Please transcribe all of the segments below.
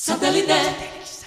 Satellite.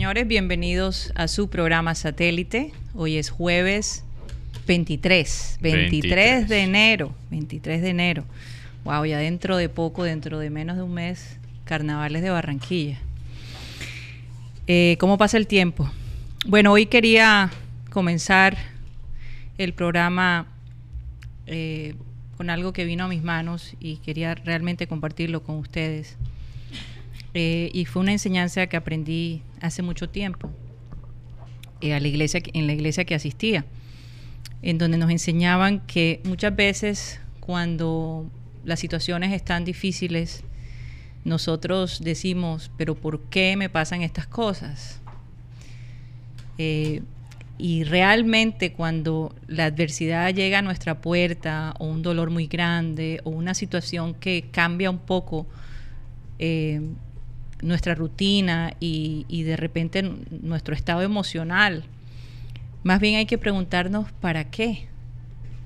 Señores, bienvenidos a su programa Satélite. Hoy es jueves 23, 23, 23. de enero, 23 de enero. Wow, ya dentro de poco, dentro de menos de un mes, carnavales de Barranquilla. Eh, ¿Cómo pasa el tiempo? Bueno, hoy quería comenzar el programa eh, con algo que vino a mis manos y quería realmente compartirlo con ustedes. Eh, y fue una enseñanza que aprendí hace mucho tiempo eh, a la iglesia, en la iglesia que asistía, en donde nos enseñaban que muchas veces cuando las situaciones están difíciles, nosotros decimos, pero ¿por qué me pasan estas cosas? Eh, y realmente cuando la adversidad llega a nuestra puerta, o un dolor muy grande, o una situación que cambia un poco nuestra rutina y, de repente nuestro estado emocional, más bien hay que preguntarnos para qué,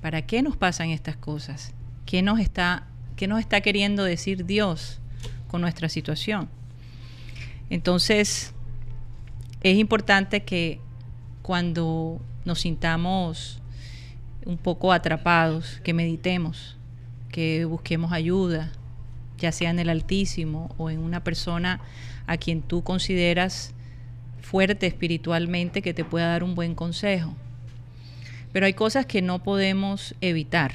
para qué nos pasan estas cosas, qué nos está, qué nos está queriendo decir Dios con nuestra situación. Entonces, es importante que cuando nos sintamos un poco atrapados, que meditemos, que busquemos ayuda, ya sea en el Altísimo o en una persona a quien tú consideras fuerte espiritualmente que te pueda dar un buen consejo. Pero hay cosas que no podemos evitar.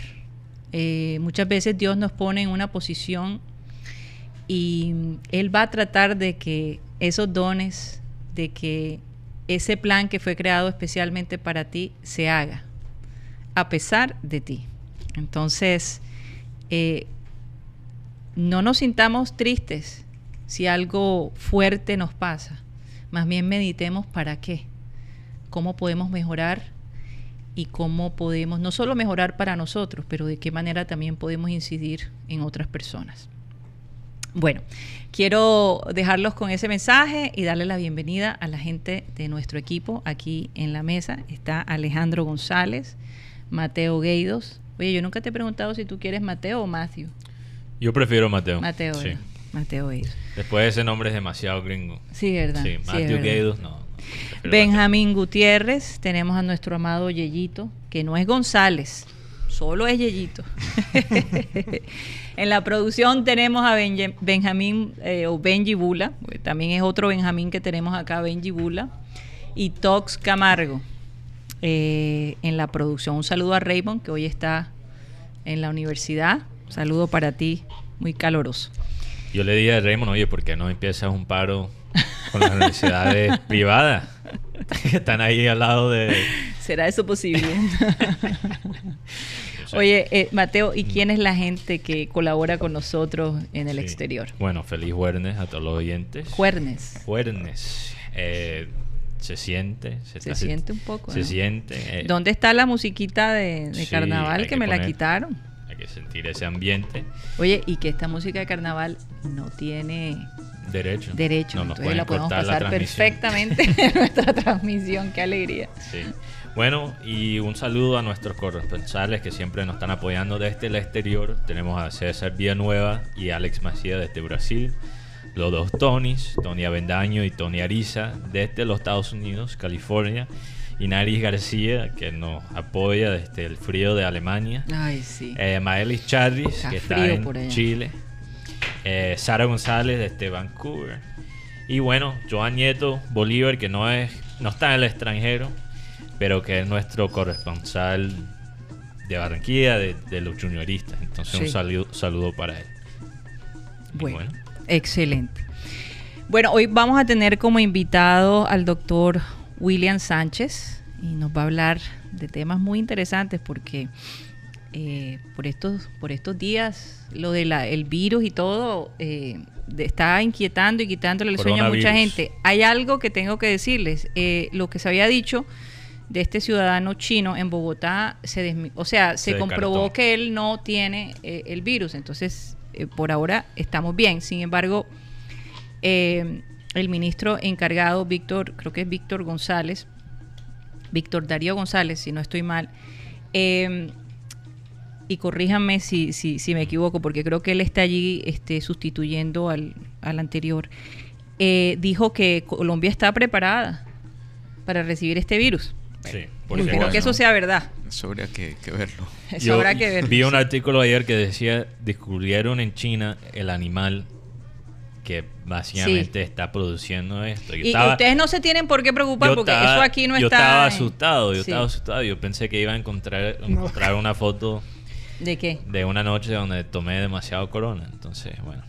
Eh, muchas veces Dios nos pone en una posición y Él va a tratar de que esos dones, de que ese plan que fue creado especialmente para ti se haga, a pesar de ti. Entonces, eh, no nos sintamos tristes si algo fuerte nos pasa. Más bien meditemos para qué, cómo podemos mejorar y cómo podemos no solo mejorar para nosotros, pero de qué manera también podemos incidir en otras personas. Bueno, quiero dejarlos con ese mensaje y darle la bienvenida a la gente de nuestro equipo aquí en la mesa. Está Alejandro González, Mateo Gueidos. Oye, yo nunca te he preguntado si tú quieres Mateo o Matthew. Yo prefiero Mateo. Mateo, Sí. Mateo Gueidos. Después ese nombre es demasiado gringo. Sí, ¿verdad? Sí, Sí, verdad. Gaydos, no. Benjamín Gutiérrez, tenemos a nuestro amado Yeyito, que no es González, solo es Yeyito. en la producción tenemos a Benje- Benjamín eh, o Benji Bula, también es otro Benjamín que tenemos acá, Benji Bula, y Tox Camargo eh, en la producción. Un saludo a Raymond, que hoy está en la universidad. Saludo para ti, muy caloroso. Yo le dije a Raymond, oye, ¿por qué no empiezas un paro con las universidades privadas? que Están ahí al lado de... ¿Será eso posible? Oye, eh, Mateo, ¿y quién es la gente que colabora con nosotros en el sí. exterior? Bueno, feliz jueves a todos los oyentes. Juernes. Jueves. Eh, se siente. Se está- siente un poco, Se ¿no? siente. eh, ¿Dónde está la musiquita de, de sí, carnaval que, que me la quitaron? Que sentir ese ambiente. Oye, y que esta música de carnaval no tiene Derecho. derecho. No nos entonces la podemos cortar la pasar transmisión. perfectamente en nuestra transmisión. Qué alegría. Sí. Bueno, y un saludo a nuestros corresponsales que siempre nos están apoyando desde el exterior. Tenemos a César Villanueva y Alex Macía desde Brasil. Los dos Tonys, Tony Avendaño y Tony Ariza desde los Estados Unidos, California. Y Naris García, que nos apoya desde el frío de Alemania. Ay, sí. Eh, Maelis Charris, Está que está en. Chile. Eh, Sara González desde Vancouver. Y bueno, Joan Nieto Bolívar, que no es no está en el extranjero, pero que es nuestro corresponsal de Barranquilla, de, los junioristas. Entonces un saludo, saludo para él. Bueno, excelente. Bueno, hoy vamos a tener como invitado al doctor William Sánchez y nos va a hablar de temas muy interesantes porque eh, por, estos, por estos días lo del el virus y todo eh, está inquietando y quitándole el sueño a mucha gente. Hay algo que tengo que decirles. Eh, lo que se había dicho de este ciudadano chino en Bogotá, se o sea, se, comprobó que él no tiene el virus. Entonces, por ahora estamos bien. Sin embargo, el ministro encargado, Víctor, creo que es Víctor González, Víctor Darío González, si no estoy mal, eh, y corríjanme si, si, si, me equivoco, porque creo que él está allí este, sustituyendo al, anterior, eh, dijo que Colombia está preparada para recibir este virus. Sí, que eso sea verdad. Eso habría que, verlo. Eso habrá que verlo. Vi un artículo ayer que decía, descubrieron en China el animal que básicamente está produciendo esto. y ustedes no se tienen por qué preocupar porque eso aquí no está. Yo estaba asustado, yo estaba asustado. Yo pensé que iba a encontrar, encontrar una foto ¿De qué? De una noche donde tomé demasiado corona. Entonces, bueno.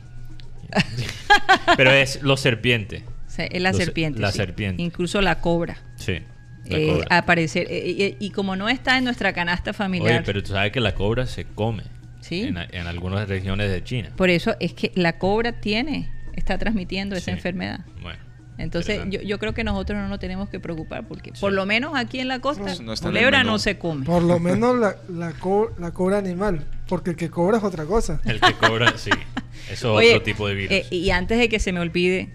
Pero es los serpientes. es la serpiente. La serpiente. Incluso la cobra. Sí. Eh, aparecer. Eh, y, como no está en nuestra canasta familiar. Oye, pero tú sabes que la cobra se come. Sí. En, algunas regiones de China. Por eso es que la cobra tiene, está transmitiendo esa enfermedad. Bueno. Entonces, yo, yo, creo que nosotros no nos tenemos que preocupar porque, por lo menos aquí en la costa, no, culebra no se come. Por lo menos la, la, la, cobra animal, porque el que cobra es otra cosa. El que cobra, sí. Eso es otro tipo de virus. Eh, y antes de que se me olvide,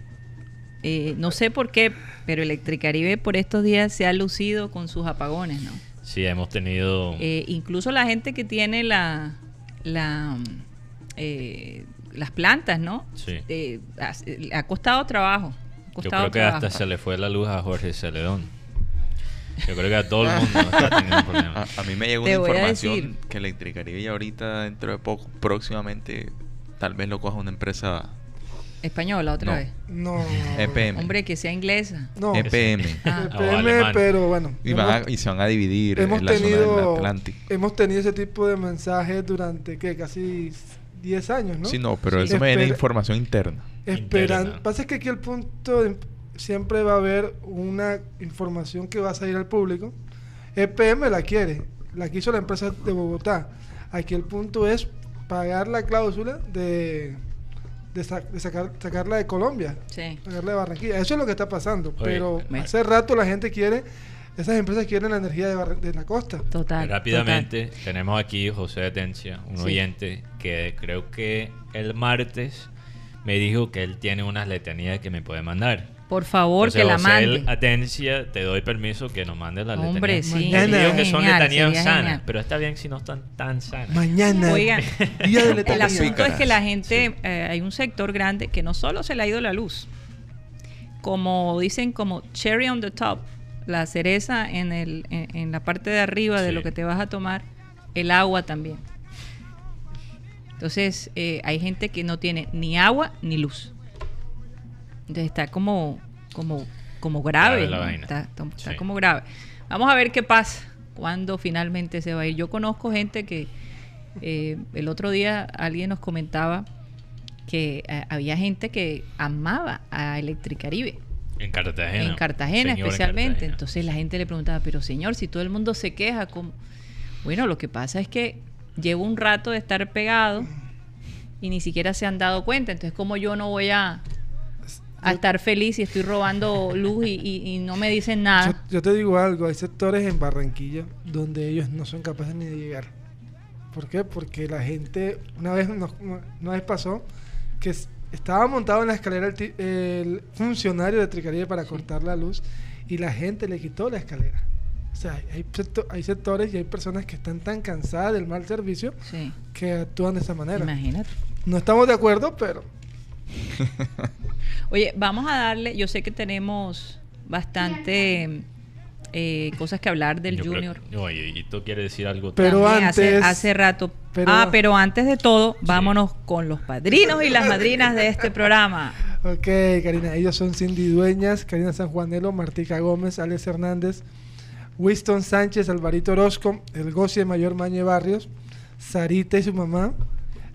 eh, no sé por qué, pero Electricaribe por estos días se ha lucido con sus apagones, ¿no? Sí, hemos tenido. Eh, incluso la gente que tiene la. la las plantas, ¿no? Sí. ha costado trabajo. Yo creo que hasta se le fue la luz a Jorge Celedón. Yo creo que a todo el mundo está teniendo problemas. A, mí me llegó una información que Electricaribe ya ahorita, dentro de poco, próximamente, tal vez lo coja una empresa española otra vez. No. EPM. Hombre, que sea inglesa. No. EPM. Ah. EPM, pero bueno. Y, y, se van a dividir hemos en la tenido, zona del Atlántico. Hemos tenido ese tipo de mensajes durante, ¿qué? Casi 10 años, ¿no? Sí, no, pero eso me viene información interna. Esperan. Pasa que aquí el punto siempre va a haber una información que va a salir al público. EPM la quiere, la quiso la empresa de Bogotá. Aquí el punto es pagar la cláusula de, de, sacar, sacarla de Colombia, sí. sacarla de Barranquilla. Eso es lo que está pasando. pero hace rato la gente quiere esas empresas quieren la energía de, la costa. Total. Rápidamente, tenemos aquí José Atencia, un oyente que creo que el martes me dijo que él tiene unas letanías que me puede mandar. Por favor, que la mande. Atencia, te doy permiso que nos mande las Hombre, sí. Mañana. Digo que son letanías sanas, pero está bien si no están tan sanas. Mañana. Oigan, el asunto es que la gente, eh, hay un sector grande que no solo se le ha ido la luz, como dicen, como cherry on the top, la cereza en, el, en, la parte de arriba de lo que te vas a tomar, el agua también. Entonces, eh, hay gente que no tiene ni agua ni luz. Entonces está como, como, como grave. Está, como grave. Vamos a ver qué pasa cuando finalmente se va a ir. Yo conozco gente que eh, el otro día alguien nos comentaba que eh, había gente que amaba a Electricaribe en Cartagena. En Cartagena especialmente. Entonces la gente le preguntaba, pero señor, si todo el mundo se queja, ¿cómo? Bueno, lo que pasa es que llevo un rato de estar pegado y ni siquiera se han dado cuenta. Entonces, ¿cómo yo no voy a, a estar feliz y estoy robando luz y, no me dicen nada? Yo, te digo algo, hay sectores en Barranquilla donde ellos no son capaces ni de llegar. ¿Por qué? Porque la gente, una vez, una vez pasó que estaba montado en la escalera el, funcionario de Tricaría para cortar la luz y la gente le quitó la escalera. O sea, hay, hay sectores y hay personas que están tan cansadas del mal servicio que actúan de esa manera. Imagínate. No estamos de acuerdo, pero... Oye, vamos a darle, yo sé que tenemos bastante eh, cosas que hablar del Junior. y tú quieres decir algo pero antes, hace, rato. ah, pero antes de todo, vámonos con los padrinos y las madrinas de este programa. Ok, Karina, ellos son Cindy Dueñas, Karina San Juanelo, Martica Gómez, Alex Hernández, Winston Sánchez, Alvarito Orozco, el Goci de Mayor Mañe Barrios, Sarita y su mamá,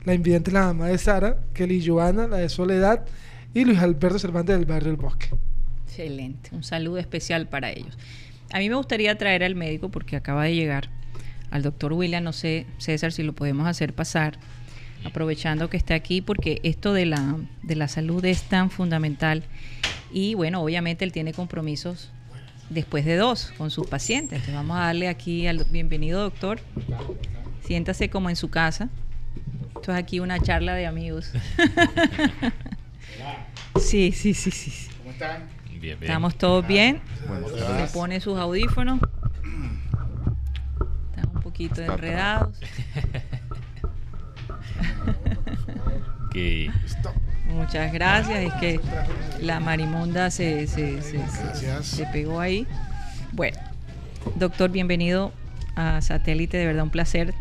la invidente la mamá de Sara, Kelly Joana, la de Soledad, y Luis Alberto Cervantes del barrio El Bosque. Excelente, un saludo especial para ellos. A mí me gustaría traer al médico porque acaba de llegar, al doctor William, no sé, César, si lo podemos hacer pasar, aprovechando que está aquí, porque esto de la, de la salud es tan fundamental. Y bueno, obviamente él tiene compromisos después de dos con sus pacientes. Entonces vamos a darle aquí al bienvenido doctor. Siéntase como en su casa. Esto es aquí una charla de amigos. sí, sí, sí, sí. ¿Cómo están? Bien, bien. Estamos todos bien. Buenos Se pone sus audífonos. Están un poquito enredados. Que Muchas gracias. Es que la marimonda se, se, se, se- pegó ahí. Bueno, doctor, bienvenido a Satélite. De verdad, un placer.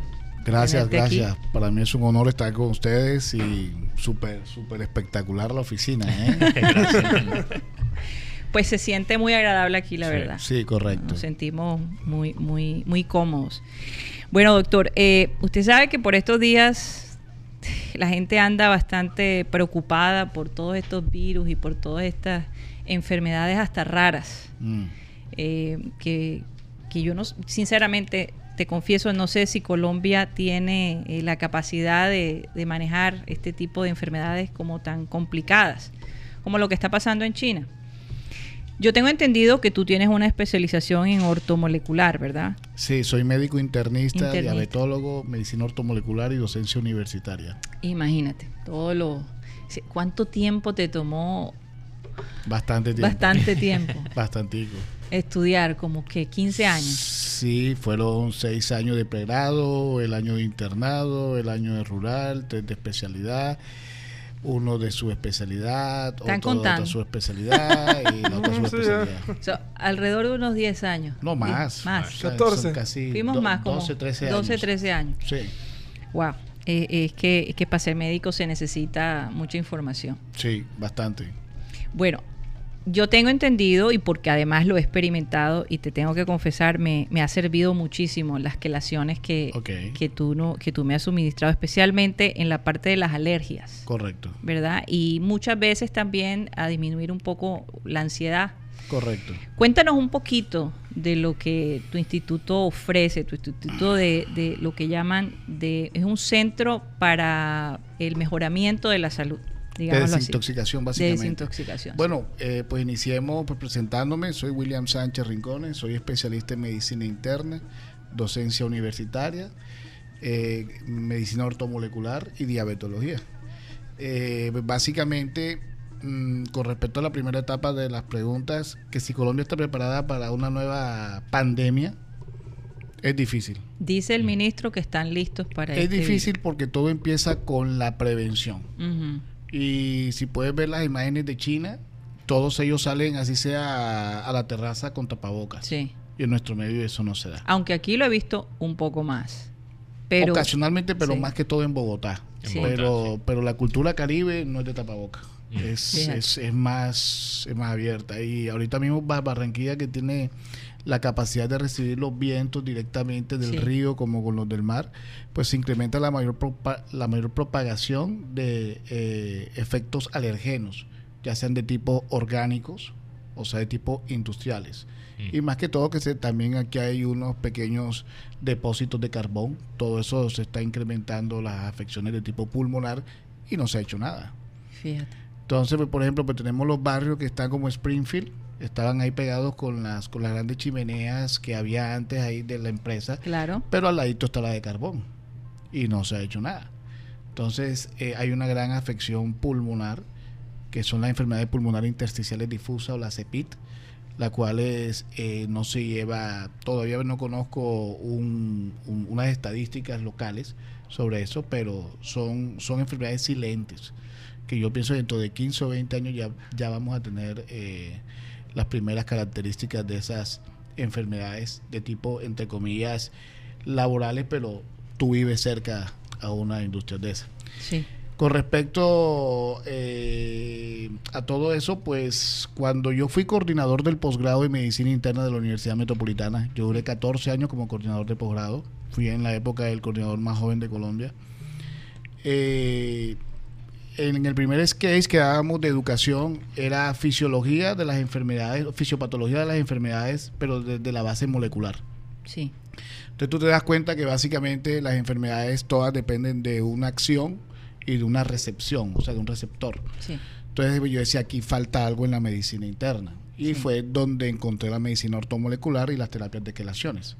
Gracias, aquí. gracias. Para mí es un honor estar con ustedes y súper, súper espectacular la oficina, ¿eh? Pues se siente muy agradable aquí, la Sí. verdad. Sí, correcto. Nos sentimos muy, muy, muy cómodos. Bueno, doctor, eh, usted sabe que por estos días la gente anda bastante preocupada por todos estos virus y por todas estas enfermedades hasta raras. Mm. eh, que, que yo no, sinceramente, te confieso, no sé si Colombia tiene eh, la capacidad de, de manejar este tipo de enfermedades como tan complicadas, como lo que está pasando en China. Yo tengo entendido que tú tienes una especialización en ortomolecular, ¿verdad? Sí, soy médico internista, Internista. diabetólogo, medicina ortomolecular y docencia universitaria. Imagínate, todo lo... ¿Cuánto tiempo te tomó Bastante tiempo. bastante tiempo Bastantico. estudiar? Como que 15 años. Sí, fueron seis años de pregrado, el año de internado, el año de rural, tres de especialidad, uno de su especialidad, Están otro de su especialidad y la otra su especialidad. O sea, alrededor de unos 10 años. No más. Más. O sea, 14. son casi Fuimos do- más como 12, 13 años. 12, 13 años. Sí, Wow. Eh, es, que, es que para ser médico se necesita mucha información. sí, bastante. Bueno, yo tengo entendido y porque además lo he experimentado y te tengo que confesar, me, me ha servido muchísimo las quelaciones que, Ok. que, tú no, que tú me has suministrado, especialmente en la parte de las alergias, Correcto, ¿verdad? Y muchas veces también a disminuir un poco la ansiedad. correcto. Cuéntanos un poquito de lo que tu instituto ofrece, tu instituto de, de lo que llaman de es un centro para el mejoramiento de la salud, De así. desintoxicación, De básicamente. desintoxicación. Bueno, eh, pues iniciemos pues, presentándome. Soy William Sánchez Rincones, soy especialista en medicina interna, docencia universitaria, eh, medicina ortomolecular y diabetología. Eh, pues, básicamente, mm, con respecto a la primera etapa de las preguntas, que si Colombia está preparada para una nueva pandemia, es difícil. Dice el ministro que están listos para Es este difícil porque todo empieza con la prevención. Y si puedes ver las imágenes de China, todos ellos salen así sea a, la terraza con tapabocas. Sí. Y en nuestro medio eso no se da. Aunque aquí lo he visto un poco más. Pero Ocasionalmente, pero sí. más que todo en Bogotá. En Sí. Bogotá, Pero, sí. pero la cultura caribe no es de tapabocas. Mm. Es, es, es más, es más abierta. Y ahorita mismo Ba- Barranquilla que tiene la capacidad de recibir los vientos directamente del Sí. río como con los del mar, pues se incrementa la mayor, propa- la mayor propagación de eh, efectos alergenos, ya sean de tipo orgánicos o sea de tipo industriales. Mm. Y más que todo que se, también aquí hay unos pequeños depósitos de carbón, todo eso se está incrementando las afecciones de tipo pulmonar y no se ha hecho nada. fíjate. Entonces, pues, por ejemplo, pues tenemos los barrios que están como Springfield, estaban ahí pegados con las con las grandes chimeneas que había antes ahí de la empresa, Claro. pero al ladito está la de carbón y no se ha hecho nada. Entonces, eh, hay una gran afección pulmonar, que son las enfermedades pulmonares intersticiales difusas o la CEPIT, la cual es, eh, no se lleva, todavía no conozco un- un- unas estadísticas locales sobre eso, pero son, son enfermedades silentes, que yo pienso que dentro de 15 o 20 años ya, ya vamos a tener eh, las primeras características de esas enfermedades de tipo, entre comillas, laborales, pero tú vives cerca a una industria de esa. Sí. Con respecto eh, a todo eso, pues cuando yo fui coordinador del posgrado en medicina interna de la Universidad Metropolitana, yo duré 14 años como coordinador de posgrado, fui en la época del coordinador más joven de Colombia. Eh, en el primer case que dábamos de educación era fisiología de las enfermedades, fisiopatología de las enfermedades, pero desde la base molecular. Sí. Entonces tú te das cuenta que básicamente las enfermedades todas dependen de una acción y de una recepción, o sea, de un receptor. Sí. Entonces yo decía, aquí falta algo en la medicina interna. Y Sí. fue donde encontré la medicina ortomolecular y las terapias de quelaciones.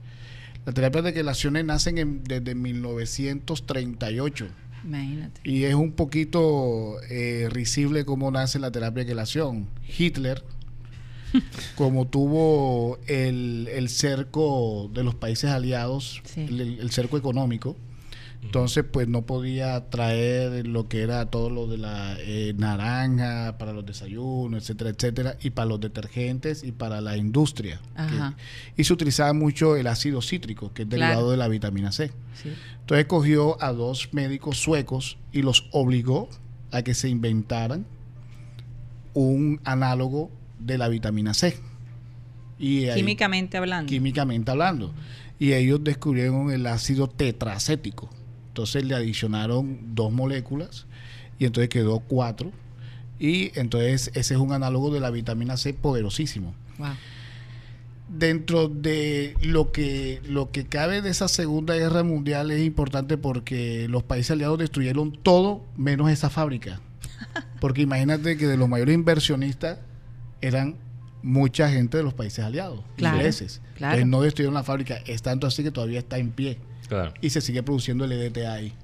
Las terapias de quelaciones nacen en- desde 1938 Imagínate. y es un poquito eh, risible cómo nace la terapia de quelación. Hitler, como tuvo el, el cerco de los países aliados, Sí. el, el cerco económico, entonces pues no podía traer lo que era todo lo de la eh, naranja para los desayunos, etcétera, etcétera, y para los detergentes y para la industria. Ajá. Que- y se utilizaba mucho el ácido cítrico, que es Claro. derivado de la vitamina C. Sí. Entonces cogió a dos médicos suecos y los obligó a que se inventaran un análogo de la vitamina C. Y ahí- Químicamente hablando. químicamente hablando. Y ellos descubrieron el ácido tetracético. Entonces le adicionaron dos moléculas y entonces quedó cuatro. Y entonces ese es un análogo de la vitamina C poderosísimo Wow. dentro de lo que lo que cabe de esa Segunda Guerra Mundial es importante porque los países aliados destruyeron todo menos esa fábrica. Porque imagínate que de los mayores inversionistas eran mucha gente de los países aliados, Claro, ingleses. claro. Entonces no destruyeron la fábrica, es tanto así que todavía está en pie Claro. y se sigue produciendo el EDT ahí.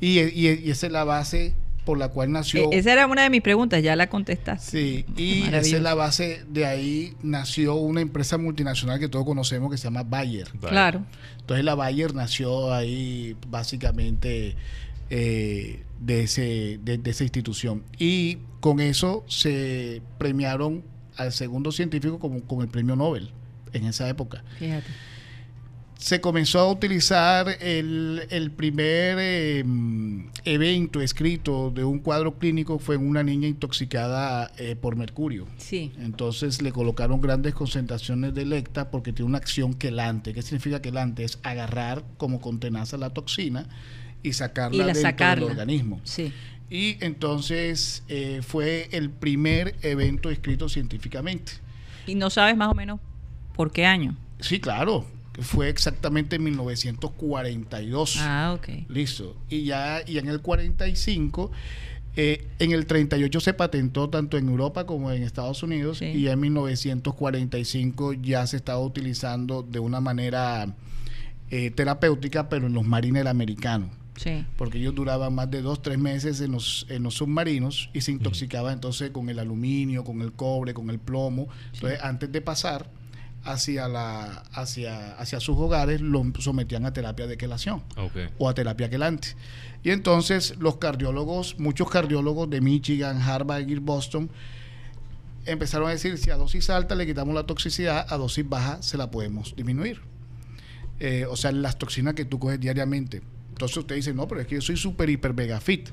Y, y- y esa es la base por la cual nació... E- esa era una de mis preguntas, ya la contestaste. Sí, y esa es la base, de ahí nació una empresa multinacional que todos conocemos que se llama Bayer. Claro. Entonces la Bayer nació ahí básicamente eh, de, ese, de, de esa institución. Y con eso se premiaron al segundo científico como, con el premio Nobel en esa época. Fíjate. Se comenzó a utilizar el, el primer eh, evento escrito de un cuadro clínico fue en una niña intoxicada eh, por mercurio. Sí. Entonces le colocaron grandes concentraciones de lecta porque tiene una acción quelante. ¿Qué significa quelante? Es agarrar como con tenaza la toxina y sacarla Y la dentro sacarla. del organismo. Sí. Y entonces eh, fue el primer evento escrito científicamente. Y no sabes más o menos por qué año. Sí, claro. Fue exactamente en 1942. Ah, ok. Listo. Y ya y en el 45, eh, en el 38 se patentó tanto en Europa como en Estados Unidos Sí. y ya en 1945 ya se estaba utilizando de una manera eh, terapéutica, pero en los marines americanos. Sí. Porque ellos duraban más de dos, tres meses en los, en los submarinos y se intoxicaban entonces con el aluminio, con el cobre, con el plomo. Entonces, antes de pasar hacia, la, hacia, hacia sus hogares, lo sometían a terapia de quelación Ok. o a terapia quelante. Y entonces los cardiólogos, muchos cardiólogos de Michigan, Harvard y Boston, empezaron a decir, si a dosis alta le quitamos la toxicidad, a dosis baja se la podemos disminuir. Eh, o sea, las toxinas que tú coges diariamente. Entonces usted dice, no, pero es que yo soy súper, hiper, mega fit.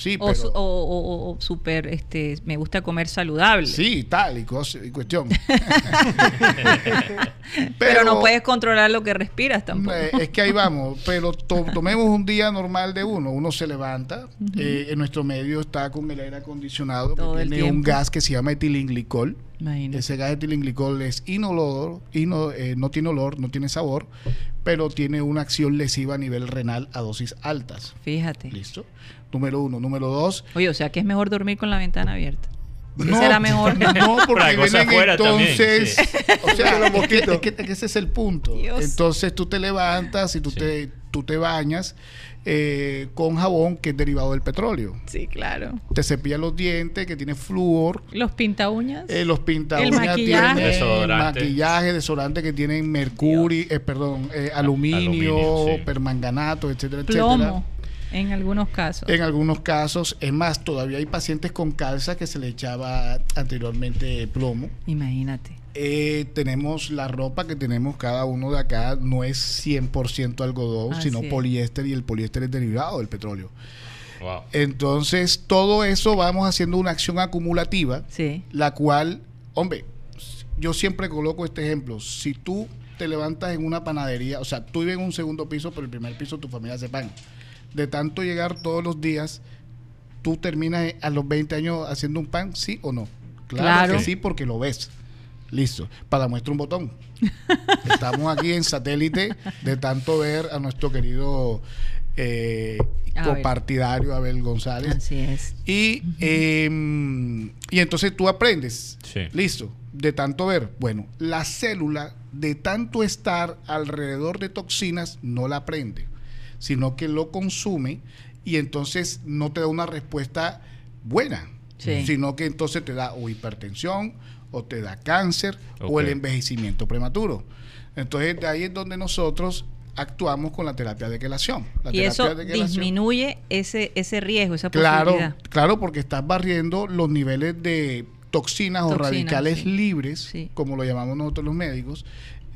Sí, O, pero... su- o, o- o- o súper, este, me gusta comer saludable. Sí, tal y, cosa, y cuestión. pero, no puedes controlar lo que respiras tampoco. Es que ahí vamos, pero to- tomemos un día normal de uno. Uno se levanta, eh, en nuestro medio está con el aire acondicionado, Todo que el tiene un gas que se llama etilenglicol. Imagínate. Ese gas de etilenglicol es inolor, ino- eh, no tiene olor, no tiene sabor, pero tiene una acción lesiva a nivel renal a dosis altas. Fíjate. ¿Listo? Número uno. Número dos. Oye, o sea que es mejor dormir con la ventana abierta. ¿Qué No, será mejor? No, porque vienen afuera también, entonces. sí. O sea, Los es que, es que- es que ese es el punto. Dios. Entonces tú te levantas y tú, Sí. te, tú te bañas eh, con jabón que es derivado del petróleo. Sí, claro. Te cepillas los dientes que tiene flúor. Los pinta uñas. Eh, los pinta El uñas maquillaje. tienen Desodorante. maquillaje, desodorante que tienen mercurio, eh, perdón, eh, aluminio, aluminio, sí. permanganato, etcétera, etcétera. plomo, en algunos casos. En algunos casos, es más, todavía hay pacientes con calza que se le echaba anteriormente plomo. Imagínate. Eh, tenemos la ropa que tenemos cada uno de acá, no es 100% algodón, Así sino es. poliéster y el poliéster es derivado del petróleo. Wow. Entonces, todo eso vamos haciendo una acción acumulativa, sí. la cual, hombre, yo siempre coloco este ejemplo. Si tú te levantas en una panadería, o sea, tú vives en un segundo piso, pero el primer piso tu familia hace pan. De tanto llegar todos los días, ¿tú terminas a los 20 años haciendo un pan, sí o no? Claro, que sí, porque lo ves. Listo. Para muestra un botón. Estamos aquí en satélite de tanto ver a nuestro querido eh, copartidario Abel González. Así es. Y, em, y entonces tú aprendes. Sí. Listo. De tanto ver. Bueno, la célula de tanto estar alrededor de toxinas no la aprende, sino que lo consume y entonces no te da una respuesta buena, sino que entonces te da o hipertensión o te da cáncer o el envejecimiento prematuro. Entonces de ahí es donde nosotros actuamos con la terapia de quelación. y eso disminuye ese, ese riesgo, esa claro, Claro, porque estás barriendo los niveles de toxinas, o radicales libres, como lo llamamos nosotros los médicos,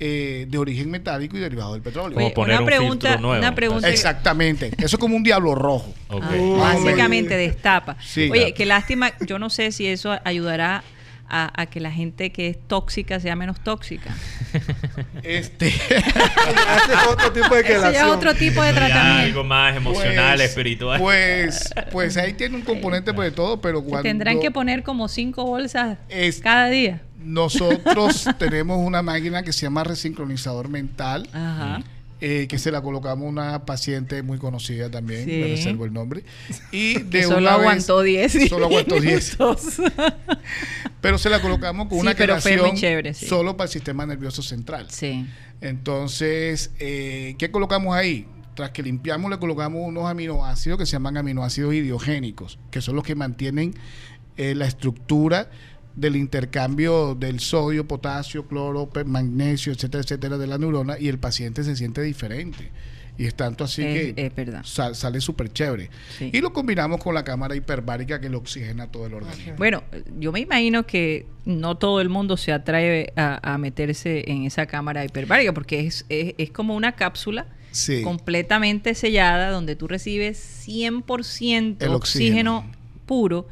eh, de origen metálico y derivado del petróleo. una, pregunta, una pregunta, Exactamente. Eso es como un diablo rojo. Ah, básicamente destapa. Oye, qué lástima. Yo no sé si eso ayudará a, que la gente que es tóxica sea menos tóxica. Este. es otro tipo de otro tipo de tratamiento. Algo más emocional, pues, espiritual. Pues, pues ahí tiene un componente pues, de todo, pero cuando. Tendrán que poner como cinco bolsas cada día. Nosotros tenemos una máquina que se llama resincronizador mental. Ajá. Eh, que se la colocamos una paciente muy conocida también, me reservo el nombre. Y de solo aguantó 10. Solo aguantó 10. pero se la colocamos con una creación solo para el sistema nervioso central. Sí. Entonces, eh, ¿qué colocamos ahí? Tras que limpiamos, le colocamos unos aminoácidos que se llaman aminoácidos idiogénicos, que son los que mantienen eh, la estructura del intercambio del sodio, potasio, cloro, magnesio, etcétera, etcétera, de la neurona y el paciente se siente diferente. Y es tanto así que sale súper chévere. Y lo combinamos con la cámara hiperbárica que lo oxigena todo el organismo. Bueno, yo me imagino que no todo el mundo se atreve a, meterse en esa cámara hiperbárica porque es, es, como una cápsula completamente sellada donde tú recibes 100% el oxígeno puro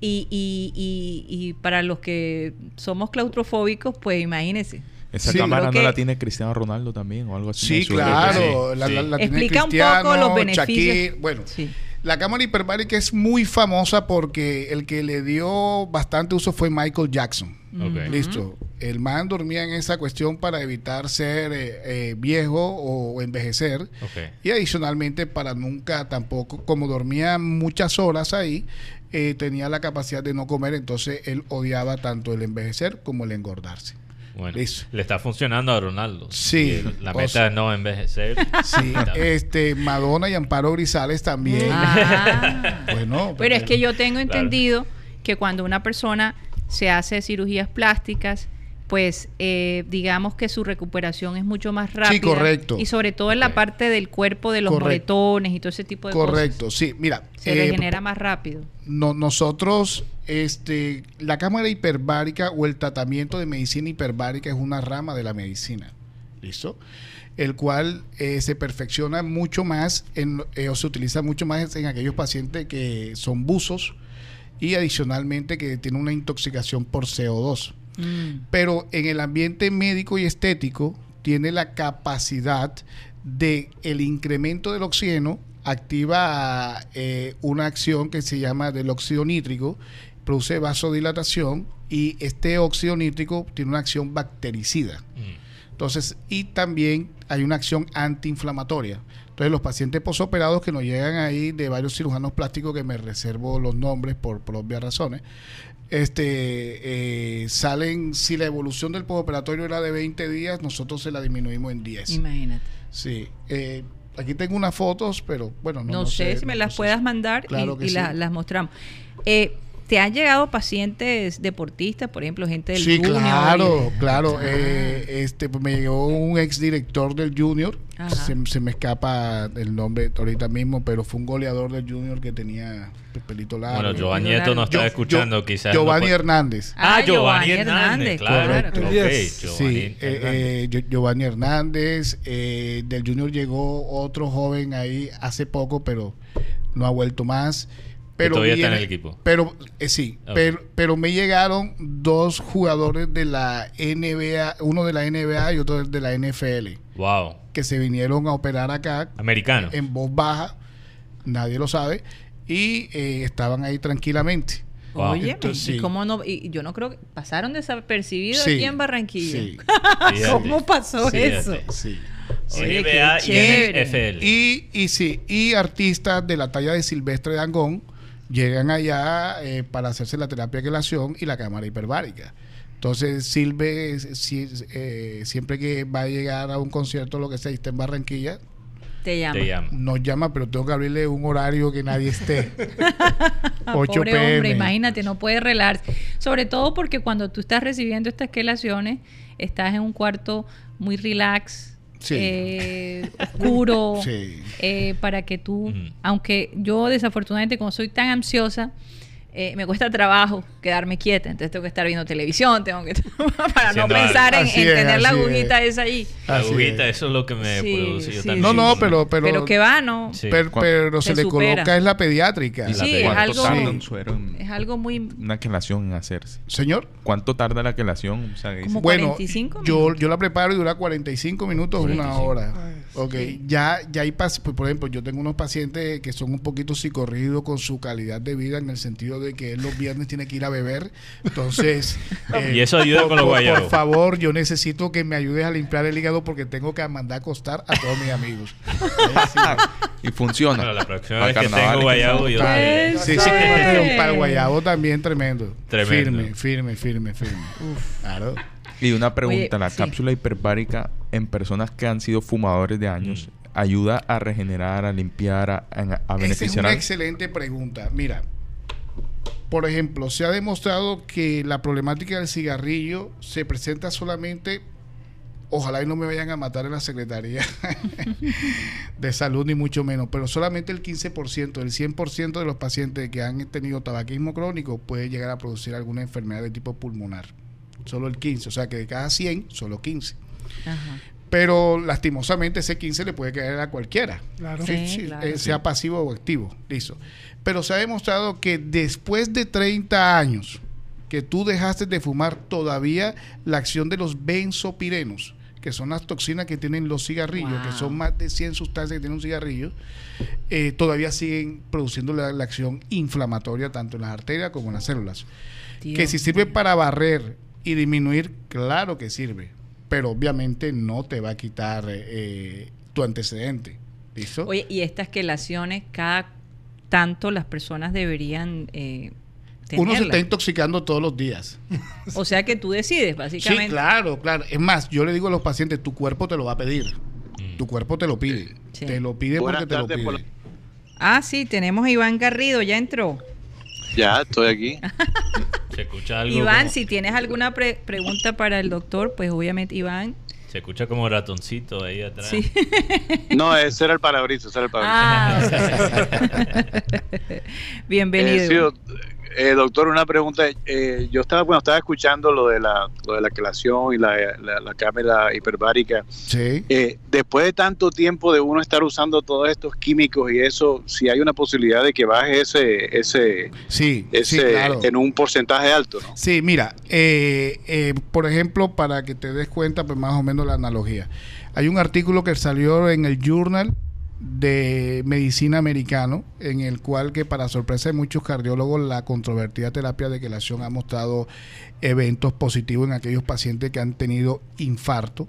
y, y, y, para los que somos claustrofóbicos, pues imagínense. Esa cámara no la tiene Cristiano Ronaldo también o algo así. Sí, claro. La, la, Explica un poco los beneficios. bueno, la cámara hiperbárica es muy famosa porque el que le dio bastante uso fue Michael Jackson. Listo. El man dormía en esa cuestión para evitar ser eh, eh, viejo o envejecer. Y adicionalmente para nunca tampoco, como dormía muchas horas ahí, eh, tenía la capacidad de no comer, entonces él odiaba tanto el envejecer como el engordarse. Bueno, le está funcionando a Ronaldo. Sí. la meta es no envejecer. Sí, este, Madonna y Amparo Grisales también. Ah. bueno, pero es que yo tengo entendido que cuando una persona se hace cirugías plásticas, pues eh, digamos que su recuperación es mucho más rápida. Sí, correcto. Y sobre todo en la parte del cuerpo de los moretones y todo ese tipo de cosas. Correcto, sí. Mira. Se eh, regenera más rápido. No, nosotros, este, la cámara hiperbárica o el tratamiento de medicina hiperbárica es una rama de la medicina. ¿Listo? El cual eh, se perfecciona mucho más en, o se utiliza mucho más en aquellos pacientes que son buzos y adicionalmente que tienen una intoxicación por CO2. Mm. Pero en el ambiente médico y estético tiene la capacidad de el incremento del oxígeno activa eh, una acción que se llama del óxido nítrico, produce vasodilatación y este óxido nítrico tiene una acción bactericida. Mm. Entonces, y también hay una acción antiinflamatoria. Entonces, los pacientes posoperados que nos llegan ahí de varios cirujanos plásticos, que me reservo los nombres por, por obvias razones, este, eh, salen, si la evolución del postoperatorio era de 20 días, nosotros se la disminuimos en 10. Imagínate. Sí. Eh, aquí tengo unas fotos, pero bueno, no, no, sé, si me las puedas mandar y, las mostramos. Eh, ¿Te han llegado pacientes deportistas, por ejemplo, gente del sí, claro, claro. Ah. Eh, este, pues me llegó un ex director del Junior, se, me escapa el nombre ahorita mismo, pero fue un goleador del Junior que tenía pelito largo. Bueno, Giovanni Nieto no está escuchando, quizás. Giovanni Hernández. Ah, ah Giovanni, Hernández, claro. sí, eh, eh, Giovanni Hernández. del Junior llegó otro joven ahí hace poco, pero no ha vuelto más. Pero todavía viene- está en el equipo. Pero eh, sí, Ok. pero, pero me llegaron dos jugadores de la NBA, uno de la NBA y otro de la NFL, Wow. que se vinieron a operar acá Americano. en voz baja, nadie lo sabe, y eh, estaban ahí tranquilamente. Wow. Oye, Entonces, ¿y sí. cómo no? Y yo no creo que pasaron desapercibidos Sí, aquí en Barranquilla. sí. ¿Cómo pasó eso? Sí. Oye, NBA qué y. NFL. Y, y sí, y artistas de la talla de Silvestre Dangón llegan allá eh, para hacerse la terapia de quelación y la cámara hiperbárica. Entonces, Silve, eh, si- eh, siempre que va a llegar a un concierto, lo que sea, y está en Barranquilla, Te llama. Te llamo. nos llama, pero tengo que abrirle un horario que nadie esté. 8 Pobre pm. hombre, imagínate, no puede relarse. Sobre todo porque cuando tú estás recibiendo estas quelaciones, estás en un cuarto muy relax, Sí. eh, oscuro, Sí. eh, para que tú, aunque yo desafortunadamente como soy tan ansiosa, eh, me cuesta trabajo quedarme quieta, entonces tengo que estar viendo televisión, tengo que para no pensar en, es, tener la es. agujita esa ahí. La agujita, es. eso es lo que me Sí, produce. Yo sí, también. No, no, pero, pero, Pero que va, ¿no? Sí. pero, pero se, Se le coloca es la pediátrica. ¿Y la Sí, es ¿Cuánto algo, tarda un suero en es algo muy una quelación en hacerse? Señor. ¿Cuánto tarda la quelación? O sea, Como Bueno, 45 yo, minutos. yo la preparo y dura 45 minutos, una 45. hora. Ay, Ok, sí. ya, ya hay, pas- pues, por ejemplo, yo tengo unos pacientes que son un poquito psicorridos con su calidad de vida en el sentido de que él los viernes tiene que ir a beber. Entonces, eh, Y eso ayuda con los por, guayabos. Por favor, yo necesito que me ayudes a limpiar el hígado porque tengo que mandar a acostar a todos mis amigos. y funciona. Bueno, la próxima Para vez que tengo guayabo, yo Sí, para el guayabo también tremendo. Tremendo. Firme, firme, firme, firme. Claro. Y una pregunta, Oye, ¿la sí. cápsula hiperbárica en personas que han sido fumadores de años Mm. ayuda a regenerar, a limpiar, a, a- a Esa es beneficiar? una excelente pregunta. Mira, por ejemplo, se ha demostrado que la problemática del cigarrillo se presenta solamente, ojalá y no me vayan a matar en la Secretaría de Salud, ni mucho menos, pero solamente el 15%, el 100% de los pacientes que han tenido tabaquismo crónico puede llegar a producir alguna enfermedad de tipo pulmonar. Solo el 15, o sea que de cada 100, solo 15. Ajá. Pero lastimosamente ese 15 le puede caer a cualquiera. Claro. Sí, Sí, sí, claro. eh, sea pasivo o activo, listo. Pero se ha demostrado que después de 30 años que tú dejaste de fumar, todavía la acción de los benzopirenos, que son las toxinas que tienen los cigarrillos, Wow. que son más de 100 sustancias que tiene un cigarrillo, eh, todavía siguen produciendo la, la acción inflamatoria tanto en las arterias como en las células. que si sirve para barrer y disminuir, claro que sirve, pero obviamente no te va a quitar eh, eh, tu antecedente. ¿Listo? Oye, y estas quelaciones, cada tanto las personas deberían eh, Uno se está intoxicando todos los días. O sea que tú decides, básicamente. Sí, claro, claro. Es más, yo le digo a los pacientes, tu cuerpo te lo va a pedir. Mm. Tu cuerpo te lo pide. Sí. Te lo pide Buenas porque te lo pide. la- Ah, sí, tenemos a Iván Garrido, ya entró. Ya, estoy aquí. Se escucha algo. Iván, como- si tienes alguna pre- pregunta para el doctor, pues obviamente Iván. Se escucha como ratoncito ahí atrás. Sí. No, ese era el parabrisas, ese era el parabrisas. Ah, bienvenido. Eh, sí, eh, doctor, una pregunta. Eh, yo estaba, bueno, estaba escuchando lo de la, lo de la quelación y la, la- la cámara hiperbárica. Sí. Eh, después de tanto tiempo de uno estar usando todos estos químicos y eso, si hay una posibilidad de que baje ese, ese, Sí, ese sí, claro. en un porcentaje alto, ¿no? Sí, mira, eh, eh, por ejemplo, para que te des cuenta, pues más o menos la analogía. Hay un artículo que salió en el Journal de Medicina Americano, en el cual que para sorpresa de muchos cardiólogos, la controvertida terapia de quelación ha mostrado eventos positivos en aquellos pacientes que han tenido infarto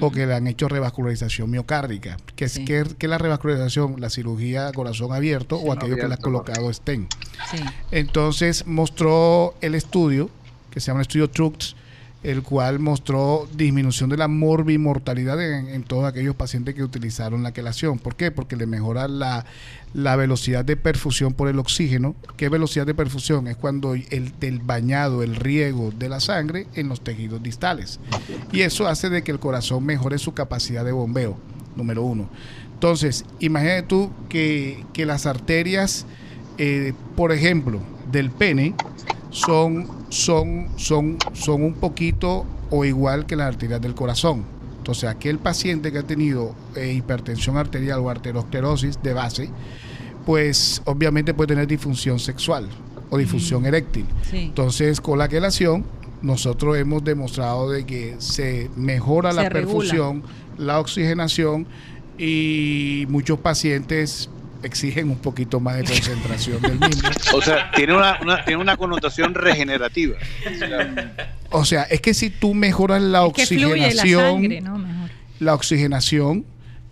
o que le han hecho revascularización miocárdica. que es Sí. que, que la revascularización? La cirugía a corazón abierto o aquello que le ha abierto, colocado estén. Sí. Entonces mostró el estudio, que se llama el estudio TRUX, el cual mostró disminución de la morbimortalidad en, en todos aquellos pacientes que utilizaron la quelación. ¿Por qué? Porque le mejora la, la velocidad de perfusión por el oxígeno. ¿Qué velocidad de perfusión? Es cuando el del bañado, el riego de la sangre en los tejidos distales. Y eso hace de que el corazón mejore su capacidad de bombeo, número uno. Entonces, imagínate tú que, que las arterias, eh, por ejemplo, del pene, son, son, son, son un poquito o igual que las arterias del corazón. Entonces, aquel paciente que ha tenido eh, hipertensión arterial o arteriosclerosis de base, pues obviamente puede tener disfunción sexual o disfunción eréctil. Sí. Entonces, con la quelación, nosotros hemos demostrado de que se mejora Se la regula. perfusión, la oxigenación y muchos pacientes exigen un poquito más de concentración del mismo. O sea, tiene una, una- tiene una connotación regenerativa. O sea, es que si tú mejoras la Es que fluye la oxigenación, sangre, ¿no? Mejor. la oxigenación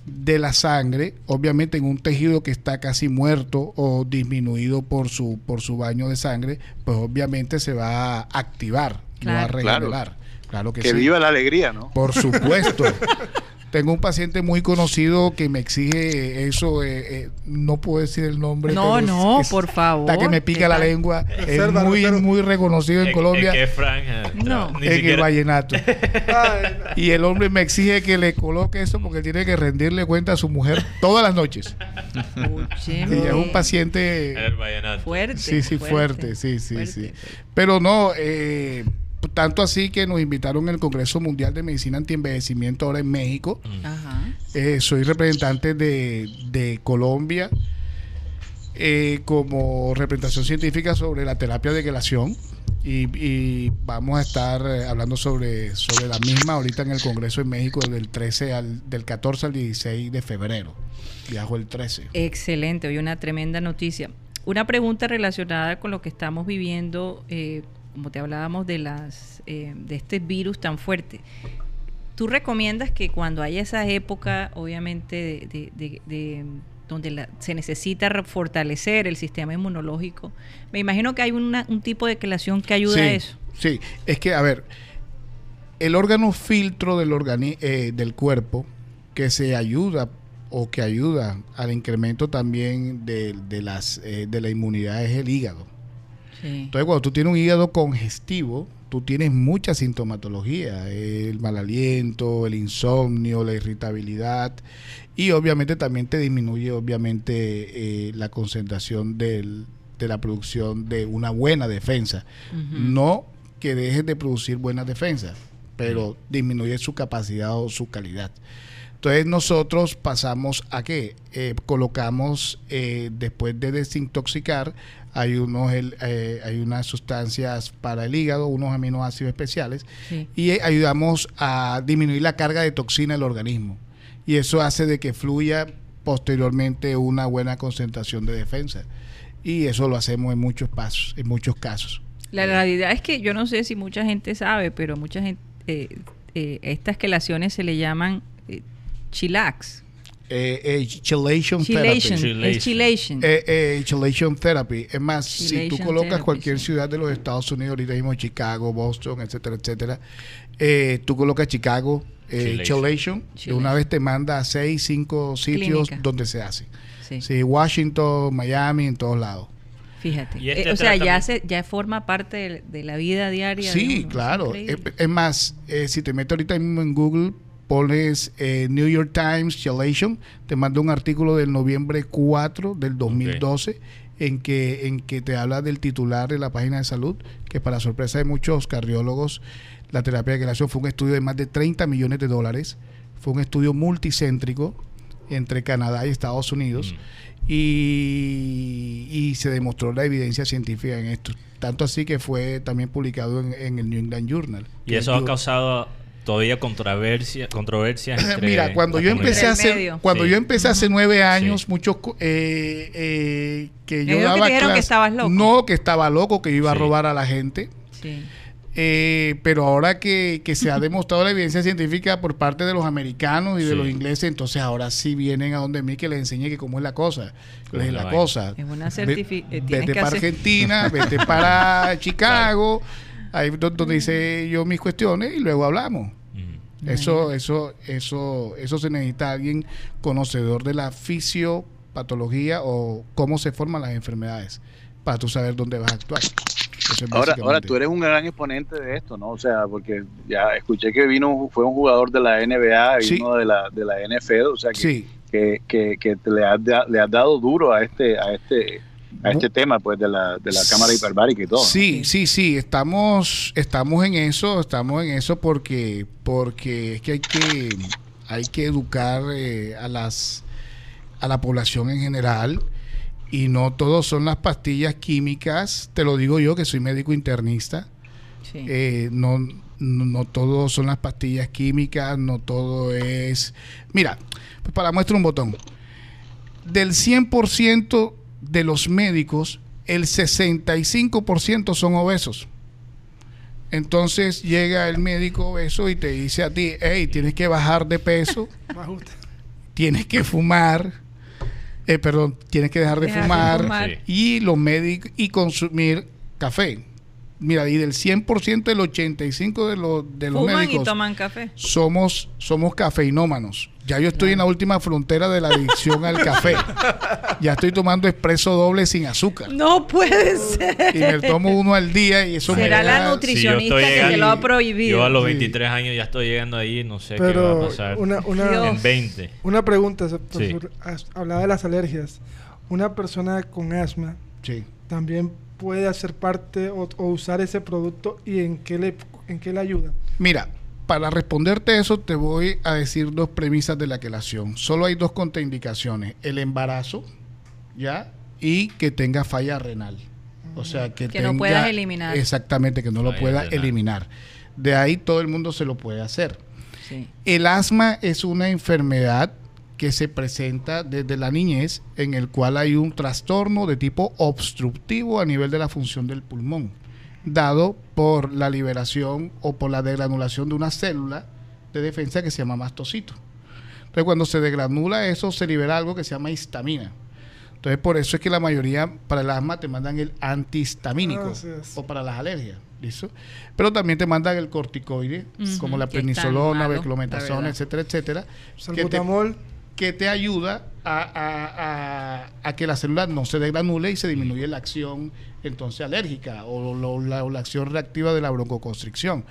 de la sangre, obviamente en un tejido que está casi muerto o disminuido por su por su baño de sangre, pues obviamente se va a activar, y va a Claro. regenerar. Claro, que, Que sí. viva la alegría, ¿no? Por supuesto. Tengo un paciente muy conocido que me exige eso, eh, eh, no puedo decir el nombre. No, pero no, es- por favor. Está que me pica ¿Qué la lengua. Es muy, pero- muy reconocido en ¿En- Colombia. ¿En qué franja? No. En el vallenato. Y el hombre me exige que le coloque eso porque tiene que rendirle cuenta a su mujer todas las noches. Y es un paciente. El vallenato. fuerte. Sí, sí, fuerte, sí, sí, fuerte. sí. Pero no, eh, tanto así que nos invitaron al Congreso Mundial de Medicina Antienvejecimiento ahora en México. Ajá. Eh, soy representante de, de Colombia eh, como representación científica sobre la terapia de quelación y, y vamos a estar eh, hablando sobre, sobre la misma ahorita en el Congreso en México del 13 al del 14 al 16 de febrero. Viajo el 13. Excelente, hoy una tremenda noticia. Una pregunta relacionada con lo que estamos viviendo, eh, como te hablábamos de las eh, de este virus tan fuerte. ¿Tú recomiendas que cuando haya esa época, obviamente, de, de- de- de- donde la- se necesita fortalecer el sistema inmunológico, me imagino que hay una- un tipo de quelación que ayuda sí, a eso? Sí, es que, a ver, el órgano filtro del, organi- eh, del cuerpo que se ayuda o que ayuda al incremento también de, de las, eh, de la inmunidad es el hígado. Sí. Entonces, cuando tú tienes un hígado congestivo, tú tienes mucha sintomatología, el mal aliento, el insomnio, la irritabilidad y obviamente también te disminuye obviamente eh, la concentración del- de la producción de una buena defensa. No que dejes de producir buenas defensas, pero disminuye su capacidad o su calidad. Entonces nosotros pasamos a que colocamos eh, después de desintoxicar hay unos el- eh, hay unas sustancias para el hígado, unos aminoácidos especiales Sí. y eh, ayudamos a disminuir la carga de toxina del organismo y eso hace de que fluya posteriormente una buena concentración de defensa y eso lo hacemos en muchos pasos, en muchos casos. La realidad es que yo no sé si mucha gente sabe, pero mucha gente, eh, eh, estas quelaciones se le llaman eh, chillax. Eh, eh, chelation Chilation. therapy. Es chilation. Eh, eh, chelation therapy. Es más, si tú colocas therapy, cualquier sí. ciudad de los Estados Unidos, ahorita mismo Chicago, Boston, etcétera, etcétera, eh, tú colocas Chicago, eh, Chelation. chelation, de Chelation. una vez te manda a seis, cinco sitios Clínica. donde se hace. sí. Sí, Washington, Miami, en todos lados. Fíjate. Este Eh, o sea, ya se, ya forma parte de, de la vida diaria. de Sí, uno, es claro. Es, es más, eh, si te metes ahorita mismo en Google, pones eh, New York Times Chelation, te manda un artículo del noviembre 4 del 2012 en que en que te habla del titular de la página de salud, que para sorpresa de muchos cardiólogos, la terapia de quelación fue un estudio de más de 30 millones de dólares, fue un estudio multicéntrico entre Canadá y Estados Unidos Mm. y, y se demostró la evidencia científica en esto. Tanto así que fue también publicado en, en el New England Journal. Y eso ha causado todavía controversia, controversias entre Mira, cuando yo empecé hace cuando Sí. yo empecé hace nueve años, Sí. muchos eh, eh, que yo que daba te dijeron que clases- estabas loco. No, que estaba loco, que iba a Sí. robar a la gente. Sí. Eh, pero ahora que, que se ha demostrado la evidencia científica por parte de los americanos y de los ingleses, entonces ahora sí vienen a donde mí que les enseñe que cómo es la cosa. Cómo Es la, cosa. Es una Ve- certifi- eh, vete que para hacer- Argentina, vete para Chicago, ahí do- donde hice yo mis cuestiones y luego hablamos. Mm. Eso, eso, eso, eso se necesita alguien conocedor de la fisiopatología o cómo se forman las enfermedades para tú saber dónde vas a actuar. Es Ahora, ahora tú eres un gran exponente de esto, ¿no? O sea, porque ya escuché que vino, fue un jugador de la NBA Sí. uno de la, de la NFL, o sea, que, Sí, que, que, que te le, has, le has dado duro a este, a este, a este tema, pues, de la, de la cámara hiperbárica y todo. ¿no? Sí, sí, sí, estamos, estamos en eso, estamos en eso porque, porque es que hay que, hay que educar eh, a las, a la población en general Y no todos son las pastillas químicas, te lo digo yo que soy médico internista. Sí. Eh, no, no, no todo son las pastillas químicas, no todo es... Mira, pues para muestra un botón. Del 100% de los médicos, el 65% son obesos. Entonces llega el médico obeso y te dice a ti, hey, tienes que bajar de peso, tienes que fumar, eh, perdón, tienes que dejar de Dejar de fumar, fumar. Sí. y los médicos y consumir café. Mira, y del 100% el 85 de los de los Fuman y médicos toman café. somos somos cafeinómanos. Ya yo estoy en la última frontera de la adicción al café. Ya estoy tomando expreso doble sin azúcar. No puede ser. Y me tomo uno al día y eso me Será la da- Si yo Nutricionista que te lo ha prohibido. Yo a los Sí. 23 años ya estoy llegando ahí, no sé qué va a Pero pasar. una, una. En 20. una pregunta, Sí. profesor, has- hablaba de las alergias. Una persona con asma Sí. también puede hacer parte o, o usar ese producto y en qué le en qué le ayuda. Mira, para responderte eso te voy a decir dos premisas de la quelación. Solo hay dos contraindicaciones. El embarazo, ¿ya? Y que tenga falla renal. O sea, que, Que no tenga- puedas eliminar. Exactamente, que no lo pueda renal. eliminar. De ahí todo el mundo se lo puede hacer. Sí. El asma es una enfermedad que se presenta desde la niñez en el cual hay un trastorno de tipo obstructivo a nivel de la función del pulmón, dado por la liberación o por la degranulación de una célula de defensa que se llama mastocito. Entonces cuando se degranula eso se libera algo que se llama histamina. Entonces por eso es que la mayoría para el asma te mandan el antihistamínico es. o para las alergias, ¿listo? Pero también te mandan el corticoide, Ujú, como la prednisolona, beclometasona, etcétera, etcétera, que te, que te ayuda a, a- a- que la célula no se degranule y se disminuye la acción entonces alérgica o, la, o la acción reactiva de la broncoconstricción.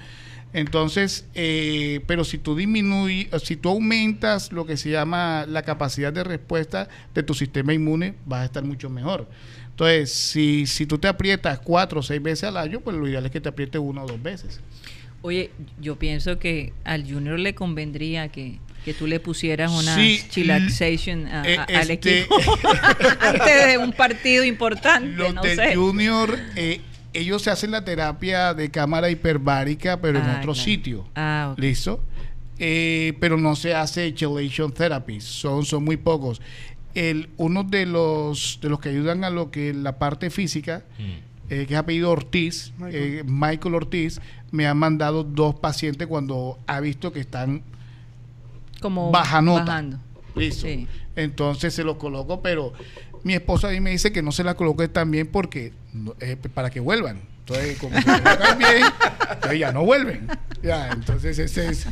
Entonces, eh, pero si tú disminuyes, si tú aumentas lo que se llama la capacidad de respuesta de tu sistema inmune, vas a estar mucho mejor. Entonces, si, si tú te aprietas cuatro o seis veces al año, pues lo ideal es que te aprietes una o dos veces. Oye, yo pienso que al Junior le convendría que, que tú le pusieras una Sí, chillaxation a- eh, al este- equipo antes de un partido importante, Los no del sé. Junior, eh, ellos se hacen la terapia de cámara hiperbárica, pero en Ah, otro claro. sitio. Ah, ok. ¿Listo? Eh, pero no se hace chelation therapy, son, son muy pocos. El, uno de los, de los que ayudan a lo que la parte física, Mm. eh, que es apellido Ortiz, Michael. eh, Michael Ortiz, me ha mandado dos pacientes cuando ha visto que están Como baja nota. bajando. Listo. Sí. Entonces se los coloco, pero mi esposa a mí me dice que no se la coloque también porque eh, para que vuelvan. Entonces, como se bien, entonces ya no vuelven. Ya, entonces ese es,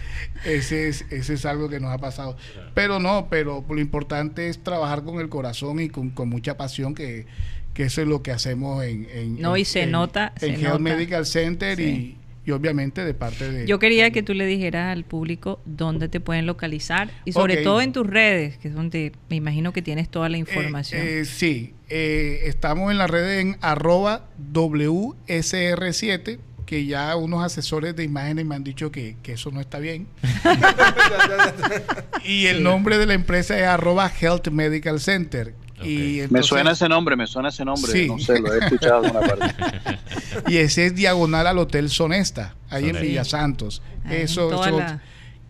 ese es, ese es algo que nos ha pasado. Pero no, pero lo importante es trabajar con el corazón y con, con mucha pasión que, que eso es lo que hacemos en, en No, y en- se en- nota, en se Health nota. Medical Center Sí. Y, obviamente de parte de Yo quería que tú le dijeras al público dónde te pueden localizar y sobre todo en tus redes, que es donde me imagino que tienes toda la Eh, información. eh, sí, eh, estamos en la red en arroba WSR7, que ya unos asesores de imágenes me han dicho que, que eso no está bien. y el nombre de la empresa es arroba Health Medical Center. Y. Me suena ese nombre, me suena ese nombre. Sí. No sé, lo he escuchado alguna parte. Y ese es diagonal al Hotel Sonesta, ahí en Sonesta. Villa Santos. Eso, eso, la-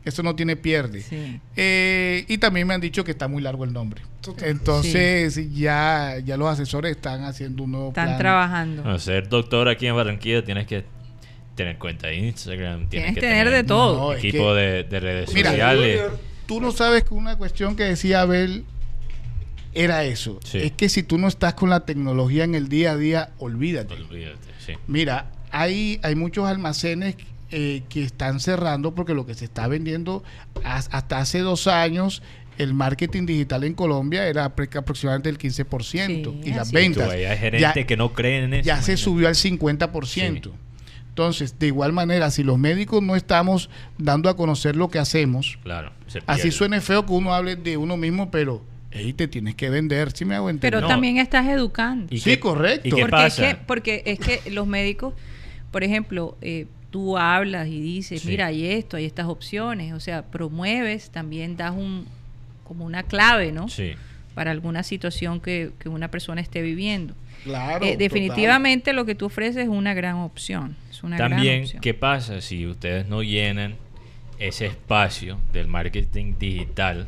eso no tiene pierde. Sí. Eh, y también me han dicho que está muy largo el nombre. Entonces ya, ya los asesores están haciendo un nuevo Están plan. trabajando. Para ser doctor aquí en Barranquilla tienes que tener cuenta de Instagram, tienes Tienes que tener de todo. No, es equipo que- de, de redes Mira, sociales. Tú no sabes que una cuestión que decía Abel era eso. Sí. Es que si tú no estás con la tecnología en el día a día, olvídate. Olvídate, sí. Mira, hay, hay muchos almacenes eh, que están cerrando porque lo que se está vendiendo has- hasta hace dos años, el marketing digital en Colombia era aproximadamente el 15% Sí, y las ventas. Tú, hay gerentes ya- que no creen en eso. ya se subió al 50%. Entonces, de igual manera, si los médicos no estamos dando a conocer lo que hacemos, Claro. así suene feo que uno hable de uno mismo, pero hey, te tienes que vender, si me hago entender. Pero No. también estás educando. ¿Y Sí, qué- correcto. ¿Y qué porque, pasa? Es que, porque es que los médicos, por ejemplo, eh, tú hablas y dices, Sí. mira, hay esto, hay estas opciones, o sea, promueves, también das un como una clave, ¿no? Sí. para alguna situación que, que una persona esté viviendo. Claro. Eh, definitivamente lo que tú ofreces es una gran opción. Es una gran También, opción. ¿qué pasa si ustedes no llenan ese espacio del marketing digital?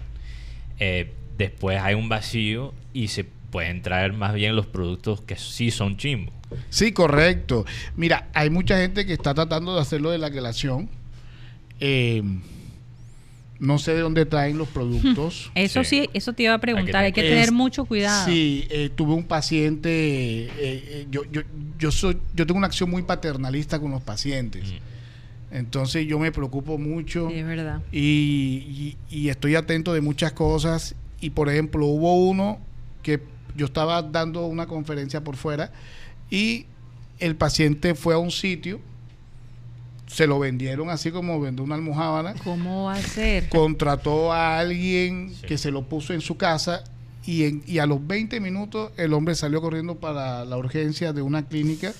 Eh, después hay un vacío y se pueden traer más bien los productos que sí son chimbos. Sí, correcto. Mira, hay mucha gente que está tratando de hacerlo de la relación. Eh, no sé de dónde traen los productos. Eso Sí. sí, eso te iba a preguntar. Hay que, tener- tener Es- mucho cuidado. Sí, eh, tuve un paciente. eh, eh, yo, yo, yo, soy, yo tengo una acción muy paternalista con los pacientes. Mm. Entonces yo me preocupo mucho Sí, es verdad. y, y- y estoy atento de muchas cosas. Y por ejemplo, hubo uno que yo estaba dando una conferencia por fuera y el paciente fue a un sitio, se lo vendieron así como vende una almohábana, ¿Cómo va a ser? contrató a alguien Sí. que se lo puso en su casa y, en- y a los 20 minutos el hombre salió corriendo para la urgencia de una clínica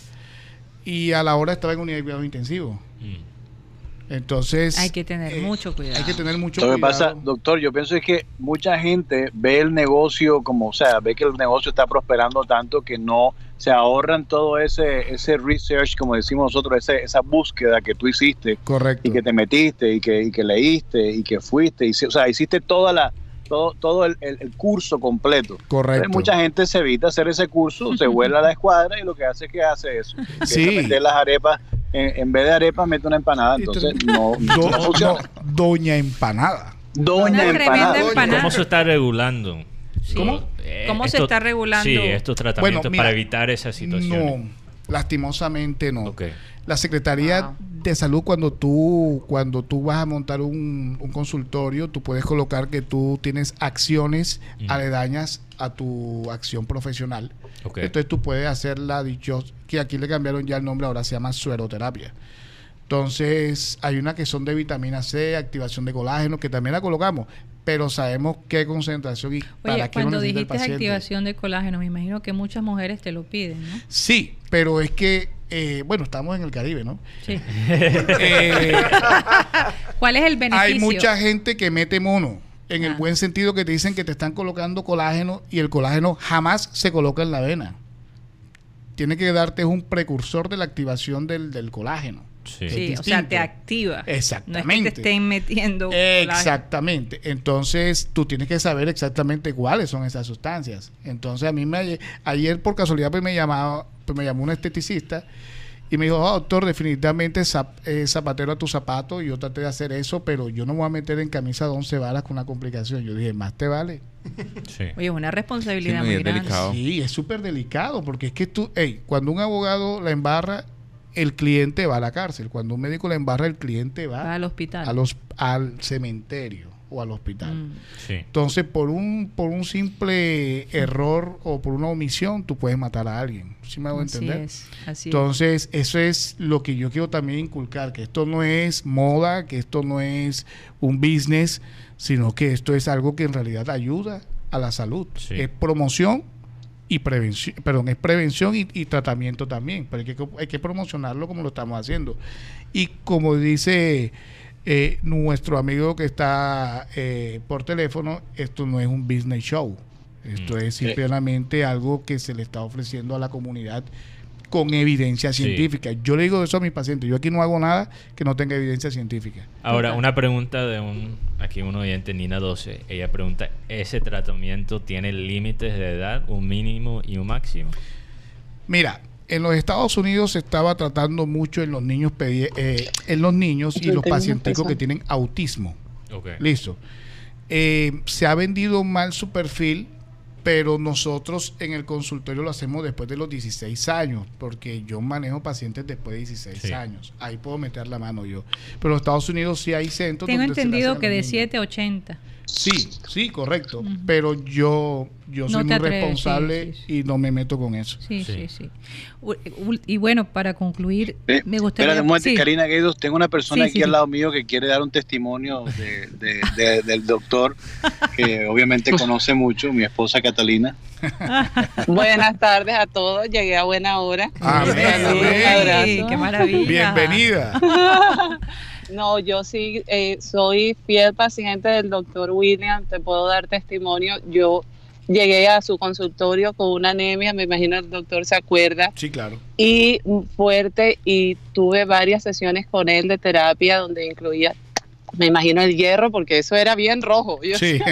y a la hora estaba en unidad de cuidados intensivos. Mm. Entonces... Hay que tener eh, mucho cuidado. Hay que tener mucho Lo que cuidado. pasa, doctor, yo pienso es que mucha gente ve el negocio como, o sea, ve que el negocio está prosperando tanto que no se ahorran todo ese ese research, como decimos nosotros, ese, esa búsqueda que tú hiciste Correcto. y que te metiste y que, y que leíste y que fuiste, y, se- o sea, hiciste toda la todo, todo el, el- el curso completo. Correcto. Entonces, mucha gente se evita hacer ese curso, se vuela a la escuadra y lo que hace es que hace eso. Empieza Sí. a meter las arepas, en, en vez de arepas mete una empanada, entonces no, Do- no funciona. no, doña empanada. Doña Una empanada. empanada. ¿Cómo se está regulando? Sí. ¿Cómo? Eh, ¿Cómo se está regulando? Sí, estos tratamientos Bueno, mira, para evitar esa situación. No, lastimosamente no. Ok. La Secretaría Wow. de Salud cuando tú cuando tú vas a montar un, un consultorio, tú puedes colocar que tú tienes acciones aledañas a tu acción profesional. Entonces tú puedes hacer la dichos que aquí le cambiaron ya el nombre, ahora se llama sueroterapia. Entonces, hay una que son de vitamina C, activación de colágeno, que también la colocamos, pero sabemos qué concentración y para Oye, qué lo cuando dijiste activación de colágeno, me imagino que muchas mujeres te lo piden, ¿no? Sí, pero es que, eh, bueno, estamos en el Caribe, ¿no? Sí. Eh, ¿Cuál es el beneficio? hay mucha gente que mete mono, en el Ah. buen sentido que te dicen que te están colocando colágeno y el colágeno jamás se coloca en la vena. Tiene que darte un precursor de la activación del, del colágeno. Sí. O sea, te activa. No es que Exactamente. te estén metiendo. Exactamente. Entonces, tú tienes que saber exactamente cuáles son esas sustancias. Entonces, a mí me ayer por casualidad pues me llamaba, pues me llamó un esteticista y me dijo, "Oh, doctor, definitivamente zap- eh, zapatero a tu zapato. Y yo traté de hacer eso, pero yo no me voy a meter en camisa de 11 varas con una complicación. Yo dije, más te vale. Sí. Oye, es una responsabilidad Sí, muy es grande. delicado. Sí, es súper delicado porque es que tú, hey, cuando un abogado la embarra, el cliente va a la cárcel. Cuando un médico la embarra, el cliente va, Va al hospital. a los, al cementerio o al hospital. Mm. Sí. Entonces, por un, por un simple error o por una omisión, tú puedes matar a alguien. ¿Sí me hago Así entender? es, así es. Entonces, eso es lo que yo quiero también inculcar, que esto no es moda, que esto no es un business, sino que esto es algo que en realidad ayuda a la salud. Sí. Es promoción y prevención, perdón, es prevención y, y tratamiento también, pero hay que, hay que promocionarlo como lo estamos haciendo. Y como dice eh, nuestro amigo que está eh, por teléfono, esto no es un business show. Esto Mm. es simplemente algo que se le está ofreciendo a la comunidad con evidencia Sí. científica. Yo le digo eso a mis pacientes. Yo aquí no hago nada que no tenga evidencia científica. Ahora, una pregunta de un aquí un oyente, Nina 12. Ella pregunta, ¿ese tratamiento tiene límites de edad, un mínimo y un máximo? Mira, en los Estados Unidos se estaba tratando mucho en los niños, pedi- eh, en los niños y los 31 pacienticos que tienen autismo. Listo. Eh, se ha vendido mal su perfil, pero nosotros en el consultorio lo hacemos después de los 16 años, porque yo manejo pacientes después de 16 Sí. años. Ahí puedo meter la mano yo. Pero en Estados Unidos sí hay centros Tengo donde entendido que de niños. 7 a 80. Sí, sí, correcto. Pero yo, yo No soy muy atreves, responsable sí, sí, y no me meto con eso. Sí, Sí. sí, Y bueno, para concluir, Eh, me gustaría... Espérate un momento, sí. Karina Gueidos, tengo una persona Sí, aquí sí, al sí. lado mío que quiere dar un testimonio de, de- de- del doctor, que obviamente conoce mucho, mi esposa Catalina. Buenas tardes a todos, llegué a buena hora. Amén, Saludos, amén. qué maravilla. Bienvenida. No, yo sí eh, soy fiel paciente del doctor William, te puedo dar testimonio. Yo llegué a su consultorio con una anemia, me imagino el doctor se acuerda. Sí, claro. Y fuerte, y tuve varias sesiones con él de terapia donde incluía, me imagino el hierro, porque eso era bien rojo. Yo Sí.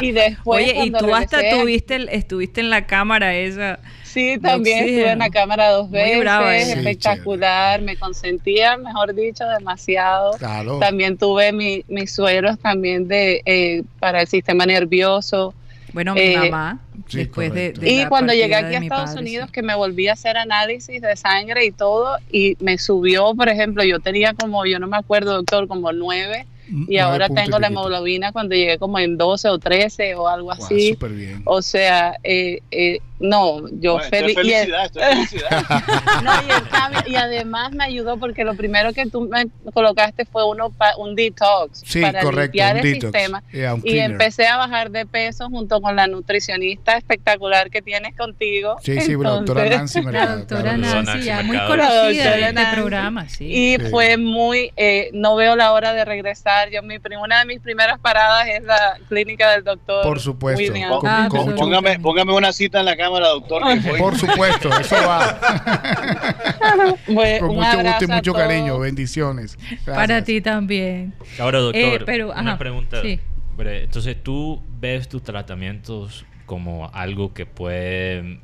y después. Oye, y tú hasta tuviste, el- estuviste en la cámara esa. Sí, también estuve en la cámara dos Muy veces, brava esa. Sí, espectacular, me consentía, mejor dicho, demasiado. Claro. También tuve mi- mis sueros también de eh, para el sistema nervioso. Bueno, mi Eh, mamá, sí, después de, Y la cuando llegué aquí a Estados padre, Unidos, sí. que me volví a hacer análisis de sangre y todo, y me subió, por ejemplo, yo tenía como, yo no me acuerdo, doctor, como nueve, Mm, y ahora tengo la hemoglobina cuando llegué como en 12 o 13 o algo así. Súper bien. O sea, eh, eh, no, yo Bueno, esto es feliz. y el- felicidad, esto es felicidad. no, y, el cambio- y además me ayudó porque lo primero que tú me colocaste fue uno pa- un detox Sí, para correcto, limpiar un el detox. sistema. Yeah, Y cleaner. empecé a bajar de peso junto con la nutricionista espectacular que tienes contigo. Sí, sí, la doctora Entonces, Nancy La doctora claro. Nancy, ya muy conocida de este programa, sí. Y Sí. fue muy, eh, no veo la hora de regresar. Yo mi una de mis primeras paradas es la clínica del doctor. Por supuesto. William. Con- Ah, con- pero- Póngame, póngame una cita en la cámara, doctor. que por supuesto, eso va. Con mucho gusto y mucho cariño. Bendiciones. Gracias. Para ti también. Ahora, doctor, Eh, pero, una ajá, pregunta. sí. Entonces, ¿tú ves tus tratamientos como algo que puede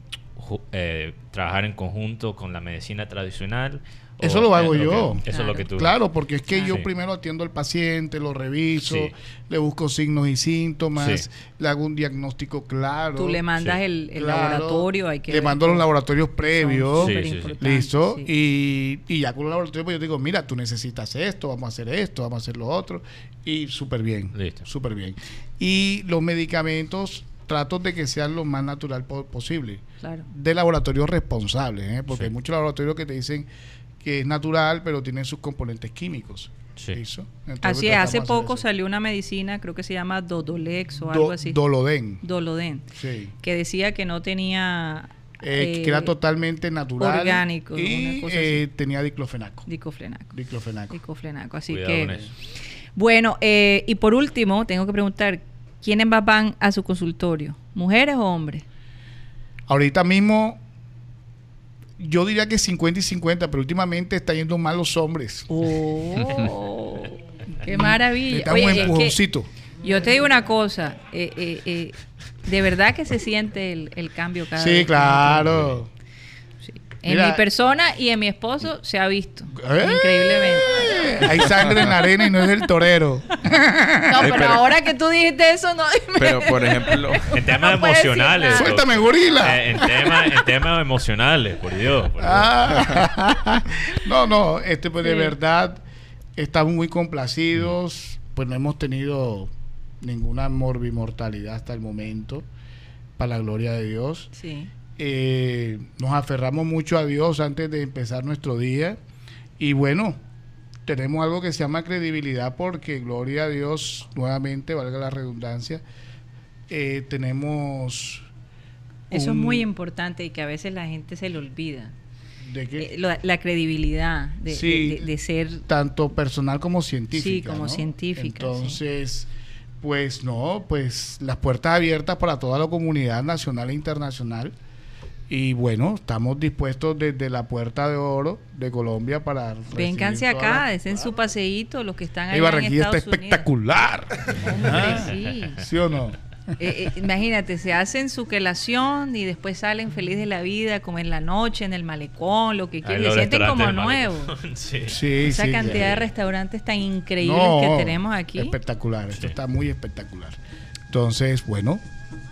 eh, trabajar en conjunto con la medicina tradicional? ¿O Eso lo hago es yo. que- eso es lo que tú Claro, porque es que Claro. yo Sí. primero atiendo al paciente, lo reviso, Sí. le busco signos y síntomas, Sí. le hago un diagnóstico claro. Tú le mandas sí. el, el Claro. laboratorio, hay que Le ver mando los laboratorios previos. Listo. sí. Y, y ya con los laboratorios pues yo digo, mira, tú necesitas esto, vamos a hacer esto, vamos a hacer lo otro. Y súper bien. Listo. Súper bien. Y los medicamentos trato de que sean lo más natural po- posible. Claro. De laboratorios responsables, ¿eh? porque Sí. hay muchos laboratorios que te dicen que es natural, pero tienen sus componentes químicos. Sí. Entonces, Así es, hace poco eso. salió una medicina, creo que se llama Dodolex o Do- algo así. Doloden. Doloden, Sí. que decía que no tenía Eh, eh, que era totalmente natural. orgánico, Y una cosa eh, tenía diclofenaco. dicloflenaco. Diclofenaco. Dicloflenaco, así Cuidado que con eso. bueno, eh, y por último, tengo que preguntar, ¿quiénes más van a su consultorio? ¿Mujeres o hombres? Ahorita mismo, yo diría que 50 y 50, pero últimamente está yendo mal los hombres. Oh, qué maravilla. Un Oye, es que empujoncito. yo te digo una cosa, eh, eh, eh, de verdad que se siente el, el cambio cada Sí, vez. claro. En Mira. mi persona y en mi esposo se ha visto, ¡Eh! increíblemente. Hay sangre en la arena y no es del torero. No, Ay, pero, pero- ahora que tú dijiste eso, no. Pero, por ejemplo, En temas No emocionales. Suéltame, gorila. Eh, en, tema- en temas emocionales, por Dios. por Dios. Ah. no, no, este pues de verdad estamos muy complacidos, pues no hemos tenido ninguna morbimortalidad hasta el momento, para la gloria de Dios. Sí. Eh, nos aferramos mucho a Dios antes de empezar nuestro día y bueno, tenemos algo que se llama credibilidad porque gloria a Dios, nuevamente, valga la redundancia, eh, tenemos... Eso es muy importante y que a veces la gente se le olvida. ¿de qué? Eh, la, la credibilidad de, Sí. de- de- de ser tanto personal como científica. Sí, como ¿no? científica, sí. Entonces, pues no, pues las puertas abiertas para toda la comunidad nacional e internacional. Y bueno, estamos dispuestos desde la Puerta de Oro de Colombia para... Vénganse acá, las- desen su paseíto, los que están en Barranquilla está Estados Unidos. espectacular. Hombre, sí. ¿Sí o no? Eh, eh, imagínate, se hacen su quelación y después salen feliz de la vida, como en la noche, en el malecón, lo que Ahí quieran, se sienten como nuevos. sí. Sí, Esa sí, cantidad sí. de restaurantes tan increíbles No, que tenemos aquí. Espectacular, esto Sí. está muy espectacular. Entonces, bueno,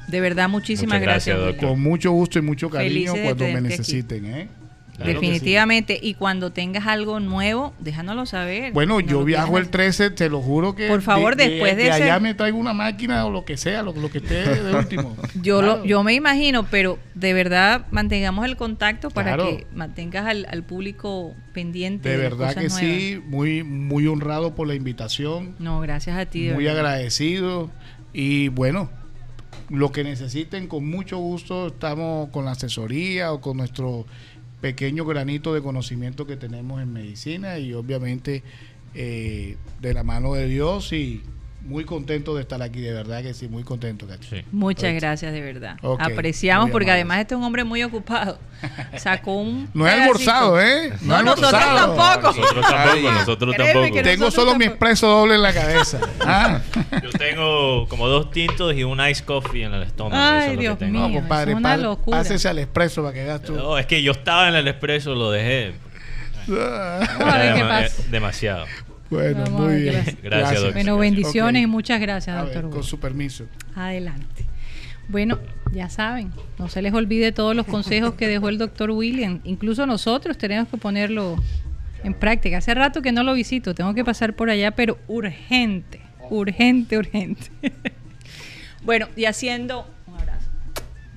De verdad, muchísimas Muchas gracias. con mucho gusto y mucho cariño Felices de cuando me necesiten, ¿eh? Claro que sí. Definitivamente. Y cuando tengas algo nuevo, déjanoslo saber. Bueno, yo viajo el 13, te lo juro que. Por favor, después de ese- allá me traigo una máquina o lo que sea, lo, lo que esté de último. Yo, Claro. lo, yo me imagino, pero de verdad mantengamos el contacto para Claro. que mantengas al, al público pendiente. De de verdad cosas que nuevas. sí, muy, muy honrado por la invitación, No, gracias a ti. de muy verdad. agradecido. Y bueno, lo que necesiten, con mucho gusto, estamos con la asesoría o con nuestro pequeño granito de conocimiento que tenemos en medicina y obviamente eh, de la mano de Dios y muy contento de estar aquí, de verdad que sí, muy contento, Katy. Muchas gracias, de verdad. Apreciamos porque además este es un hombre muy ocupado. Sacó un. No he pedacito. almorzado, ¿eh? No, he No, nosotros almorzado. tampoco. Nosotros tampoco, nosotros tampoco. Tengo Nosotros solo mi expreso doble en la cabeza. Ah. Yo tengo como dos tintos y un ice coffee en el estómago. Ay, eso es lo que Dios tengo. mío. No, compadre, es una locura. pásese al expreso para que veas tú. No, es que yo estaba en el expreso, lo dejé. Ah. Vamos a ver qué Dema- pasa. Demasiado. Bueno, Vamos muy bien. pasa. Gracias, doctor. Bueno, bendiciones y muchas gracias, A doctor. ver, con su permiso. Adelante. Bueno, ya saben, no se les olvide todos los consejos que dejó el doctor William. Incluso nosotros tenemos que ponerlo en práctica. Hace rato que no lo visito, tengo que pasar por allá, pero urgente, urgente, urgente. bueno, y haciendo un abrazo.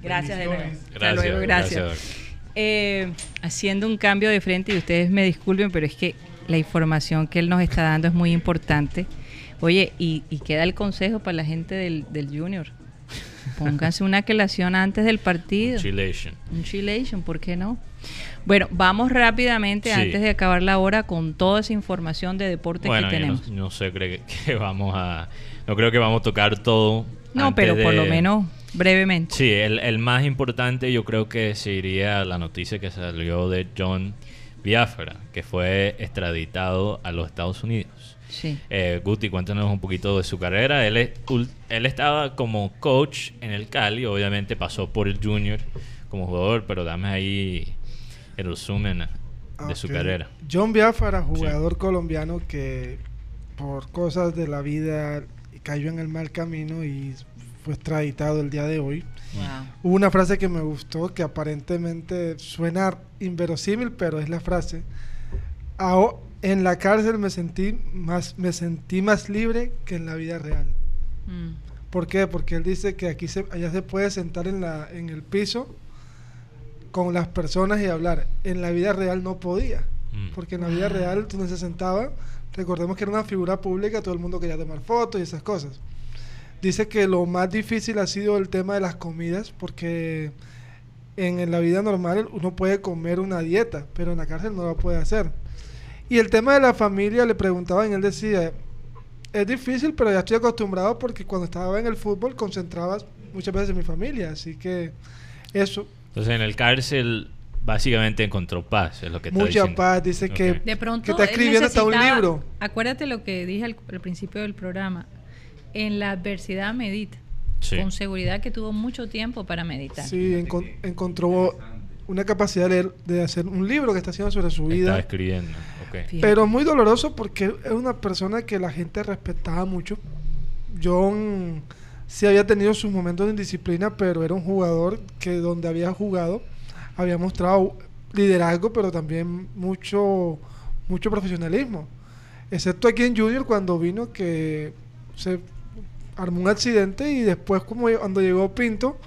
Gracias de nuevo. Hasta Gracias, luego, gracias. gracias, Eh, haciendo un cambio de frente, y ustedes me disculpen, pero es que la información que él nos está dando es muy importante. Oye, y, y queda el consejo para la gente del, del Junior. Pónganse una quelación antes del partido. Chilation. Un chilation, ¿por qué no? Bueno, vamos rápidamente, Sí. antes de acabar la hora, con toda esa información de deporte Bueno, que yo no, tenemos. no sé, creo que, que vamos a... No creo que vamos a tocar todo. No, antes pero por lo menos brevemente. Sí, el, el más importante yo creo que sería la noticia que salió de John Biafra, que fue extraditado a los Estados Unidos. Sí. Eh, Guti, cuéntanos un poquito de su carrera. Él, es- él estaba como coach en el Cali, obviamente pasó por el Junior como jugador, pero dame ahí el resumen de su Ok. carrera. John Biafara, jugador colombiano que por cosas de la vida cayó en el mal camino y fue extraditado el día de hoy. Wow. Hubo una frase que me gustó que aparentemente suena inverosímil, pero es la frase. "Aho- en la cárcel me sentí más me sentí más libre que en la vida real. Mm. ¿Por qué? Porque él dice que aquí se, allá se puede sentar en, la, en el piso con las personas y hablar. En la vida real no podía. Mm. Porque en la vida real donde se sentaba, recordemos que era una figura pública, todo el mundo quería tomar fotos y esas cosas. Dice que lo más difícil ha sido el tema de las comidas, porque en, en la vida normal uno puede comer una dieta, pero en la cárcel no lo puede hacer. Y el tema de la familia, le preguntaban y él decía, es difícil, pero ya estoy acostumbrado porque cuando estaba en el fútbol concentraba muchas veces en mi familia, así que eso, Entonces en el cárcel básicamente encontró paz, es lo que está mucha diciendo. paz, dice que De pronto que está escribiendo hasta un libro. Acuérdate lo que dije al, al principio del programa. En la adversidad medita. Sí. Con seguridad que tuvo mucho tiempo para meditar. Sí, encon- encontró una capacidad de, leer- de hacer un libro que está haciendo sobre su Está vida. escribiendo. ok. Fíjate. Pero muy doloroso porque es una persona que la gente respetaba mucho. John sí había tenido sus momentos de indisciplina, pero era un jugador que donde había jugado había mostrado liderazgo, pero también mucho, mucho profesionalismo. Excepto aquí en Junior cuando vino que se armó un accidente y después como cuando llegó Pinto,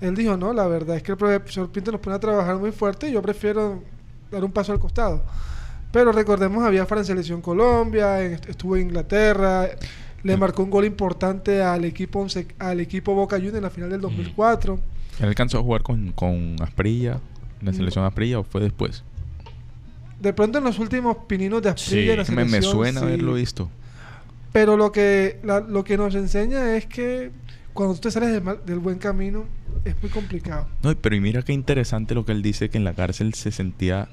él dijo, no, la verdad es que el profesor Pinto nos pone a trabajar muy fuerte y yo prefiero dar un paso al costado. Pero recordemos, había en Selección Colombia, estuvo en Inglaterra, le marcó un gol importante al equipo al equipo Boca Juniors en la final del 2004. ¿Él alcanzó a jugar con, con Asprilla, en la Mm. selección Asprilla o fue después? De pronto en los últimos pininos de Asprilla Sí. en la Me, me selección, suena sí. haberlo visto. Pero lo que, la- lo que nos enseña es que cuando tú te sales del, buen camino es muy complicado. No, pero y mira qué interesante lo que él dice, que en la cárcel se sentía...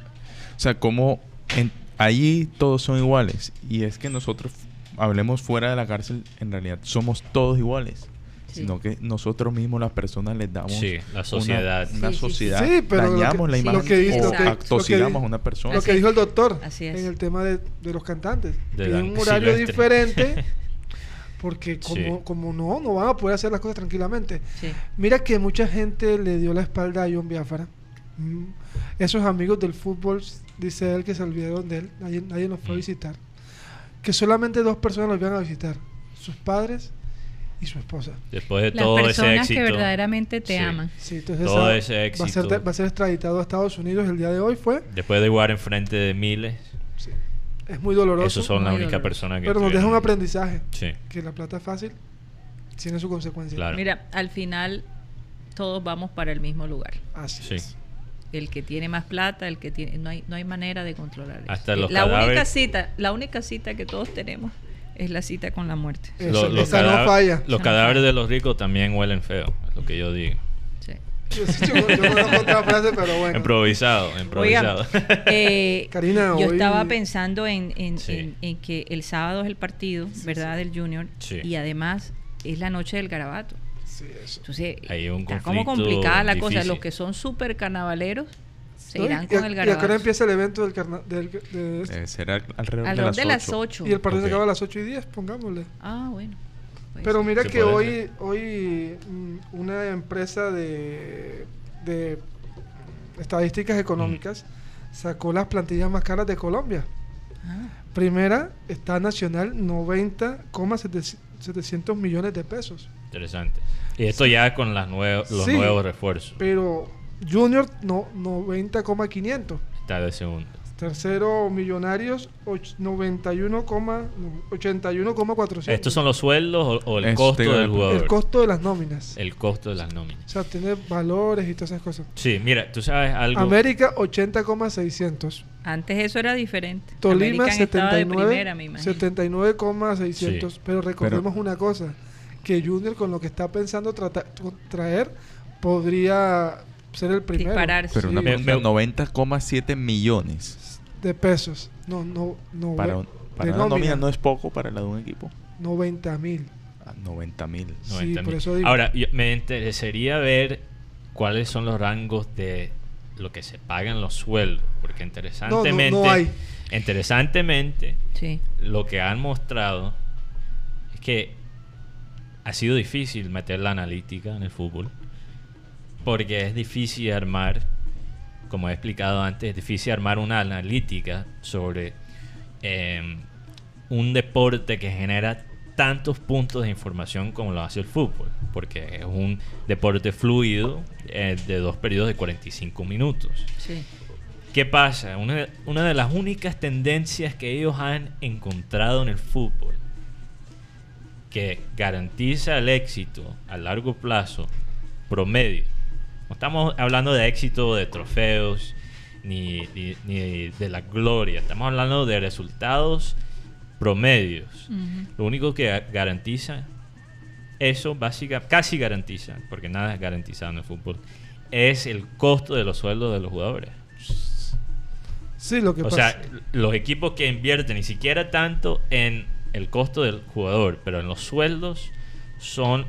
O sea, como allí todos son iguales. Y es que nosotros, hablemos fuera de la cárcel, en realidad somos todos iguales. Sí. Sino que nosotros mismos, las personas, les damos... Sí, la una- sociedad. Una, Sí, sí, sí. sociedad. Sí, pero lo dañamos que- la sí, imagen lo que dice- o lo que- atosigamos lo que- a una persona. Lo que dijo el doctor Así es. en el tema de, de los cantantes. De que un horario Silvestre. diferente, porque como, Sí. como no, no van a poder hacer las cosas tranquilamente. Sí. Mira que mucha gente le dio la espalda a John Biafara. Mm. Esos amigos del fútbol, dice él, que se olvidaron de él. Nadie, nadie nos fue a Mm. visitar. Que solamente dos personas los iban a visitar. Sus padres y su esposa. Después de Las todo ese personas éxito. que verdaderamente te Sí. aman. Sí, entonces Todo ah, ese va, a éxito. ser, va a ser extraditado a Estados Unidos el día de hoy. Fue. Después de jugar enfrente de miles. Sí. Es muy doloroso. Esos son la única doloroso. persona que. pero nos deja un aprendizaje. Sí, Que la plata es fácil tiene su consecuencia. claro. Mira, al final todos vamos para el mismo lugar. Así Sí. es. El que tiene más plata, el que tiene, no hay, no hay manera de controlar eso. Hasta los la única cadáveres- cita, la única cita que todos tenemos es la cita con la muerte. Esa- Lo- los esa no falla. Los cadáveres falla. de los ricos también huelen feo, es lo que yo digo. Sí. Yo, yo, yo conozco otra frase, pero bueno. Improvisado, improvisado. eh, Karina, yo hoy- estaba pensando en, en- Sí. en- en que el sábado es el partido, ¿verdad? Del Junior. Sí. Y además es la noche del garabato. Sí, eso. Entonces, Hay un está como complicada la cosa. Los que son súper carnavaleros se ¿No? irán y, con a- el y a qué hora garabato. empieza el evento del carna del, de este? Debe ser al- alrededor, Alrededor de las 8. Y el partido se acaba a las 8 y 10, pongámosle. Ah, bueno. Pues Pero sí. mira que hoy, hoy mm, una empresa de, de estadísticas económicas sacó las plantillas más caras de Colombia. Ah, Primera está Nacional 90,700 millones de pesos. Interesante. Y esto ya con las nue- los Sí. nuevos refuerzos. Pero Junior no 90,500. Está de segundo. Tercero Millonarios och- 91,81,400. ¿Estos son los sueldos o, o el Eso costo del jugador? el costo de las nóminas. El costo de las nóminas. O sea, tiene valores y todas esas cosas. Sí, mira, tú sabes algo. América 80,600. Antes eso era diferente. Tolima American estaba de 79, primera, me imagino. 79,600. Sí. Pero recordemos Pero- una cosa, que Junior con lo que está pensando traer podría ser el primero Dispararse. Pero una Sí, Me- pregunta, me- 90,7 millones. de pesos. No, no, no. Para, un- para una nómina nómina. no es poco para la de un equipo. 90 mil. Ah, 90 mil. Sí, 90 por mil. eso digo. Ahora, yo- me interesaría ver cuáles son los rangos de lo que se pagan los sueldos. Porque interesantemente, no hay. interesantemente, Sí. lo que han mostrado es que ha sido difícil meter la analítica en el fútbol. Porque es difícil armar, como he explicado antes, es difícil armar una analítica sobre eh, un deporte que genera tantos puntos de información como lo hace el fútbol. Porque es un deporte fluido eh, de dos periodos de 45 minutos. Sí. ¿Qué pasa? Una, una de las únicas tendencias que ellos han encontrado en el fútbol que garantiza el éxito a largo plazo promedio. No estamos hablando de éxito de trofeos ni, ni- ni de la gloria. Estamos hablando de resultados promedios. Lo único que ga- garantiza eso, básica, casi garantiza, porque nada es garantizado en el fútbol, es el costo de los sueldos de los jugadores. Sí, lo que O pasa. sea, los equipos que invierten ni siquiera tanto en el costo del jugador, pero en los sueldos son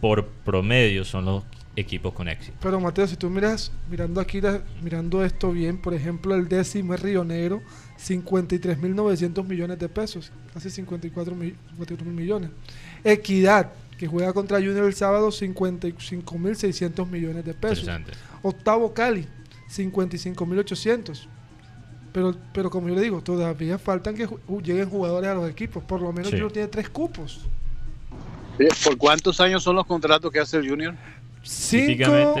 por promedio son los equipos con éxito. Pero Mateo, si tú miras, mirando aquí, la- mirando esto bien, por ejemplo, el décimo es Río Negro, 53.900 millones de pesos, casi 54 mil, 54 mil millones. Equidad, que juega contra Junior el sábado, 55.600 millones de pesos. Octavo Cali, 55.800. Pero, pero como yo le digo, todavía faltan que ju- lleguen jugadores a los equipos. Por lo menos Sí. Junior tiene tres cupos. ¿Por cuántos años son los contratos que hace el Junior? Cinco,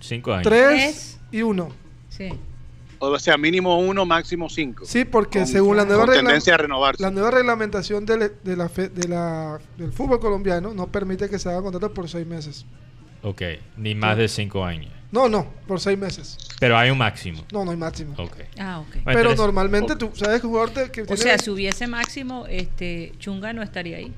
cinco años. tres Tres. y uno. Sí. O sea, mínimo uno, máximo cinco. Sí, porque Con- según la nueva tendencia a renovarse. La nueva reglamentación de, le- de la fe- de la- del fútbol colombiano no permite que se haga contrato por seis meses. Ok, ni más de cinco años. No, no, por seis meses. Pero hay un máximo. No, no hay máximo. Ok. Ah, ok. Pero normalmente tú sabes que un jugador te- que O tiene- sea, si hubiese máximo, este Chunga no estaría ahí.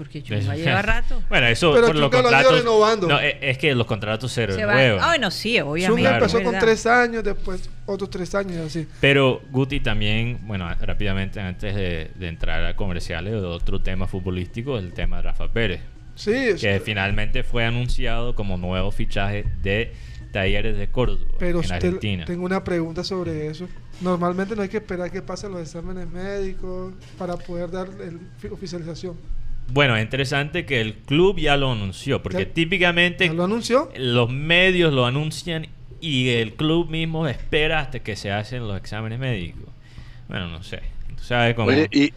Porque Chunga Eso- lleva rato. Bueno, eso Pero por los lo ha ido contratos. renovando. No, es, es que los contratos se Se va- renuevan. Ah, bueno, sí, obviamente. Claro. empezó con tres años, después otros tres años y así. Pero Guti también, bueno, rápidamente antes de, de entrar a comerciales, otro tema futbolístico, el tema de Rafa Pérez, Sí, es- que finalmente fue anunciado como nuevo fichaje de Talleres de Córdoba pero en Argentina. tengo una pregunta sobre eso. Normalmente no hay que esperar que pasen los exámenes médicos para poder dar el fi- oficialización. Bueno, es interesante que el club ya lo anunció, porque Ya- típicamente ¿Ya lo anunció? los medios lo anuncian y el club mismo espera hasta que se hacen los exámenes médicos. Bueno, no sé. Tú sabes cómo... Oye, y,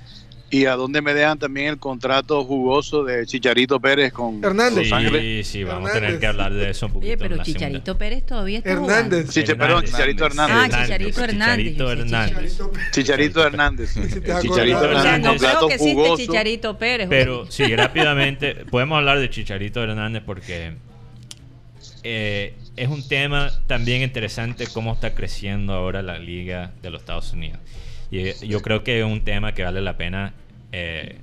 ¿y a dónde me dejan también el contrato jugoso de Chicharito Pérez con Hernández. Los Ángeles? Sí, sí, vamos a Hernández. tener que hablar de eso un poquito. Oye, en pero la segunda. Chicharito Pérez todavía está Hernández. Sí, che- perdón, Chicharito Hernández. Ah, Chicharito Hernández. Chicharito Hernández. Chicharito Hernández. Chicharito Hernández, no creo que existe. Chicharito Pérez. Pero sí, rápidamente, podemos hablar de Chicharito Hernández porque eh, es un tema también interesante cómo está creciendo ahora la liga de los Estados Unidos. Y eh, yo creo que es un tema que vale la pena eh,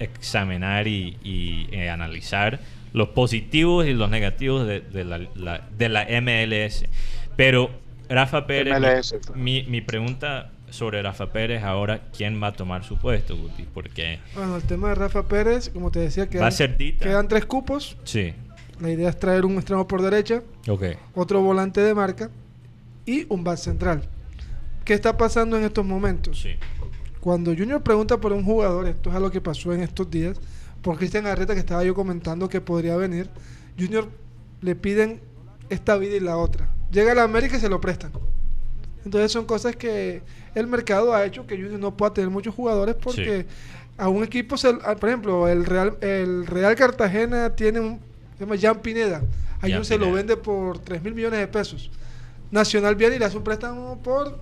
examinar y, y, eh, analizar los positivos y los negativos de, de la, la- de la MLS. Pero Rafa Pérez, MLS, mi- pregunta sobre Rafa Pérez ahora, ¿quién va a tomar su puesto, Guti? Porque Bueno, el tema de Rafa Pérez, como te decía, quedan, va a ser Dita. quedan tres cupos. Sí, La idea es traer un extremo por derecha, otro volante de marca y un back central. ¿Qué está pasando en estos momentos? Sí. Cuando Junior pregunta por un jugador, esto es a lo que pasó en estos días, por Cristian Arreta, que estaba yo comentando que podría venir, Junior le piden esta vida y la otra. Llega a la América y se lo prestan. Entonces son cosas que el mercado ha hecho que Junior no pueda tener muchos jugadores porque a un equipo, se, a- por ejemplo, el Real, el Real Cartagena tiene un, se llama Jan Pineda. A Junior se lo vende por 3 mil millones de pesos. Nacional viene y le hace un préstamo por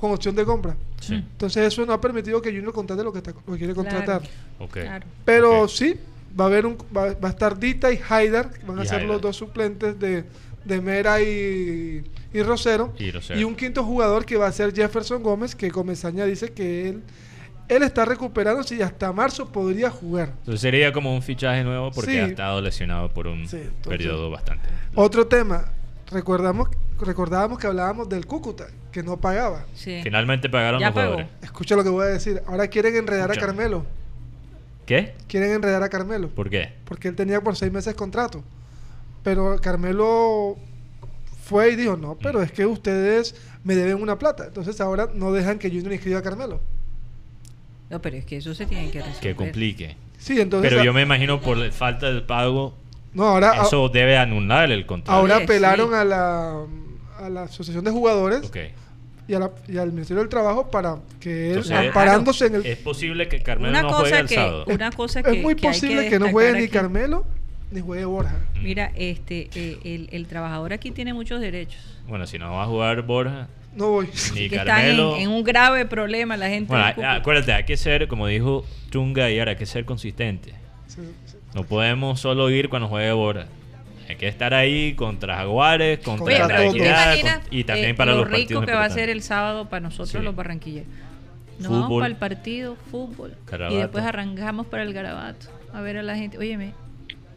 con opción de compra. Sí. Entonces eso no ha permitido que Junior contrate lo que, está- lo que quiere contratar. Claro. Pero sí, va a haber un, va, va a estar Dita y Haidar, que van a ser Haidar. los dos suplentes de, de Mera y, y Rosero. Y Rosero. Y un quinto jugador que va a ser Jefferson Gómez, que Comesaña dice que él, él está recuperándose y hasta marzo podría jugar. Entonces sería como un fichaje nuevo porque Sí. ha estado lesionado por un Sí, entonces- periodo bastante. Otro tema, recordamos, recordábamos que hablábamos del Cúcuta, que no pagaba. Sí. Finalmente pagaron Ya los pagó. jugadores. Escucha lo que voy a decir. Ahora quieren enredar Escucha. a Carmelo. ¿Qué? Quieren enredar a Carmelo. ¿Por qué? porque él tenía por seis meses contrato. Pero Carmelo fue y dijo, no, pero es que ustedes me deben una plata. Entonces ahora no dejan que Junior inscriba a Carmelo. No, pero es que eso se tiene que resolver. Que complique. Sí, entonces... Pero a- yo me imagino por la falta del pago, no, ahora, a- eso debe anular el contrato. ahora apelaron sí. a la a la Asociación de Jugadores Ok. y, a la- y al Ministerio del Trabajo para que él, Entonces, amparándose en el... Es posible que Carmelo Una no juegue cosa el que- sábado. una cosa es que- muy que hay que posible que, no juegue ni aquí. Carmelo ni juegue Borja. Mm. Mira, este, eh, el, el trabajador aquí tiene muchos derechos. Bueno, si no va a jugar Borja No voy. ni que están en, Carmelo. en un grave problema la gente. Bueno, acuérdate, hay que ser, como dijo Chunga ayer, hay que ser consistente. Sí, sí. No podemos solo ir cuando juegue Borja. Hay que estar ahí contra Jaguares, contra Oye, la pero ¿tú te Equidad, con- y también eh, para lo los rico partidos que va a ser el sábado para nosotros Sí. los barranquilleros. Nos vamos Fútbol. para el partido, fútbol. Garabato. Y después arrancamos para el garabato. A ver a la gente. Óyeme.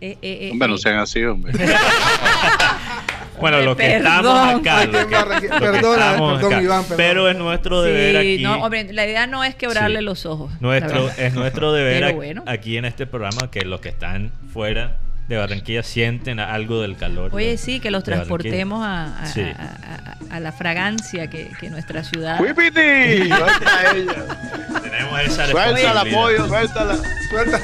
Eh, eh, eh, Hombre, no sean así, hombre. Bueno, lo que perdón. estamos acá. Lo que- barra- lo que perdona, estamos perdón, acá. Iván, perdón. Pero es nuestro deber Sí, aquí. no, hombre, la idea no es quebrarle Sí. los ojos. Nuestro, es nuestro deber bueno. aquí en este programa que los que están fuera de Barranquilla sienten algo del calor. Oye, de- sí, que los transportemos a, a- Sí. a- a- a la fragancia que, que nuestra ciudad. Ella. Tenemos esa Suéltala, pollo, suéltala. Suelta.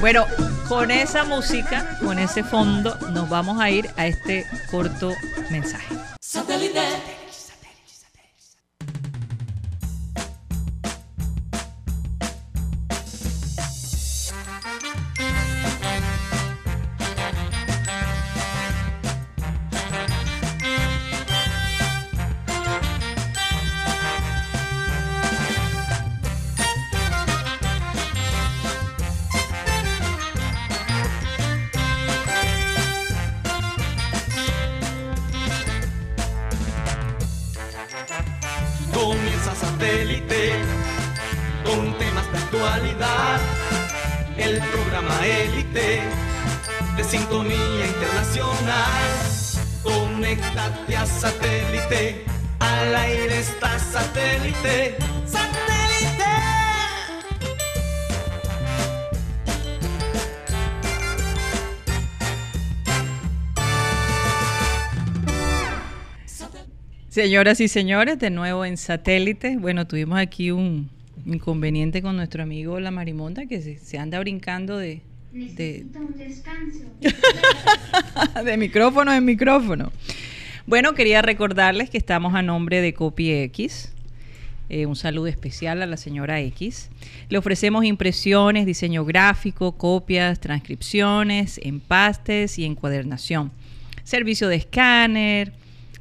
Bueno, con esa música, con ese fondo, nos vamos a ir a este corto mensaje. Comienza Satélite. Al aire está satélite. Satélite. Señoras y señores, de nuevo en satélite. Bueno, tuvimos aquí un inconveniente con nuestro amigo La Marimonda que se, se anda brincando de, de, Necesito un descanso. de micrófono en micrófono. Bueno, quería recordarles que estamos a nombre de Copy X. Eh, un saludo especial a la señora X. Le ofrecemos impresiones, diseño gráfico, copias, transcripciones, empastes y encuadernación. Servicio de escáner,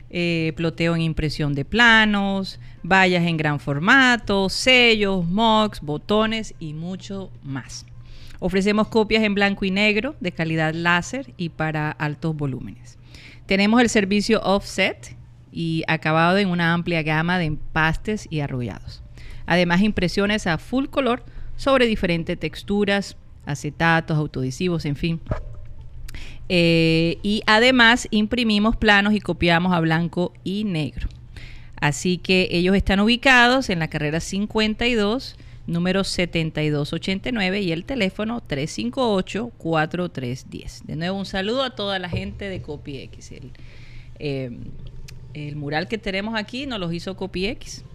eh, ploteo en impresión de planos, vallas en gran formato, sellos, mocks, botones y mucho más. Ofrecemos copias en blanco y negro de calidad láser y para altos volúmenes. Tenemos el servicio offset y acabado en una amplia gama de empastes y arrullados. Además, impresiones a full color sobre diferentes texturas, acetatos, autoadhesivos, en fin. Eh, y además imprimimos planos y copiamos a blanco y negro. Así que ellos están ubicados en la carrera 52, número 7289 y el teléfono 358-4310. De nuevo, un saludo a toda la gente de CopyX. El, eh, el mural que tenemos aquí nos lo hizo CopyX.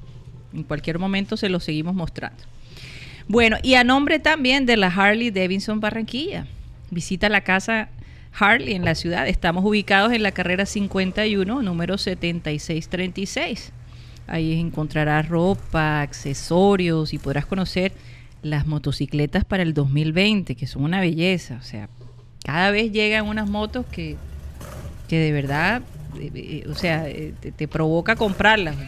En cualquier momento se lo seguimos mostrando. Bueno, y a nombre también de la Harley Davidson Barranquilla. Visita la casa Harley en la ciudad. Estamos ubicados en la carrera 51, número 7636. Ahí encontrarás ropa, accesorios y podrás conocer las motocicletas para el 2020, que son una belleza. O sea, cada vez llegan unas motos que, que de verdad, eh, eh, o sea, eh, te, te provoca comprarlas.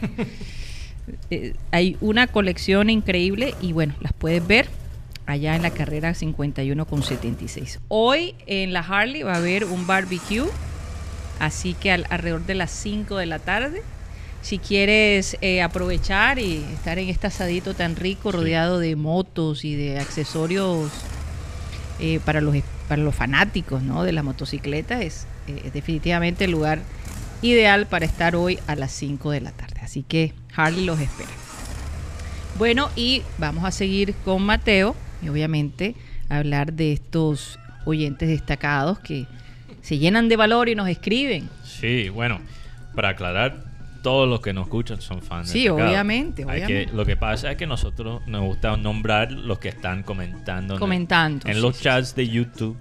Hay una colección increíble y bueno, las puedes ver allá en la carrera 51 con 76. Hoy en la Harley va a haber un barbecue, así que al- alrededor de las 5 de la tarde, si quieres eh, aprovechar y estar en este asadito tan rico, rodeado de motos y de accesorios eh, para, los, para los fanáticos ¿no? de la motocicleta, es, eh, es definitivamente el lugar ideal para estar hoy a las 5 de la tarde. Así que Harley los espera. Bueno, y vamos a seguir con Mateo y obviamente hablar de estos oyentes destacados que se llenan de valor y nos escriben. Sí, bueno, para aclarar, todos los que nos escuchan son fans. Sí, de Pecado. obviamente, que- obviamente. lo que pasa es que nosotros nos gusta nombrar los que están comentando en- Comentando, en, sí, los sí, chats de YouTube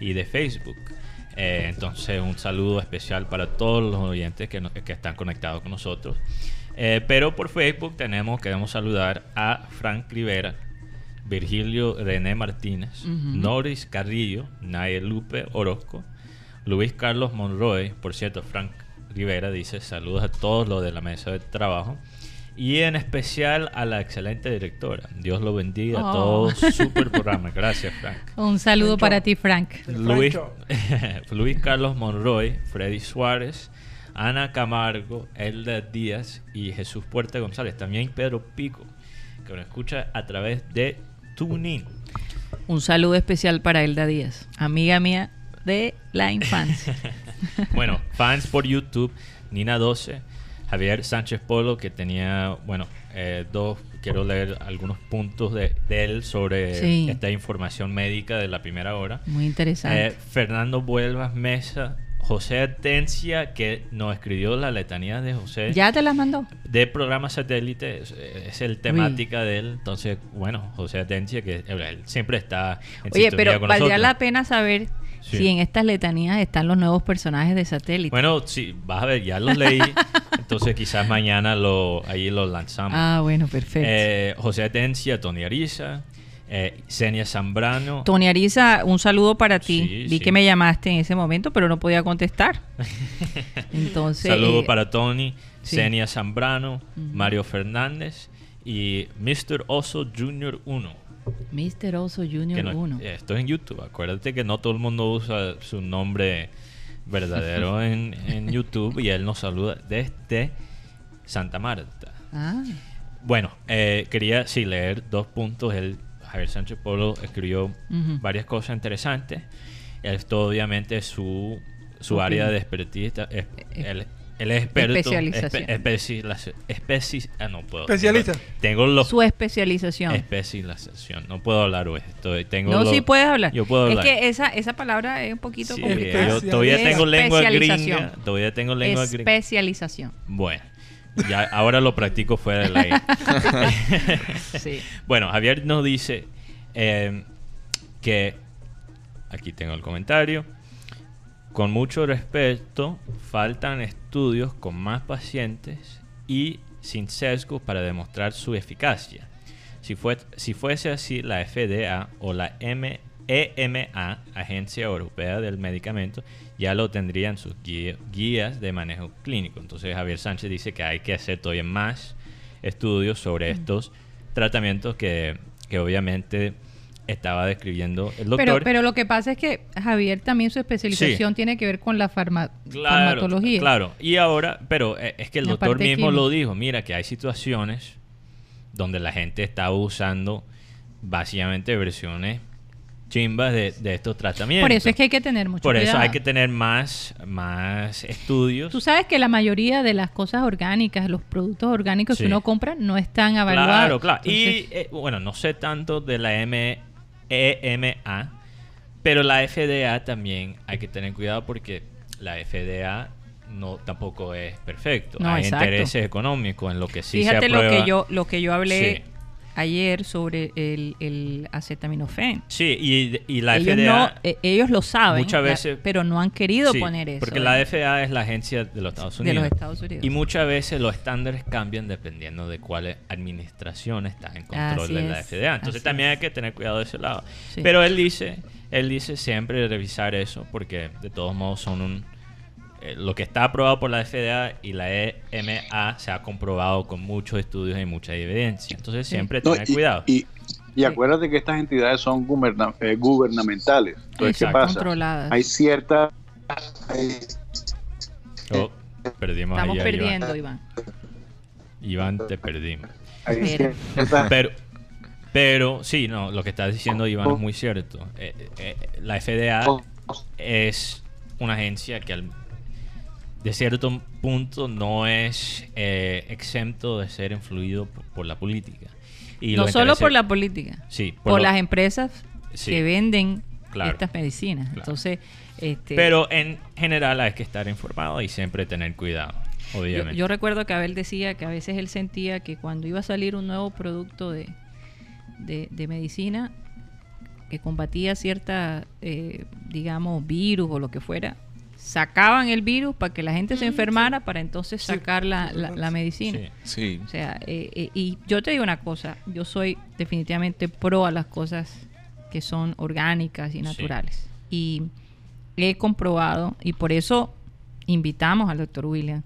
y de Facebook. Eh, entonces, un saludo especial para todos los oyentes que, no- que están conectados con nosotros. Eh, pero por Facebook tenemos, queremos saludar a Frank Rivera, Virgilio René Martínez, Ujú. Noris Carrillo, Nayel Lupe Orozco, Luis Carlos Monroy, por cierto, Frank Rivera dice saludos a todos los de la mesa de trabajo y en especial a la excelente directora. Dios lo bendiga a Oh. todos. Super programa. Gracias, Frank. Un saludo Francho. para ti, Frank. Luis. Luis Carlos Monroy, Freddy Suárez, Ana Camargo, Elda Díaz y Jesús Puerta González. También Pedro Pico, que nos escucha a través de TuneIn. Un saludo especial para Elda Díaz, amiga mía de la infancia. bueno, fans por YouTube, Nina 12, Javier Sánchez Polo, que tenía, bueno, eh, dos, quiero leer algunos puntos de, de él sobre Sí. esta información médica de la primera hora. Muy interesante. Eh, Fernando Vuelvas Mesa, José Atencia, que nos escribió la letanía de José. ¿Ya te las mandó? De programa satélite, es, es el temática de él. Entonces, bueno, José Atencia, que él siempre está en Oye, pero con valdría nosotros. la pena saber Sí. si en estas letanías están los nuevos personajes de satélite. Bueno, sí, vas a ver, ya los leí. entonces, quizás mañana lo, ahí los lanzamos. ah, bueno, perfecto. Eh, José Atencia, Tony Ariza, eh, Zambrano. Tony Ariza, un saludo para ti. Sí, Vi sí. que me llamaste en ese momento, pero no podía contestar. Entonces, Saludo eh, para Tony, sí. Zambrano, Mario Fernández y Mr. Oso Junior 1. Mr. Oso Junior no- 1. eh, Esto es en YouTube. Acuérdate que no todo el mundo usa su nombre verdadero en, en YouTube y él nos saluda desde Santa Marta. Ah, Bueno, eh, quería sí leer dos puntos. Él, Javier Sánchez Polo escribió varias cosas interesantes. Esto obviamente es su, su área de expertise. es- Eh, él, él es experto. especialización. espe- especialización- especi- ah, no puedo. Especialista. Tengo los su especialización. especialización. No puedo hablar hoy. Estoy, tengo No, los- sí puedes hablar. Yo puedo hablar. Es que esa, esa palabra es un poquito Sí, complicada. yo todavía tengo lengua gringa. Todavía tengo lengua gringa. Especialización. Bueno, ya ahora lo practico fuera del aire. Sí. Bueno, Javier nos dice eh, que aquí tengo el comentario. Con mucho respeto, faltan estudios con más pacientes y sin sesgo para demostrar su eficacia. Si, fue, si fuese así, la FDA o la M- EMA, Agencia Europea del Medicamento, ya lo tendrían sus guía- guías de manejo clínico. Entonces Javier Sánchez dice que hay que hacer todavía más estudios sobre estos tratamientos que, que obviamente estaba describiendo el doctor. Pero, pero lo que pasa es que Javier también su especialización tiene que ver con la farma- Claro, farmacología. claro. Y ahora, pero eh, es que el La doctor mismo química. lo dijo, mira que hay situaciones donde la gente está usando básicamente versiones chimbas de, de estos tratamientos. Por eso es que hay que tener mucho Por eso hay que tener más, más estudios. Tú sabes que la mayoría de las cosas orgánicas, los productos orgánicos Sí. que uno compra, no están avalados. Claro, claro. Entonces, y eh, bueno, no sé tanto de la M EMA, pero la FDA también hay que tener cuidado porque la FDA no tampoco es perfecto. No, hay exacto. intereses económicos en lo que sí fíjate se lo aprueba. que yo lo que yo hablé Sí. Ayer sobre el, el acetaminofén. Sí, y, y la ellos, FDA no, eh, ellos lo saben, muchas la- veces- pero no han querido Sí, poner eso. Porque ¿eh? la FDA es la agencia de los Estados de Unidos. los Estados Unidos. Y muchas veces los estándares cambian dependiendo de cuál administración está en control Así de la FDA. Entonces así también es. hay que tener cuidado de ese lado. Sí. Pero él dice, él dice siempre revisar eso porque de todos modos son un eh, lo que está aprobado por la FDA y la EMA se ha comprobado con muchos estudios y mucha evidencia. Entonces siempre No, tener y, cuidado. Y, y acuérdate que estas entidades son guberna- eh, gubernamentales. Entonces, ¿qué Exacto. pasa? Controladas. Hay cierta... hay- Oh, perdimos Estamos perdiendo, Iván. Iván. Iván, te perdimos. Pero, pero sí, no, lo que está diciendo Iván es muy cierto. Eh, eh, la FDA es una agencia que al- de cierto punto no es eh, exento de ser influido por, por la política. Y no solo por la política, Sí, por, por lo- las empresas Sí. que venden Claro. estas medicinas. Claro. Entonces, este, Pero en general hay que estar informado y siempre tener cuidado, yo, obviamente. yo recuerdo que Abel decía que a veces él sentía que cuando iba a salir un nuevo producto de, de, de medicina que combatía cierta, eh, digamos, virus o lo que fuera, sacaban el virus para que la gente se enfermara para entonces Sí, sacar la, la- la medicina. Sí. Sí. O sea, eh, eh, y yo te digo una cosa, yo soy definitivamente pro a las cosas que son orgánicas y Sí. naturales. Y he comprobado, y por eso invitamos al doctor William,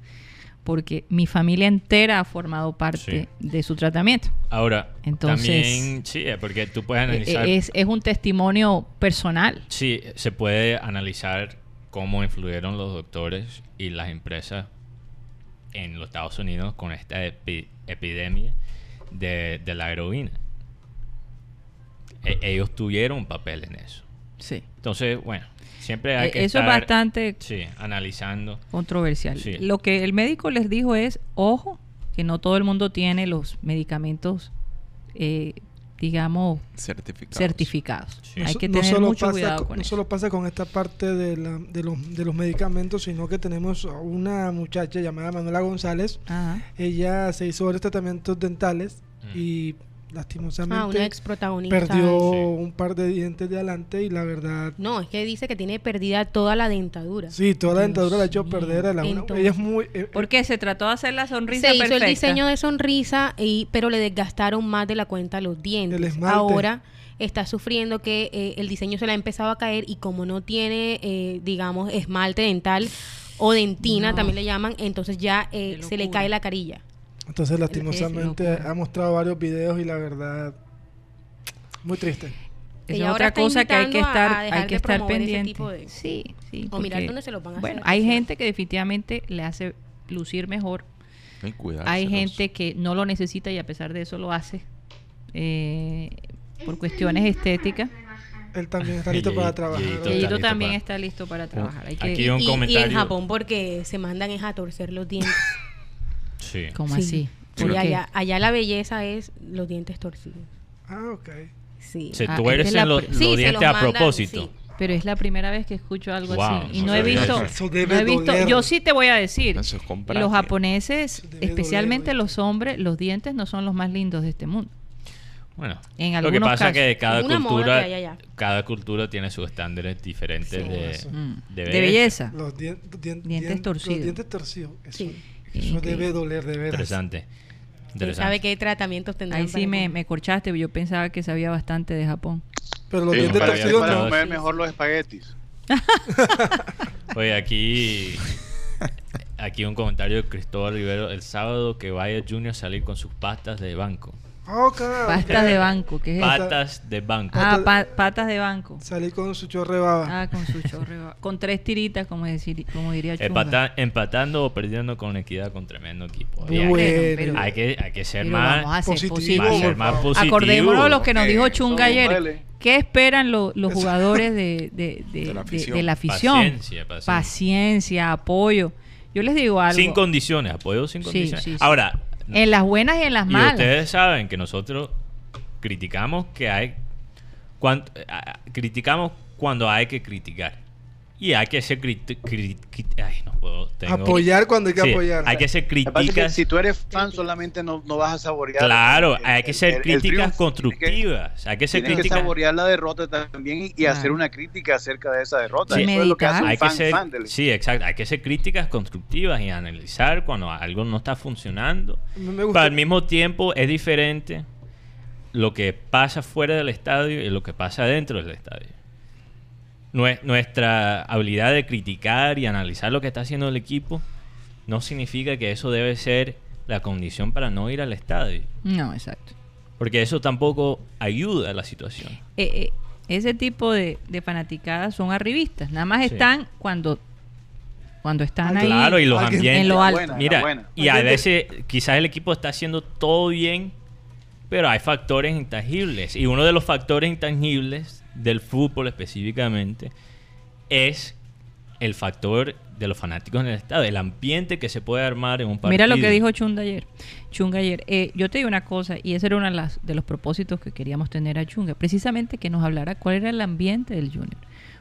porque mi familia entera ha formado parte Sí. de su tratamiento. Ahora, Entonces- también, sí, eh, porque tú puedes analizar... Es, es un testimonio personal. Sí, se puede analizar cómo influyeron los doctores y las empresas en los Estados Unidos con esta epi- epidemia de, de la heroína. E- ellos tuvieron un papel en eso. Sí. Entonces, bueno, siempre hay Eh, que Eso es bastante sí, analizando. controversial. Sí. Lo que el médico les dijo es, ojo, que no todo el mundo tiene los medicamentos, eh, digamos, Certificados. certificados. Sí. Hay que no tener solo mucho pasa cuidado con- con no eso. solo pasa con esta parte de, la- de, los, de los medicamentos, sino que tenemos a una muchacha llamada Manuela González. Ajá. Ella se hizo varios tratamientos dentales Mm. y Ah, lastimosamente una ex protagonista. perdió Sí. un par de dientes de adelante y la verdad... No, es que dice que tiene perdida toda la dentadura. Sí, toda la Dios dentadura la ha hecho mío. perder. A la una- ella es muy... eh, ¿Por qué? Se trató de hacer la sonrisa Se hizo el diseño de sonrisa, y, pero le desgastaron más de la cuenta los dientes. El esmalte. Ahora está sufriendo que eh, el diseño se le ha empezado a caer y como no tiene, eh, digamos, esmalte dental o dentina, No. también le llaman, entonces ya eh, se le cae la carilla. Entonces, lastimosamente, ha mostrado varios videos y la verdad, muy triste. Es Ella ahora otra cosa que hay que estar, hay que estar pendiente. de- Sí, sí. O mirar dónde se lo van a Bueno, hacer. hay gente que definitivamente le hace lucir mejor. Hay, gente que no lo necesita y a pesar de eso lo hace eh, por cuestiones estéticas. Él también está listo para trabajar. y- Y Está Elito listo también para- está listo para trabajar. Hay que, Aquí un y, y comentario. en Japón porque se mandan es a torcer los dientes. Sí. ¿Cómo Sí. así? Sí, allá, allá la belleza es los dientes torcidos. Ah, ok. Sí. Se Ah, tuercen esta es la los, los Sí, se dientes los a mandan, propósito. sí. Pero es la primera vez que escucho algo Wow, así. Y no no he visto. no he visto doler. yo sí te voy a decir. Los japoneses, doler, especialmente ¿oíste? los hombres, los dientes no son los más lindos de este mundo. Bueno, En lo que algunos pasa es que casos. cada Es una moda cultura, que hay allá. cada cultura tiene sus estándares diferentes Sí. de. Mm. de belleza. Los dien- dien- Dientes dien- torcidos. Los dientes torcidos. Eso, Sí. Eso debe doler de veras. Interesante. ¿Quién Interesante. sabe qué tratamientos tendrán? Ahí sí me, me corchaste, yo pensaba que sabía bastante de Japón. Pero los Sí, dientes para, torcidos para no. comer mejor los espaguetis. Oye, aquí aquí un comentario de Cristóbal Rivero. El sábado que vaya Junior a salir con sus pastas de banco. Oh, caramba. Pastas de banco, ¿qué es eso? Patas de banco. Ah, pa- patas de banco. Salí con su chorre de baba. Ah, con su chorre. Con tres tiritas, como, decir, como diría Chunga. Empata- empatando o perdiendo con equidad con tremendo equipo. Y hay, bueno. pero- hay que, hay que ser más, vamos a ser positivo, más, ser más positivo. Acordémonos de lo que nos dijo Chunga ayer. vale. ¿Qué esperan lo- los jugadores de, de- de- De la de- la afición? Paciencia, paciencia. Paciencia, apoyo. Yo les digo algo. Sin condiciones, apoyo sin Sí, condiciones. sí, sí. Ahora, En las buenas y en las y malas. ustedes saben que nosotros criticamos que hay criticamos cuando hay que criticar. Y hay que ser ay, no puedo, tengo- Apoyar cuando hay que Sí, apoyar. Hay que ser que que críticas. si tú eres fan solamente no, no vas a saborear. Claro, el- hay que ser el- el críticas constructivas. Hay que ser Tienes que críticas. saborear la derrota también y, hacer una crítica acerca de esa derrota. Sí. Eso es lo que hace un hay que fan, ser, fan del- sí, exacto. Hay que ser críticas constructivas y analizar cuando algo no está funcionando. Me Pero al mismo tiempo es diferente lo que pasa fuera del estadio y lo que pasa dentro del estadio. Nue- Nuestra habilidad de criticar y analizar lo que está haciendo el equipo no significa que eso debe ser la condición para no ir al estadio. No, exacto. Porque eso tampoco ayuda a la situación. Eh, eh, ese tipo de, de fanaticadas son arribistas. Nada más Sí. están cuando, cuando están Ah, ahí. Claro, y los ambientes. en lo alto. buena, Mira, buena. y a veces quizás el equipo está haciendo todo bien, pero hay factores intangibles. Y uno de los factores intangibles del fútbol específicamente es el factor de los fanáticos en el estado, el ambiente que se puede armar en un partido. Mira lo que dijo Chunga ayer. Chunga ayer. Eh, yo te digo una cosa, y ese era uno de, las- de los propósitos que queríamos tener a Chunga, precisamente que nos hablara cuál era el ambiente del Junior.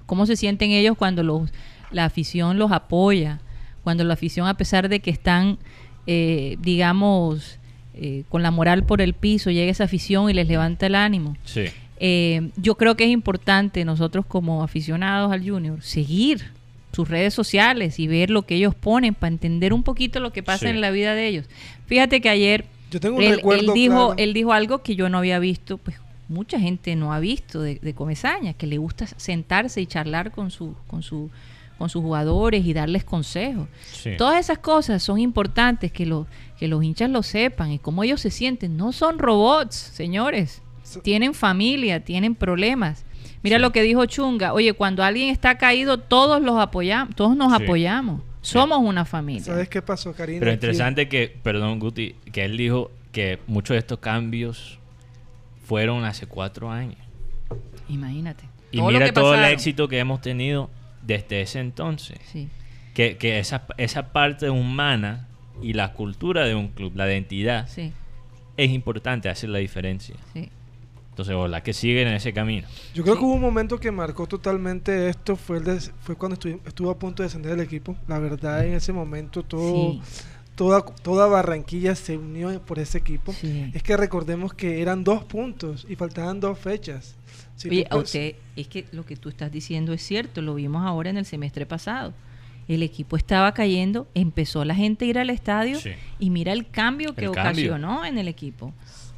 Cómo se sienten ellos cuando los, la afición los apoya, cuando la afición, a pesar de que están, eh, digamos, eh, con la moral por el piso, llega esa afición y les levanta el ánimo. Sí. Eh, yo creo que es importante nosotros como aficionados al Junior seguir sus redes sociales y ver lo que ellos ponen para entender un poquito lo que pasa Sí. en la vida de ellos. Fíjate que ayer Yo tengo un él, recuerdo él dijo, claro. él dijo algo que yo no había visto, pues mucha gente no ha visto de, de Comesaña, que le gusta sentarse y charlar con su, con su, con sus jugadores y darles consejos. Sí. Todas esas cosas son importantes que los, que los hinchas lo sepan y cómo ellos se sienten. No son robots, señores. So- Tienen familia, tienen problemas. Mira Sí. lo que dijo Chunga. Oye, cuando alguien está caído, todos los apoyamos, todos nos Sí. apoyamos. Somos una familia. ¿Sabes qué pasó, Karina? Pero Aquí- interesante que, perdón Guti, que él dijo que muchos de estos cambios fueron hace cuatro años. Imagínate. Y Todo lo mira que todo el éxito que hemos tenido desde ese entonces. Sí. Que, que esa, esa parte humana y la cultura de un club, la identidad, Sí, es importante, hace la diferencia. sí. Entonces, ojalá que siguen en ese camino. Yo creo Sí. que hubo un momento que marcó totalmente esto, fue, el de- fue cuando estuvi- estuvo a punto de descender el equipo. La verdad, en ese momento todo, Sí. toda, toda Barranquilla se unió por ese equipo. Sí. Es que recordemos que eran dos puntos y faltaban dos fechas. Si Oye, a usted, es que lo que tú estás diciendo es cierto, lo vimos ahora en el semestre pasado. El equipo estaba cayendo, empezó la gente a ir al estadio Sí. y mira el cambio que El cambio. ocasionó en el equipo.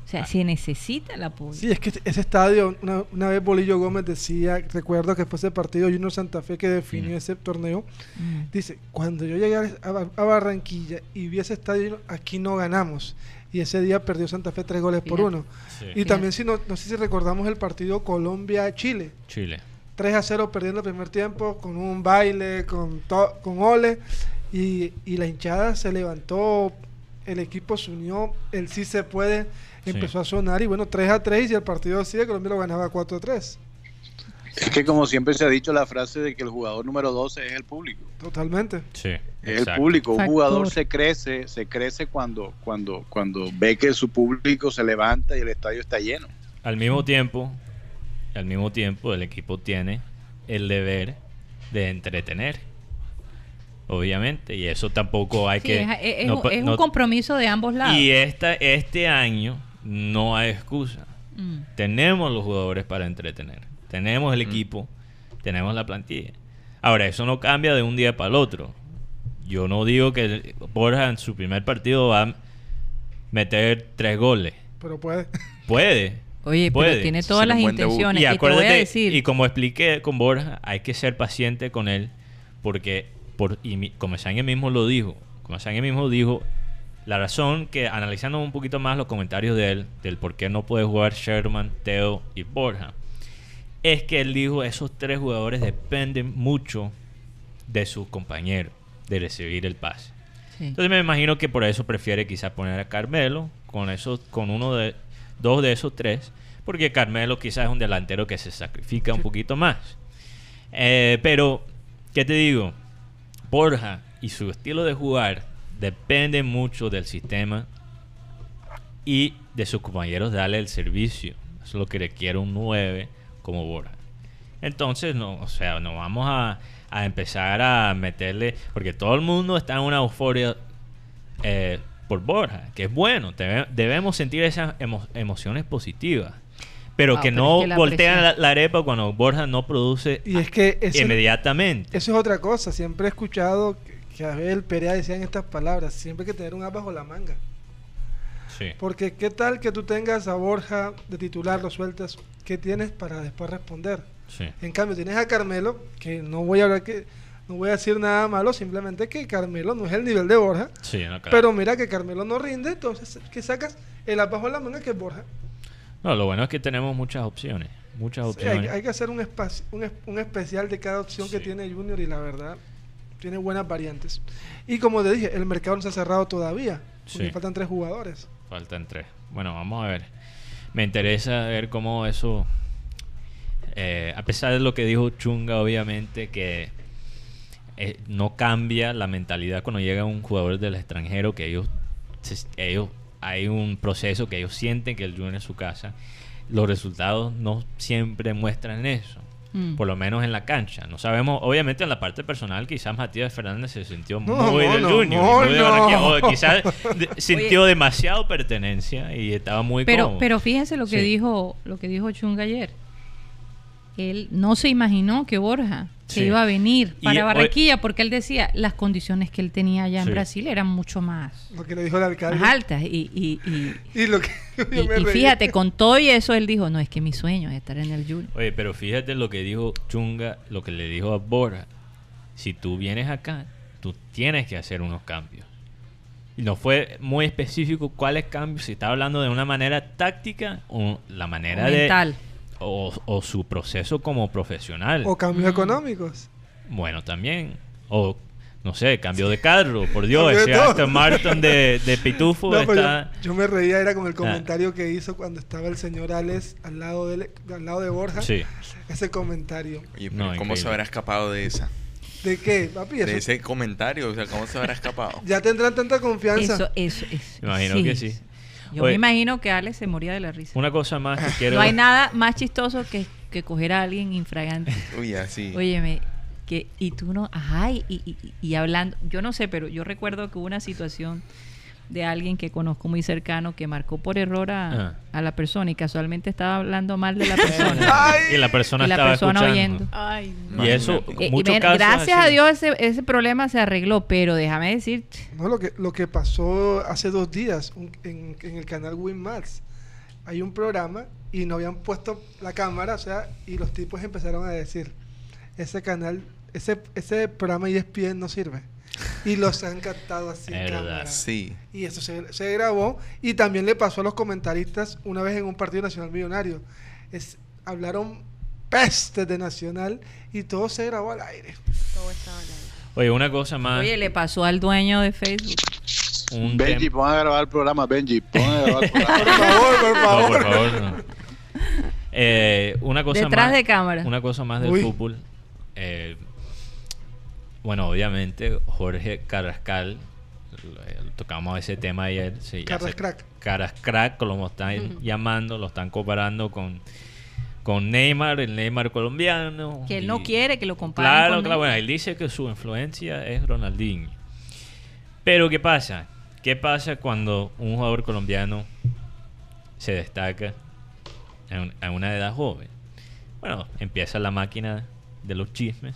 O sea, Ah. se necesita el apoyo. Sí, es que ese estadio, una, una vez Bolillo Gómez decía, recuerdo que fue ese partido Junior Santa Fe que definió Mm. ese torneo, Mm. dice, cuando yo llegué a, Barranquilla y vi ese estadio, aquí no ganamos. Y ese día perdió Santa Fe tres goles por uno. Sí. Y Fíjate. también, si no, no sé si recordamos el partido Colombia-Chile. Chile. 3 a 0 perdiendo el primer tiempo con un baile, con, to- con Ole. Y, y la hinchada se levantó, el equipo se unió, el sí se puede Sí. empezó a sonar. Y bueno, 3 a 3 y el partido sigue, Colombia lo ganaba 4 a 3. Es que como siempre se ha dicho la frase de que el jugador número 12 es el público. Totalmente. Sí. Es el público. Un jugador se crece, se crece cuando, cuando, cuando ve que su público se levanta y el estadio está lleno. Al mismo tiempo, al mismo tiempo, el equipo tiene el deber de entretener. Obviamente, y eso tampoco hay Sí, que. es, es- es no un- pa- es no- un compromiso de ambos lados. y esta, este año no hay excusa. Mm. Tenemos los jugadores para entretener. Tenemos el equipo, tenemos la plantilla. Ahora, eso no cambia de un día para el otro. Yo no digo que Borja en su primer partido va a meter tres goles. Pero puede. Puede. Oye, puede. pero tiene todas las intenciones. Y Y, te voy a acuérdate, decir, y como expliqué con Borja, hay que ser paciente con él, porque, por, y mi- como Sáñez mismo lo dijo, como Sáñez mismo dijo, La razón que, analizando un poquito más los comentarios de él, del por qué no puede jugar Sherman, Teo y Borja, es que él dijo esos tres jugadores dependen mucho de sus compañeros, de recibir el pase. Sí. Entonces me imagino que por eso prefiere quizás poner a Carmelo con esos, con uno de dos de esos tres, porque Carmelo quizás es un delantero que se sacrifica un poquito más. Eh, pero, ¿qué te digo? Borja y su estilo de jugar depende mucho del sistema y de sus compañeros darle el servicio. Eso es lo que requiere un 9 como Borja. Entonces, no, o sea, no vamos a, a empezar a meterle, porque todo el mundo está en una euforia eh, por Borja, que es bueno, debe- debemos sentir esas emo- emociones positivas, pero Wow, que pero no es que la voltean la, arepa cuando Borja no produce Y es que eso, inmediatamente. eso es otra cosa. Siempre he escuchado que, Abel Perea decían estas palabras. Siempre hay que tener un as bajo la manga. Sí. Porque qué tal que tú tengas a Borja de titular, lo sueltas, ¿qué tienes para después responder? Sí. En cambio, tienes a Carmelo, que no voy a hablar que no voy a decir nada malo, simplemente que Carmelo no es el nivel de Borja. Sí, no, claro. Pero mira que Carmelo no rinde, entonces que sacas el as bajo la manga que es Borja. No, lo bueno es que tenemos muchas opciones. Muchas Sí, hay, opciones. hay que hacer un, espacio, un, es- un especial de cada opción que tiene Junior y la verdad tiene buenas variantes. Y como te dije, el mercado no se ha cerrado todavía. Porque Sí. faltan tres jugadores. Faltan tres. Bueno, vamos a ver. Me interesa ver cómo eso. eh, a pesar de lo que dijo Chunga, obviamente, que eh, no cambia la mentalidad cuando llega un jugador del extranjero, que ellos, ellos hay un proceso que ellos sienten que el Junior es su casa. Los resultados no siempre muestran eso. Mm. Por lo menos en la cancha. No sabemos, obviamente en la parte personal, quizás Matías Fernández se sintió No, muy no, del no, Junior. no, muy de no. Barranquilla, o quizás de- sintió demasiado pertenencia y estaba muy Pero, cómodo. pero fíjense lo que Sí. dijo, lo que dijo Chunga ayer. Él no se imaginó que Borja que Sí. iba a venir Y, para hoy- Barranquilla porque él decía las condiciones que él tenía allá Sí. en Brasil eran mucho más, Lo que le dijo el alcalde. más altas y, y, y- Y lo que y- y fíjate con todo y eso él dijo no es que mi sueño es estar en el Junior. Oye, pero fíjate lo que dijo Chunga, lo que le dijo a Borja. Si tú vienes acá, tú tienes que hacer unos cambios. Y no fue muy específico cuáles cambios, si estaba hablando de una manera táctica o la manera O de... mental. O, o su proceso como profesional. O cambios Mm. económicos. Bueno, también. O, no sé, cambio de carro, por Dios. Ese. Aston Martin de, de Pitufo No, pero está... yo, yo me reía era con Ah. el comentario que hizo cuando estaba el señor Alex al lado de, él- al lado de Borja. Sí. Ese comentario. Oye, No, pero ¿cómo se habrá escapado de esa? ¿De qué, papi? De ese comentario, o sea, ¿cómo se habrá escapado? Ya tendrán tanta confianza. Eso, eso, eso. Imagino que sí. Yo Oye. me imagino que Alex se moría de la risa. Una cosa más que quiero... No hay nada más chistoso que, que coger a alguien infragante. Uy, así. Óyeme, que, y tú no, ajá, y, y- y- y hablando, yo no sé, pero yo recuerdo que hubo una situación de alguien que conozco muy cercano que marcó por error a, Ah. a la persona y casualmente estaba hablando mal de la persona. Y la persona y la estaba persona escuchando. oyendo. Ay, Y eso. Eh, muchos casos gracias así. a Dios ese, ese problema se arregló, pero déjame decir, No, lo que, lo que pasó hace dos días un- en, en el canal WinMax. Hay un programa y no habían puesto la cámara, o sea, y los tipos empezaron a decir, ese canal, ese, ese programa ESPN no sirve. Y los han captado así Verdad. Sí. Y eso se, se grabó y también le pasó a los comentaristas una vez en un partido nacional millonario. Es, hablaron pestes de Nacional y todo se grabó al aire. todo estaba al aire. Oye, una cosa más. oye, le pasó al dueño de Facebook. un Benji, pon a grabar el programa, Benji, pon a grabar el Por programa. favor, por No, favor. por favor, no. Eh, una cosa Detrás más, de cámara. Una cosa más del Uy. fútbol. Eh, bueno, obviamente, Jorge Carrascal, eh, tocamos ese tema ayer. sí, se- crack. Caras crack, como están llamando, lo están comparando con, con Neymar, el Neymar colombiano. Que él y- no quiere que lo comparen Claro, con claro. Bueno, él dice que su influencia es Ronaldinho. Pero ¿qué pasa? ¿Qué pasa cuando un jugador colombiano se destaca a, un- a una edad joven? Bueno, empieza la máquina de los chismes.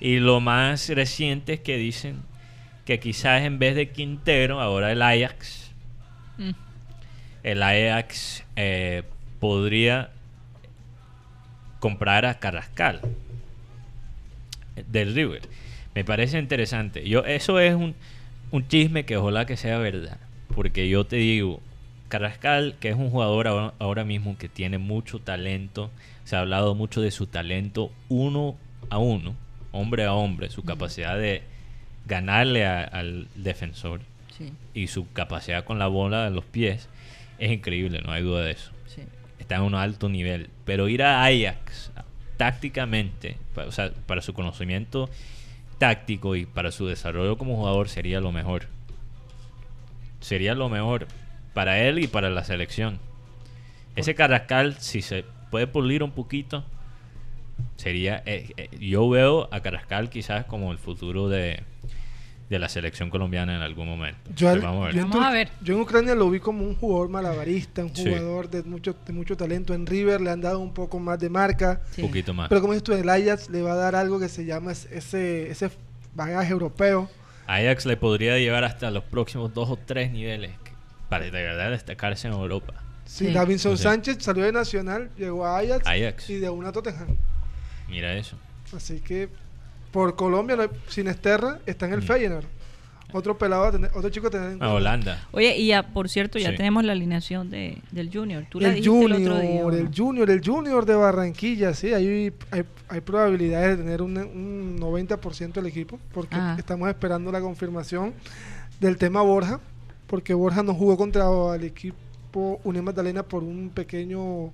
Y lo más reciente es que dicen que quizás en vez de Quintero, ahora el Ajax, Mm. el Ajax eh, podría comprar a Carrascal del River. Me parece interesante. Yo eso es un un chisme que ojalá que sea verdad. Porque yo te digo, Carrascal, que es un jugador ahora, ahora mismo que tiene mucho talento, se ha hablado mucho de su talento uno a uno, hombre a hombre, su capacidad de ganarle a- al defensor Sí, y su capacidad con la bola en los pies es increíble, no hay duda de eso. sí. Está en un alto nivel. Pero ir a Ajax tácticamente, pa- o sea, para su conocimiento táctico y para su desarrollo como jugador sería lo mejor. Sería lo mejor para él y para la selección. Ese Carrascal, si se puede pulir un poquito, sería... eh, eh, yo veo a Carrascal quizás como el futuro de, de la selección colombiana en algún momento. Yo, al- Pero vamos a ver. yo en Vamos a Tur- ver. yo en Ucrania lo vi como un jugador malabarista, un Sí. jugador de mucho, de mucho talento. En River le han dado un poco más de marca. sí. Un poquito más. Pero como dices tú, el Ajax le va a dar algo que se llama es- ese, ese bagaje europeo. Ajax le podría llevar hasta los próximos dos o tres niveles para de verdad destacarse en Europa. Sí, Sí. Davinson. Sánchez salió de Nacional, llegó a Ajax, Ajax. y de una a Tottenham. Mira eso. Así que por Colombia, no hay- Sinesterra está en el Mm. Feyenoord. Otro pelado, a tener- otro chico a tener en A cuenta. Holanda. Oye, y ya, por cierto, ya Sí. tenemos la alineación de, del Junior. Tú la el junior, el otro día. ¿o el? Junior, el Junior de Barranquilla, sí, hay, hay, hay probabilidades de tener un, un 90% del equipo, porque Ah. estamos esperando la confirmación del tema Borja, porque Borja no jugó contra el equipo Unión Magdalena por un pequeño,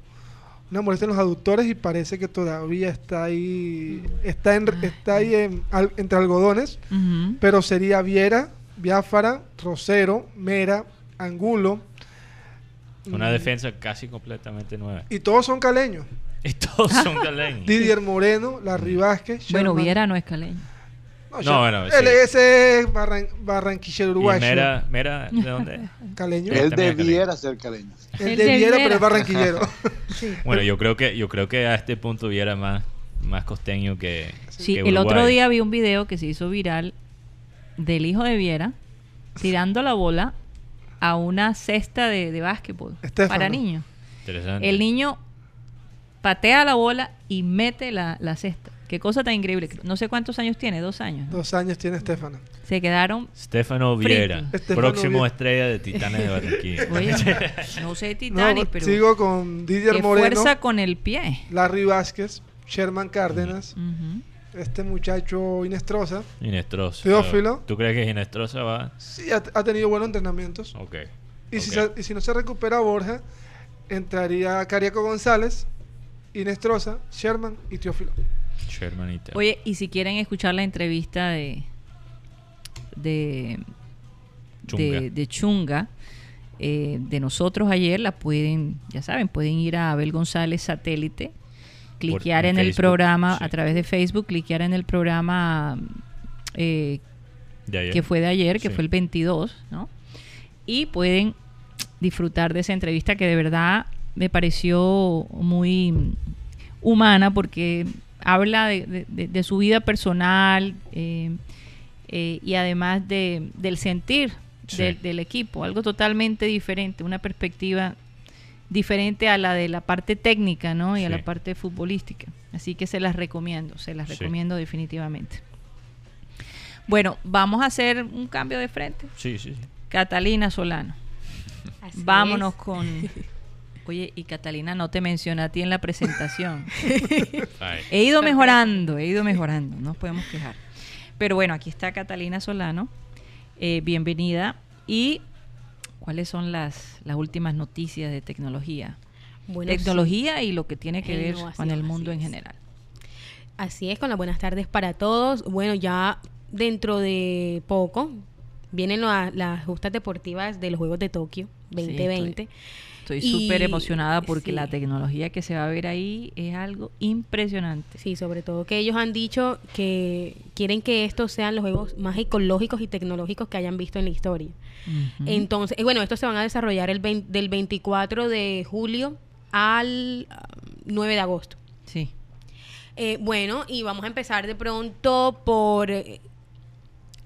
una molestia en los aductores y parece que todavía está ahí, está, en, está ahí en- al- entre algodones, pero sería Viera, Biafara, Rosero, Mera, Angulo. Una mm, defensa casi completamente nueva. Y todos son caleños. Y todos son caleños. Didier Moreno, Larry Vázquez. Bueno, Sherman- Viera no es caleño. No, bueno, él sí. ese es barran- barranquillero uruguayo. Mera, Mera, ¿de dónde? Caleño. Él Él también es debiera ser caleño. Él debiera, pero es barranquillero. Bueno, yo creo que yo creo que a este punto Viera más más costeño que Sí, que el otro día vi un video que se hizo viral del hijo de Viera tirando la bola a una cesta de, de básquetbol Estefano. para niños. Interesante. El niño patea la bola y mete la, la cesta. Qué cosa tan increíble. No sé cuántos años tiene, dos años. ¿no? Dos años tiene Estefano. Se quedaron, Stefano Viera, Estefano próximo Viera. estrella de Titanes de Barranquilla. oye, no sé No, Titanic, pero sigo con Didier qué Moreno, fuerza con el pie. Larry Vázquez, Sherman Cárdenas, este muchacho Inestrosa. Inestrosa. Teófilo. ¿Tú crees que Inestrosa va? Sí, ha, ha tenido buenos entrenamientos. Ok. Y, si ok. se- y si no se recupera Borja, entraría Cariaco González, Inestrosa, Sherman y Teófilo. Oye, y si quieren escuchar la entrevista de de Chunga. de, de Chunga, eh, de nosotros ayer, la pueden, ya saben, pueden ir a Abel González Satélite, cliquear en en el programa sí. a través de Facebook, cliquear en el programa eh, De que fue de ayer, que Sí. fue el 22, ¿no? Y pueden disfrutar de esa entrevista que de verdad me pareció muy humana porque habla de, de- su vida personal eh, eh, y además de, del sentir Sí. del, del equipo, algo totalmente diferente, una perspectiva diferente a la de la parte técnica, ¿no? Y a la parte futbolística. Así que se las recomiendo, se las Sí. recomiendo definitivamente. Bueno, vamos a hacer un cambio de frente. Sí, sí, sí. Catalina Solano. Así Vámonos es. con... Oye, y Catalina no te menciona a ti en la presentación. He ido mejorando, he ido mejorando, no nos podemos quejar. Pero bueno, aquí está Catalina Solano. Eh, bienvenida. ¿Y cuáles son las, las últimas noticias de tecnología? Bueno, tecnología y lo que tiene que ver con el mundo en general. Así es, con las buenas tardes para todos. Bueno, ya dentro de poco vienen la- las justas deportivas de los Juegos de Tokio 2020. Estoy súper emocionada porque sí. la tecnología que se va a ver ahí es algo impresionante. Sí, sobre todo que ellos han dicho que quieren que estos sean los juegos más ecológicos y tecnológicos que hayan visto en la historia. Ujú. Entonces, eh, bueno, estos se van a desarrollar el 20 del 24 de julio al ah, 9 de agosto. sí. Eh, bueno, y vamos a empezar de pronto por, eh,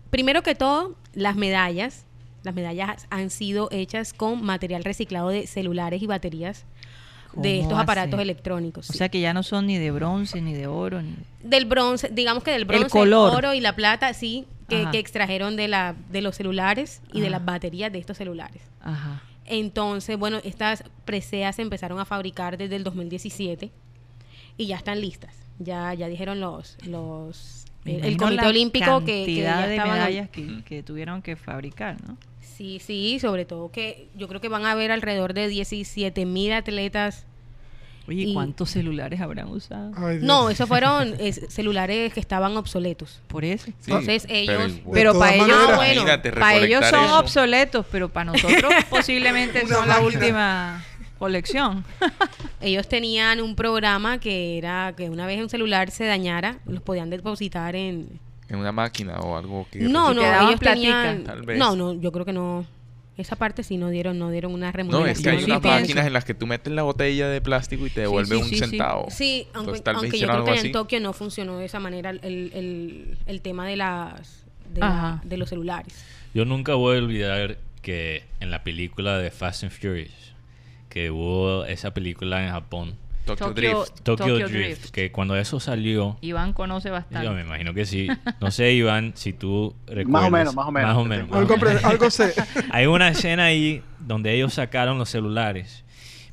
primero que todo, las medallas. Las medallas han sido hechas con material reciclado de celulares y baterías de ¿Cómo estos aparatos electrónicos. O sí. sea que ya no son ni de bronce, ni de oro, ni de- del bronce, digamos que del bronce, color. oro y la plata, sí, que, extrajeron de, la, de los celulares y de las baterías de estos celulares. Ajá. Entonces, bueno, estas preseas se empezaron a fabricar desde el 2017 y ya están listas. Ya, ya dijeron los, los el, el Comité Olímpico que, que cantidad ya de medallas que, que tuvieron que fabricar, ¿no? Sí, sí, sobre todo que yo creo que van a haber alrededor de 17 mil atletas. Oye, Y- ¿cuántos celulares habrán usado? Ay. No, esos fueron es, celulares que estaban obsoletos. Por eso. Sí, Entonces, ellos-. Pero para ellos, maneras- bueno, para ellos son eso. obsoletos, pero para nosotros posiblemente son la última colección. Ellos tenían un programa que era que una vez un celular se dañara, los podían depositar en... En una máquina o algo que... No, no, ellos tenían... tal vez. No, no, yo creo que no. Esa parte sí no dieron, no dieron una No, remuneración. es que hay sí unas pienso. máquinas en las que tú metes la botella de plástico y te devuelve sí, un sí, sí. centavo. Sí, aunque, Entonces, aunque yo creo que algo en así. Tokio no funcionó de esa manera el, el, el tema de las de, la- de los celulares. Yo nunca voy a olvidar que en la película de Fast and Furious, que hubo esa película en Japón, Tokyo, Tokyo- Drift. Tokyo, Tokyo Drift, Drift. que cuando eso salió, Iván conoce bastante. yo me imagino que sí. No sé, Iván, si tú recuerdas. Más o menos, más o menos. Más o menos. más o Algo, menos. pre- algo sé. Hay una escena ahí donde ellos sacaron los celulares.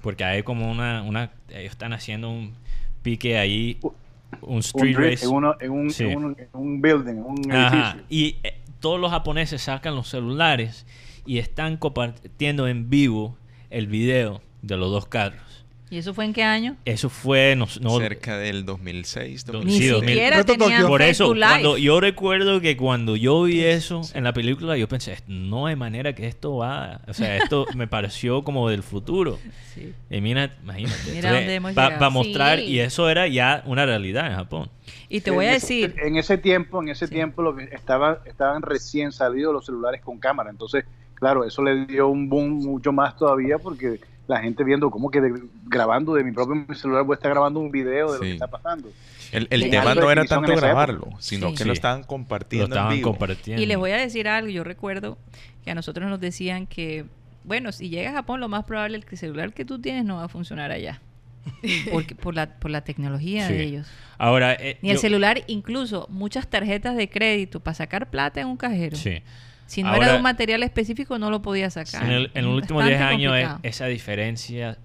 Porque hay como una, una ellos están haciendo un pique ahí, un Un street drift race. en, uno- en un, Sí. en un, en un building, en un Ajá. edificio. Y eh, todos los japoneses sacan los celulares y están compartiendo en vivo el video de los dos carros. ¿Y eso fue en qué año? Eso fue, no, no- Cerca del 2006, Ni 2007. Ni 2000. siquiera tenían Tokio. Por eso, cuando yo recuerdo que cuando yo vi eso en la película, yo pensé, no hay manera que esto va. O sea, esto me pareció como del futuro. Sí. Y mira, imagínate. Mira dónde hemos Para mostrar, Sí. y eso era ya una realidad en Japón. Y te voy a En ese- decir, en ese tiempo, en ese Sí. tiempo lo que estaba, estaban recién salidos los celulares con cámara. Entonces, claro, eso le dio un boom mucho más todavía porque la gente viendo cómo que de- grabando de mi propio celular voy a estar grabando un video de lo que está pasando. El, el tema no era tanto grabarlo, sino Sí. que Sí. lo estaban Lo compartiendo en estaban vivo. compartiendo. y les voy a decir algo, yo recuerdo que a nosotros nos decían que, bueno, si llegas a Japón, lo más probable es que el celular que tú tienes no va a funcionar allá. Porque, por, la, por la tecnología Sí. de ellos. Ahora, eh, Ni el yo- celular, incluso muchas tarjetas de crédito para sacar plata en un cajero. Sí. Si no Ahora- era de un material específico, no lo podía sacar. En, el- en los últimos Bastante 10 años, complicado. esa diferencia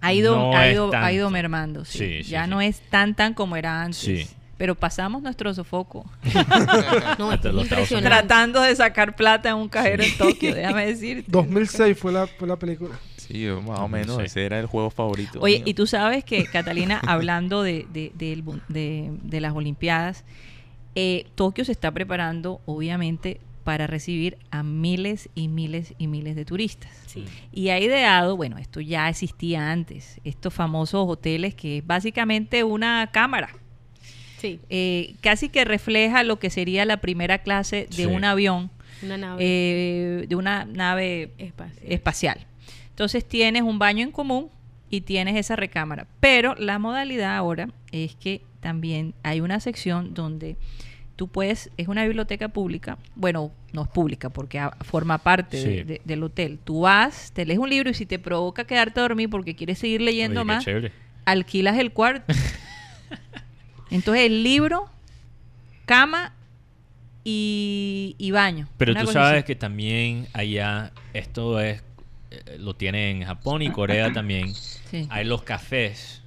ha ido, no ha ido, ha ido mermando. sí. Sí, sí, ya sí. no es tan tan como era antes. Sí. Pero pasamos nuestro sofoco No, es impresionante. tratando de sacar plata en un cajero en Tokio, déjame decirte. 2006 fue la, fue la película. Sí, yo más o menos, Sí. ese era el juego favorito. Oye, mío. y tú sabes que, Catalina, hablando de, de- de las Olimpiadas, eh, Tokio se está preparando, obviamente, para recibir a miles y miles y miles de turistas. Sí. Y ha ideado, bueno, esto ya existía antes, estos famosos hoteles que es básicamente una cámara. Sí, eh, casi que refleja lo que sería la primera clase de Sí. un avión, una nave eh, de una nave espacial. espacial. Entonces tienes un baño en común y tienes esa recámara. Pero la modalidad ahora es que también hay una sección donde tú puedes, es una biblioteca pública, bueno, no es pública porque forma parte de- Sí. de- del hotel. Tú vas, te lees un libro y si te provoca quedarte a dormir porque quieres seguir leyendo Oye, más, chévere. alquilas el cuarto. Entonces el libro, cama y, y baño. Pero tú sabes así. que también allá, esto es, eh, lo tienen en Japón y Corea también. Sí, Hay los cafés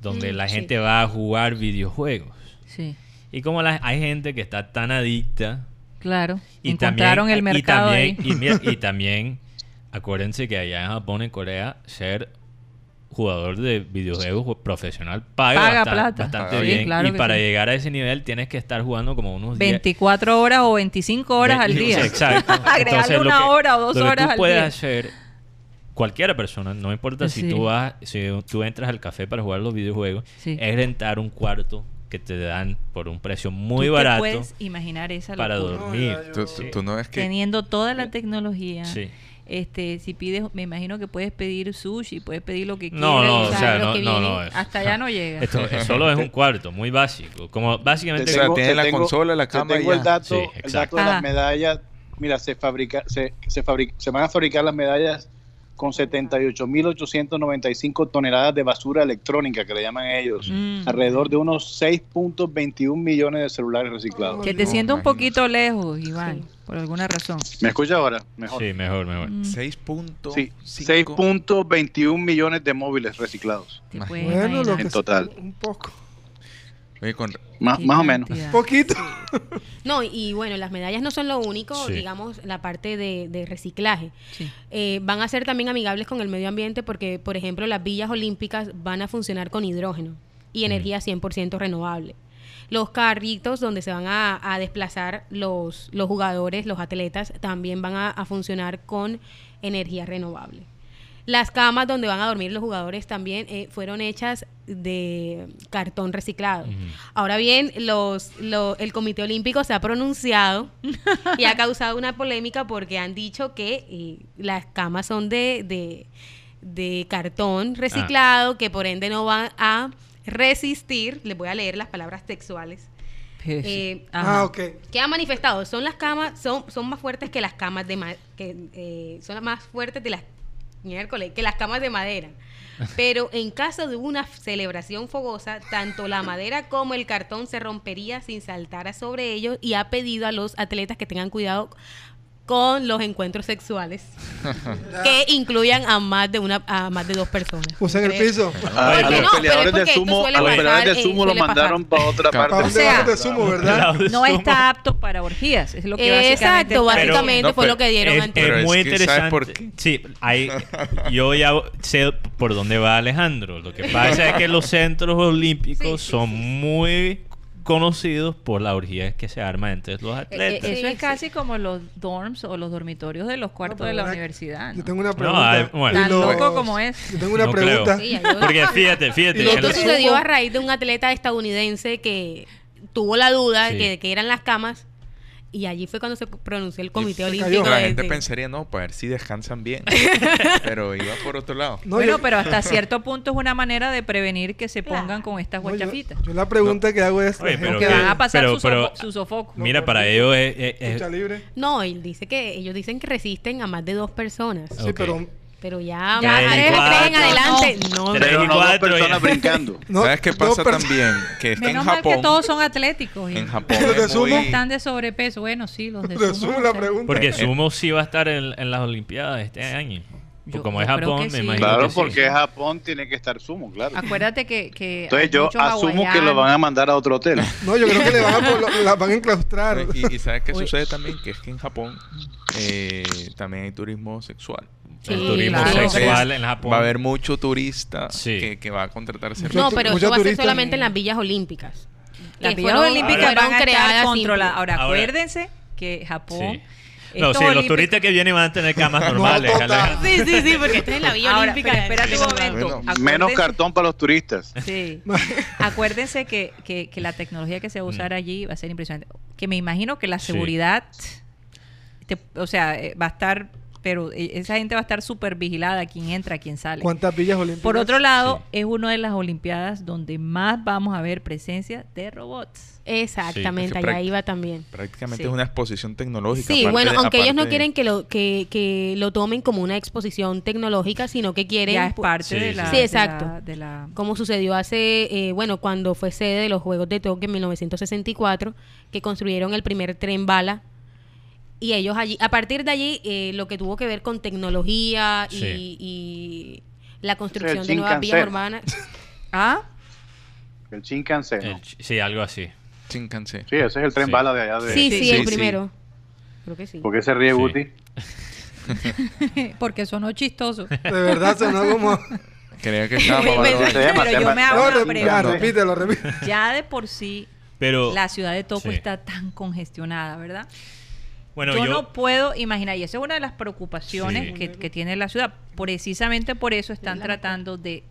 donde Mm, la sí. gente va a jugar videojuegos. sí, Y como la- hay gente que está tan adicta. claro. Y Encontraron también, el mercado y ahí. también, y mira, y también, acuérdense que allá en Japón y Corea, ser jugador de videojuegos profesional paga, Paga bastan- plata. bastante Sí, bien. claro y que para sí. llegar a ese nivel tienes que estar jugando como unos 10 24 horas o 25 horas Ve- al día. Sí, exacto. Agregarle una que- hora o dos lo que horas tú al puedes día. hacer, cualquiera persona, no importa si Sí. tú vas, si tú entras al café para jugar los videojuegos, Sí. es rentar un cuarto que te dan por un precio muy Tú te barato puedes imaginar esa para locura. dormir. No, ya, Tú, yo- tú- tú no es que... Teniendo toda la tecnología. Sí. Este, si pides, me imagino que puedes pedir sushi, puedes pedir lo que No, quieras. no, y o sea, no, no, no, es- Hasta allá no llega. Esto es- solo es un cuarto, muy básico. Como básicamente O sea, tengo- tiene te la tengo- consola, la te cama y tengo el dato, Sí, el exacto. dato de Ajá. las medallas. Mira, se fabrica, se, se, fabric- se van a fabricar las medallas con 78.895 toneladas de basura electrónica, que le llaman ellos, Mm. alrededor de unos 6.21 millones de celulares reciclados. Que te siento un poquito lejos, Iván, por alguna razón. ¿Me escucha ahora? Mejor. Sí, mejor, mejor. Mm, 6.5 Sí, 6.21 millones de móviles reciclados. Bueno, lo que En total. Un poco. Oye, con, Más, más o menos. Poquito. No, y bueno, las medallas no son lo único, Sí. digamos, la parte de, de reciclaje. Sí. Eh, van a ser también amigables con el medio ambiente porque, por ejemplo, las villas olímpicas van a funcionar con hidrógeno y energía 100% renovable. Los carritos donde se van a, a desplazar los, los jugadores, los atletas, también van a, a funcionar con energía renovable. Las camas donde van a dormir los jugadores también eh, fueron hechas de cartón reciclado. Ahora bien, los, lo- el Comité Olímpico se ha pronunciado y ha causado una polémica porque han dicho que eh, las camas son de, de, de cartón reciclado, que por ende no van a resistir, les voy a leer las palabras textuales, Eh, ajá. Ah, ok. que han manifestado, son las camas, son, son más fuertes que las camas de ma- que eh, son las más fuertes de las miércoles, que las camas de madera. Pero en caso de una celebración fogosa, tanto la madera como el cartón se rompería sin saltar sobre ellos y ha pedido a los atletas que tengan cuidado con los encuentros sexuales que incluyan a más de una a más de dos personas. Puse en el piso. A, a ¿Por qué los no? Pero peleadores es de sumo, a los pasar, peleadores de eh, sumo lo mandaron para otra parte. ¿Para dónde sea, de sumo, verdad? No está apto para orgías, es lo que Exacto, Pero- básicamente no, fue pero lo que dieron Es, antes. Pero es es muy que, ¿sabes interesante. por qué? Sí, hay, yo ya sé por dónde va Alejandro. Lo que pasa es que los centros olímpicos Sí, sí, son sí. muy conocidos por la orgía que se arma entre los Eh, atletas. Eso Sí, es sí. casi como los dorms o los dormitorios de los cuartos de la una- universidad. Yo ¿no? tengo una No, pregunta. hay- bueno. Tan loco como es. Yo tengo una No pregunta. Sí. Porque fíjate, fíjate. Esto sucedió a raíz de un atleta estadounidense que tuvo la duda Sí. que, que eran las camas y allí fue cuando se pronunció el Comité Olímpico. cayó. la gente pensaría, no, para ver si descansan bien. pero iba por otro lado. No, bueno, yo- pero hasta cierto punto es una manera de prevenir que se Claro. pongan con estas no, yo- guachafitas. Yo, la pregunta que hago es. Oye, pero que que- van a pasar pero- su, pero- sofo- su sofoco. Mira, para ellos es, es- es- libre. No, él dice que ellos dicen que resisten a más de dos personas. Sí, pero. Pero ya, Ya, más tres y en adelante, no. Tres Pero y no dos cuatro, personas ya. brincando. No, ¿Sabes qué pasa personas- también? Que es que en Menos mal que Japón, todos son atléticos. y en Japón Los de es sumo muy- están de sobrepeso. Bueno, sí, los de Resumo sumo. la no pregunta. porque Sumo sí va a estar en, en las Olimpiadas este año. Yo- como es Japón, me sí. imagino Claro, que sí. porque Japón tiene que estar sumo, claro. Acuérdate que, que Entonces yo asumo que lo van a mandar a otro hotel. No, yo creo que le van a, lo- la van a enclaustrar. Y, y ¿sabes qué Uy. sucede también? Que es que en Japón eh, también hay turismo sexual. Sí, el turismo claro. sexual en Japón. Va a haber mucho turista Sí. que, que va a contratar servicios. No, pero mucho eso va a ser solamente en las villas olímpicas. Las villas olímpicas van a estar creadas controladas. Ahora, Ahora- acuérdense que Japón... Sí. No, sí, los turistas que vienen van a tener camas normales. Sí, sí, sí, porque esta es la villa Ahora, olímpica. espérate un momento. Menos cartón para los turistas. Sí. Acuérdense que, que, que la tecnología que se va a usar Mm. allí va a ser impresionante. Que me imagino que la Sí. seguridad, te- o sea, eh, va a estar, pero eh, esa gente va a estar súper vigilada, quién entra, quién sale. ¿Cuántas villas olímpicas? Por otro lado, Sí. es una de las Olimpiadas donde más vamos a ver presencia de robots. Exactamente, Sí, es que allá iba también. Prácticamente Sí. es una exposición tecnológica. Sí, aparte bueno, de- aunque ellos no quieren que lo que, que lo tomen como una exposición tecnológica, sino que quieren ya es parte Sí, de la... Sí, de exacto. la- de la- como sucedió hace, eh, bueno, cuando fue sede de los Juegos de Tokio en 1964, que construyeron el primer tren bala. Y ellos allí, a partir de allí, eh, lo que tuvo que ver con tecnología y, Sí. y la construcción de nuevas vías urbanas. Ah, El Shinkansen. ¿no? El sí, algo así. Shinkansen. Sí, ese es el tren Sí. bala de allá de. Sí, sí, Sí, el sí. primero. Creo que sí. ¿Por qué se ríe Sí. Guti? porque sonó chistoso. De verdad sonó como. Creía que estaba Pero yo me hago No, una ya, pregunta. repítelo, repítelo. Ya de por sí, Pero, la ciudad de Tokio Sí. está tan congestionada, ¿verdad? Bueno, yo, yo, no puedo imaginar, y esa es una de las preocupaciones Sí. que, que tiene la ciudad. Precisamente por eso están tratando de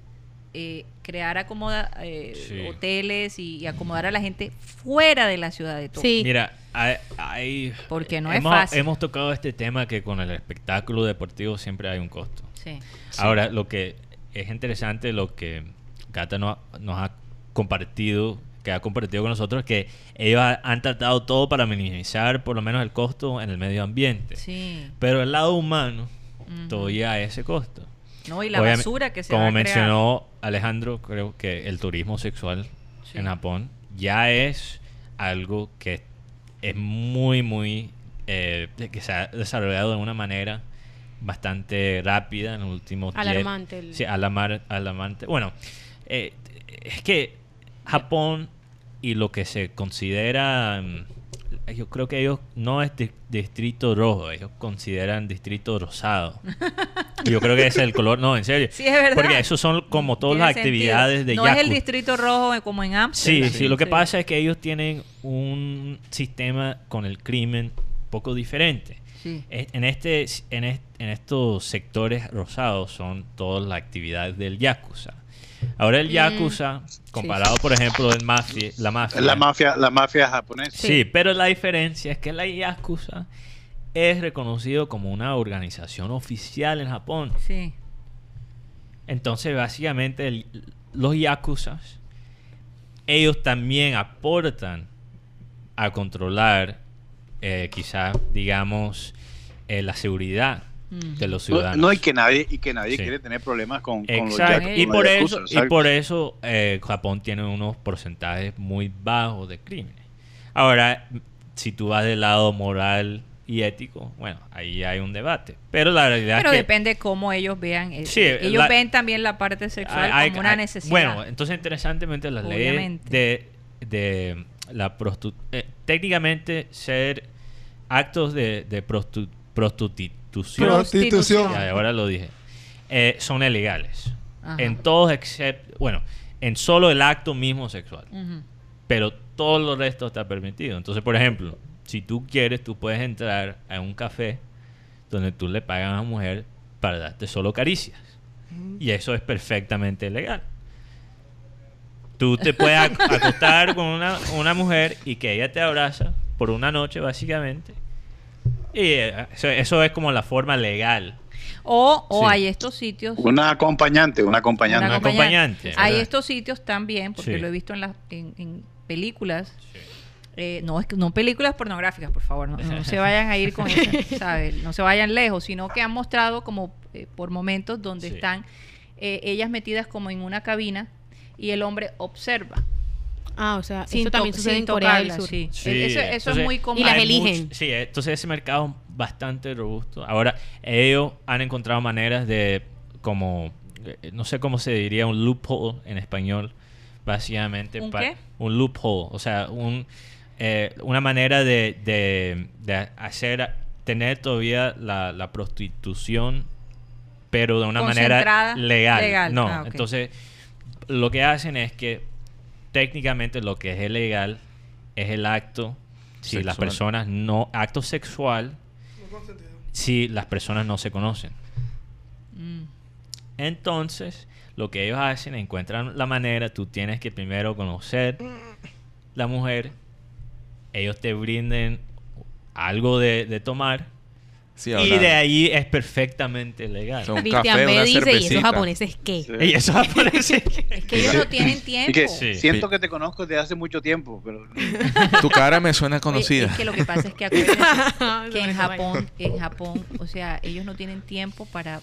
eh, crear acomoda, eh, Sí. hoteles y, y acomodar a la gente fuera de la ciudad de Tokio. Sí. Mira, hay, hay- Porque no es hemos, fácil. Hemos tocado este tema que con el espectáculo deportivo siempre hay un costo. Sí. Ahora, lo que es interesante, lo que Cata no- nos ha compartido, que ha compartido con nosotros, es que ellos ha- han tratado todo para minimizar por lo menos el costo en el medio ambiente. Sí. Pero el lado humano todavía a ese costo. No, y la Obviamente, basura que se Como va a crear. mencionó Alejandro, creo que el turismo sexual Sí. en Japón ya es algo que es muy, muy. eh, que se ha desarrollado de una manera bastante rápida en los últimos Alarmante el- Sí, alarmante. Bueno, eh, es que Japón y lo que se considera. mm, Yo creo que ellos no es di- distrito rojo, ellos consideran distrito rosado. Yo creo que ese es el color, no, en serio. Sí, es verdad. Porque esos son como todas las actividades sentido. de No es el distrito rojo como en Sí, Amsterdam. sí, lo que pasa es que ellos tienen un sistema con el crimen poco diferente. Sí. En, este, en, est- en estos sectores rosados son todas las actividades del Yakuza. Ahora el Mm. Yakuza, comparado por ejemplo el mafia, la mafia. La mafia, la mafia japonesa. Sí, pero la diferencia es que la Yakuza es reconocido como una organización oficial en Japón. Sí. Entonces, básicamente, el- los yakuzas, ellos también aportan a controlar, eh, quizás, digamos, eh, la seguridad. De los No, ciudadanos. no, y que nadie, y que nadie Sí. quiere tener problemas con, con los Y por los eso, y por eso eh, Japón tiene unos porcentajes muy bajos de crímenes. Ahora, si tú vas del lado moral y ético, bueno, ahí hay un debate. Pero la realidad Pero es que depende cómo ellos vean. eh, Sí, ellos la- ven también la parte sexual Hay- hay- como una hay- necesidad. Bueno, entonces interesantemente las leyes de, de la prostitución, técnicamente ser actos de, de prostu- prostitución, Prostitución. ya, ahora lo dije, eh, son ilegales. Ajá. En todos excepto, bueno, en solo el acto mismo sexual, pero todo lo resto está permitido. Entonces, por ejemplo, si tú quieres, tú puedes entrar a un café donde tú le pagas a una mujer para darte solo caricias. Y eso es perfectamente legal. Tú te puedes ac- acostar con una, una mujer y que ella te abraza por una noche, básicamente. Y eso, eso es como la forma legal. O, o Sí. hay estos sitios. Una acompañante, una acompañante. una acompañante, Hay ¿verdad? estos sitios también, porque Sí. lo he visto en, las en, en películas. Eh, no, es que, no películas pornográficas, por favor, no, no se vayan a ir con eso, ¿sabes? No se vayan lejos, sino que han mostrado como eh, por momentos donde Sí. están eh, ellas metidas como en una cabina y el hombre observa. Ah, o sea, Sin eso también to- sucede sin en Corea del tocarlas, Sur. sí. Sí, eso, eso entonces, es muy común. Y las eligen. sí, entonces ese mercado es bastante robusto. Ahora, ellos han encontrado maneras de, como, eh, no sé cómo se diría, un loophole en español, básicamente. ¿Un qué? Un loophole, o sea, un, eh, una manera de, de, de hacer, tener todavía la, la prostitución, pero de una manera Concentrada, legal. legal. No, Ah, entonces lo que hacen es que técnicamente lo que es ilegal es el acto si las Sexual. personas no acto sexual si las personas no se conocen Mm. entonces lo que ellos hacen encuentran la manera tú tienes que primero conocer la mujer ellos te brinden algo de, de tomar Sí, y de ahí es perfectamente legal Son- Un Cristian café, B una dice, ¿y esos cervecita". japoneses qué? Sí. y eso aparece Es que ellos no tienen tiempo. Y que Sí. siento que te conozco desde hace mucho tiempo, pero Tu cara me suena conocida. es que lo que pasa es que en Japón, en Japón, o sea, ellos no tienen tiempo para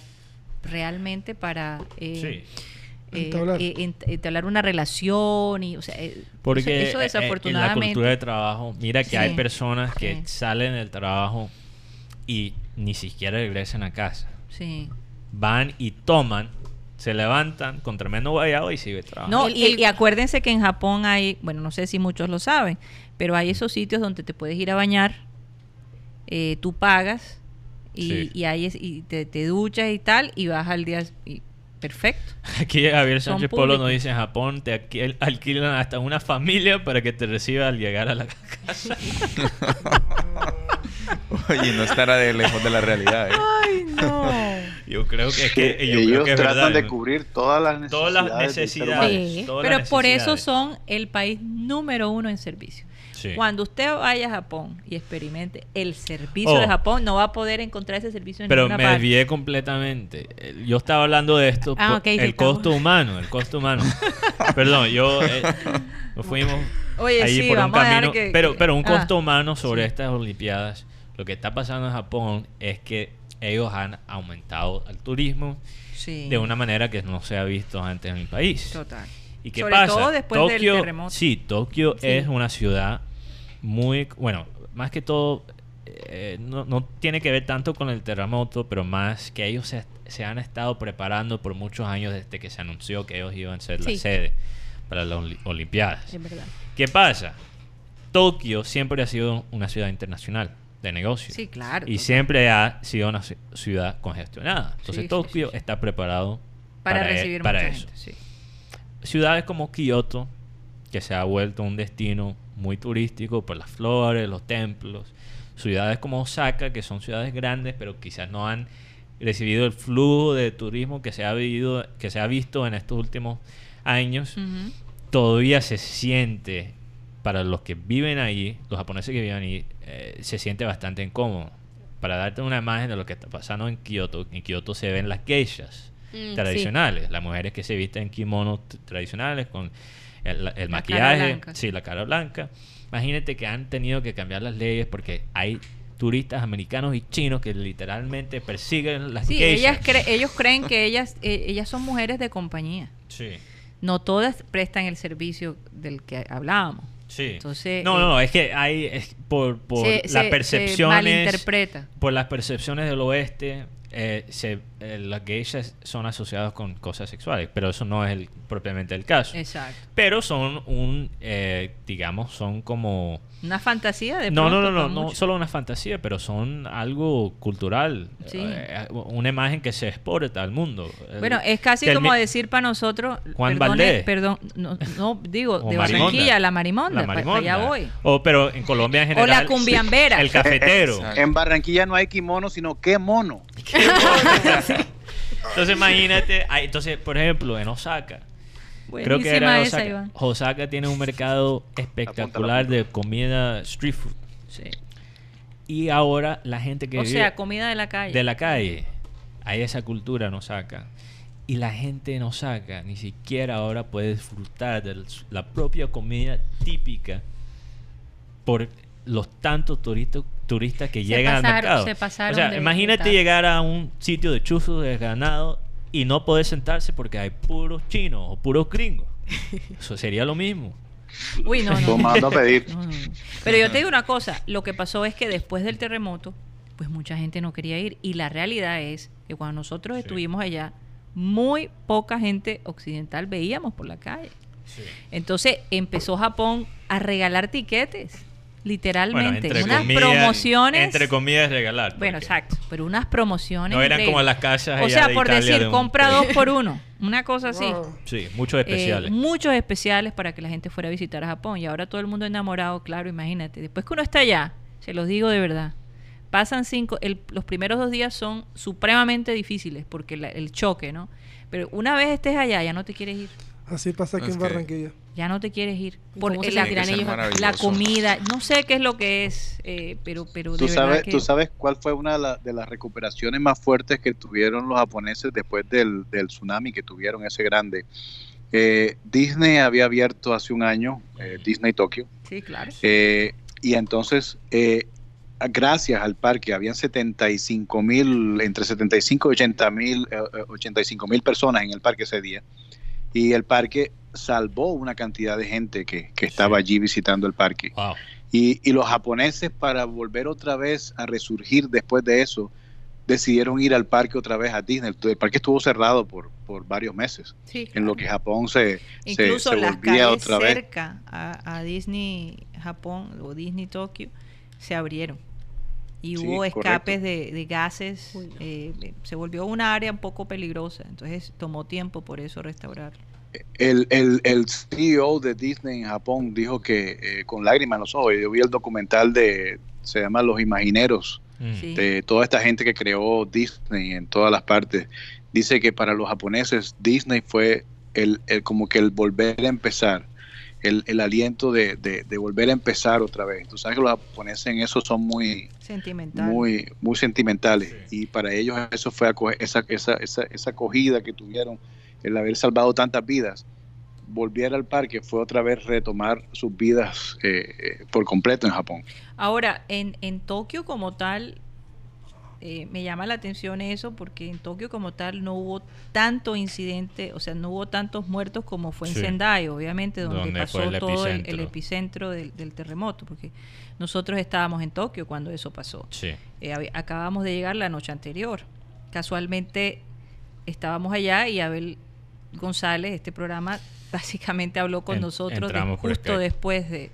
realmente para eh, Sí. eh, Entablar. eh, ent- entablar una relación y, o sea, eh, Porque eso, eso eh, en la desafortunadamente. cultura de trabajo, mira que Sí, hay personas que sí. salen del trabajo y ni siquiera regresan a casa. sí. Van y toman, se levantan con tremendo guayabo y siguen trabajando. No, y, acuérdense que en Japón hay, bueno, no sé si muchos lo saben, pero hay esos sitios donde te puedes ir a bañar, eh, tú pagas y, Sí. y, ahí es- y te, te duchas y tal, y vas al día. y- perfecto. Aquí Javier Son Sánchez Polo nos dice en Japón te alquil- alquilan hasta una familia para que te reciba al llegar a la casa. Oye, no estará de lejos de la realidad. ¿eh? Ay, no. Yo creo que, es que yo creo ellos que es tratan verdad. de cubrir todas las necesidades. todas las necesidades. Sí. todas las Pero por eso necesidades. son el país número uno en servicio. Sí. Cuando usted vaya a Japón y experimente el servicio Oh. de Japón, no va a poder encontrar ese servicio en Pero ninguna me parte. desvié completamente. Eh, Yo estaba hablando de esto, Ah, por- ok, sí, el estamos. costo humano, el costo humano. Perdón, yo eh, nos fuimos Oye, ahí sí, por un camino, que- pero pero un ah, costo humano sobre sí. estas olimpiadas. Lo que está pasando en Japón es que ellos han aumentado el turismo Sí. de una manera que no se ha visto antes en el país. Total. ¿Y qué Sobre pasa? todo después del Tokio, terremoto. Sí, Tokio Sí. es una ciudad muy, bueno, más que todo, eh, no, no tiene que ver tanto con el terremoto, pero más que ellos se, se han estado preparando por muchos años desde que se anunció que ellos iban a ser Sí. la sede para las Oli- Olimpiadas. Es verdad. ¿Qué pasa? Tokio siempre ha sido una ciudad internacional de negocios. Sí, claro. Y total. siempre ha sido una ci- ciudad congestionada. Entonces Sí, Tokio sí, está preparado para, para, e- recibir para mucha eso. gente. Ciudades como Kioto, que se ha vuelto un destino muy turístico por las flores, los templos. Ciudades como Osaka, que son ciudades grandes, pero quizás no han recibido el flujo de turismo que se ha, vivido, que se ha visto en estos últimos años. Todavía se siente, para los que viven ahí, los japoneses que viven ahí, eh, se siente bastante incómodo. Para darte una imagen de lo que está pasando en Kioto, en Kioto se ven las geishas Mm, tradicionales, las mujeres que se visten en kimonos tradicionales con el, el maquillaje, sí, la cara blanca. Imagínate que han tenido que cambiar las leyes porque hay turistas americanos y chinos que literalmente persiguen las Sí, geishas. ellas cre- ellos creen que ellas, eh, ellas son mujeres de compañía. Sí, No todas prestan el servicio del que hablábamos. Sí. Entonces, no, eh, no, es que hay es por, por se- las se- se percepciones malinterpreta. por las percepciones del oeste, eh, se, eh, las geishas son asociadas con cosas sexuales, pero eso no es el, propiamente el caso. Exacto. Pero son un, eh, digamos, son como... Una fantasía de No, no, pronto no, no, no solo una fantasía, pero son algo cultural. Sí. eh, una imagen que se exporta al mundo. El- Bueno, es casi como decir para nosotros, Juan perdone- Valdés. perdón, no, no, digo, o de marimonda. Barranquilla, la marimonda, La marimonda. allá voy. O, pero en Colombia en O la general... cumbiambera. El cafetero. En Barranquilla no hay kimono, sino qué mono. Entonces imagínate, hay- entonces por ejemplo en Osaka, creo que era esa, Osaka, Iván. Osaka tiene un mercado espectacular de comida street food Sí. y ahora la gente que O vive sea, comida de la calle. de la calle, hay esa cultura en Osaka y la gente en Osaka ni siquiera ahora puede disfrutar de la propia comida típica por los tantos turistas turistas que Se llegan al mercado. se pasaron o sea, imagínate disfrutar. llegar a un sitio de chuzos de ganado y no poder sentarse porque hay puros chinos o puros gringos. Eso sería lo mismo. Uy, no, no. Tomando a pedir. No, no, no. Pero yo te digo una cosa, lo que pasó es que después del terremoto, pues mucha gente no quería ir y la realidad es que cuando nosotros Sí. estuvimos allá, muy poca gente occidental veíamos por la calle. Entonces empezó Japón a regalar tiquetes, literalmente, unas comillas- promociones. Entre comillas regalar. bueno, exacto, pero unas promociones. No eran como las casas O sea, de por Italia decir, de un compra dos por uno, una cosa así. Sí, muchos Eh, especiales. muchos especiales para que la gente fuera a visitar a Japón. Y ahora todo el mundo enamorado, claro, imagínate. Después que uno está allá, se los digo de verdad, pasan cinco, el- los primeros dos días son supremamente difíciles porque la- el choque, ¿no? Pero una vez estés allá, ya no te quieres ir. Así pasa aquí Es en que- Barranquilla. Ya no te quieres ir. ¿Y Por cómo se la, la comida, no sé qué es lo que es, eh, pero, pero de ¿Tú verdad sabes, que... ¿Tú sabes cuál fue una de, la- de las recuperaciones más fuertes que tuvieron los japoneses después del, del tsunami que tuvieron ese grande? Eh, Disney había abierto hace un año, eh, Disney Tokio, Sí, claro. eh, y entonces, eh, gracias al parque, habían 75 mil, entre 75 y 80 mil, eh, eh, 85 mil personas en el parque ese día. Y el parque salvó una cantidad de gente que, que estaba allí visitando el parque. Wow. Y, y los japoneses, para volver otra vez a resurgir después de eso, decidieron ir al parque otra vez a Disney. El parque estuvo cerrado por, por varios meses, Sí, en lo que Japón se, se- Incluso se las volvía calles otra vez. cerca a, a Disney Japón o Disney Tokio se abrieron y Sí, hubo escapes de, de gases. Uy, no. eh, se volvió una área un poco peligrosa, entonces tomó tiempo por eso restaurar. El, el, el CEO de Disney en Japón dijo que eh, con lágrimas en los ojos, yo vi el documental de, se llama Los Imagineros, Mm. Sí. de toda esta gente que creó Disney en todas las partes. Dice que para los japoneses Disney fue el, el como que el volver a empezar, el, el aliento de, de- de volver a empezar otra vez. Tú sabes que los japoneses en eso son muy, Sentimental. muy, muy sentimentales y para ellos eso fue acoge- esa, esa, esa, esa acogida que tuvieron, el haber salvado tantas vidas. Volver al parque fue otra vez retomar sus vidas eh, eh, por completo en Japón. Ahora, en, en Tokio como tal, eh, me llama la atención eso porque en Tokio como tal no hubo tanto incidente, o sea, no hubo tantos muertos como fue en Sí. Sendai, obviamente, donde, Donde pasó el todo el, el epicentro. del, del terremoto, porque nosotros estábamos en Tokio cuando eso pasó. Sí. Eh, acabamos de llegar la noche anterior. Casualmente estábamos allá y Abel González, este programa, básicamente habló con En- nosotros de- justo después de,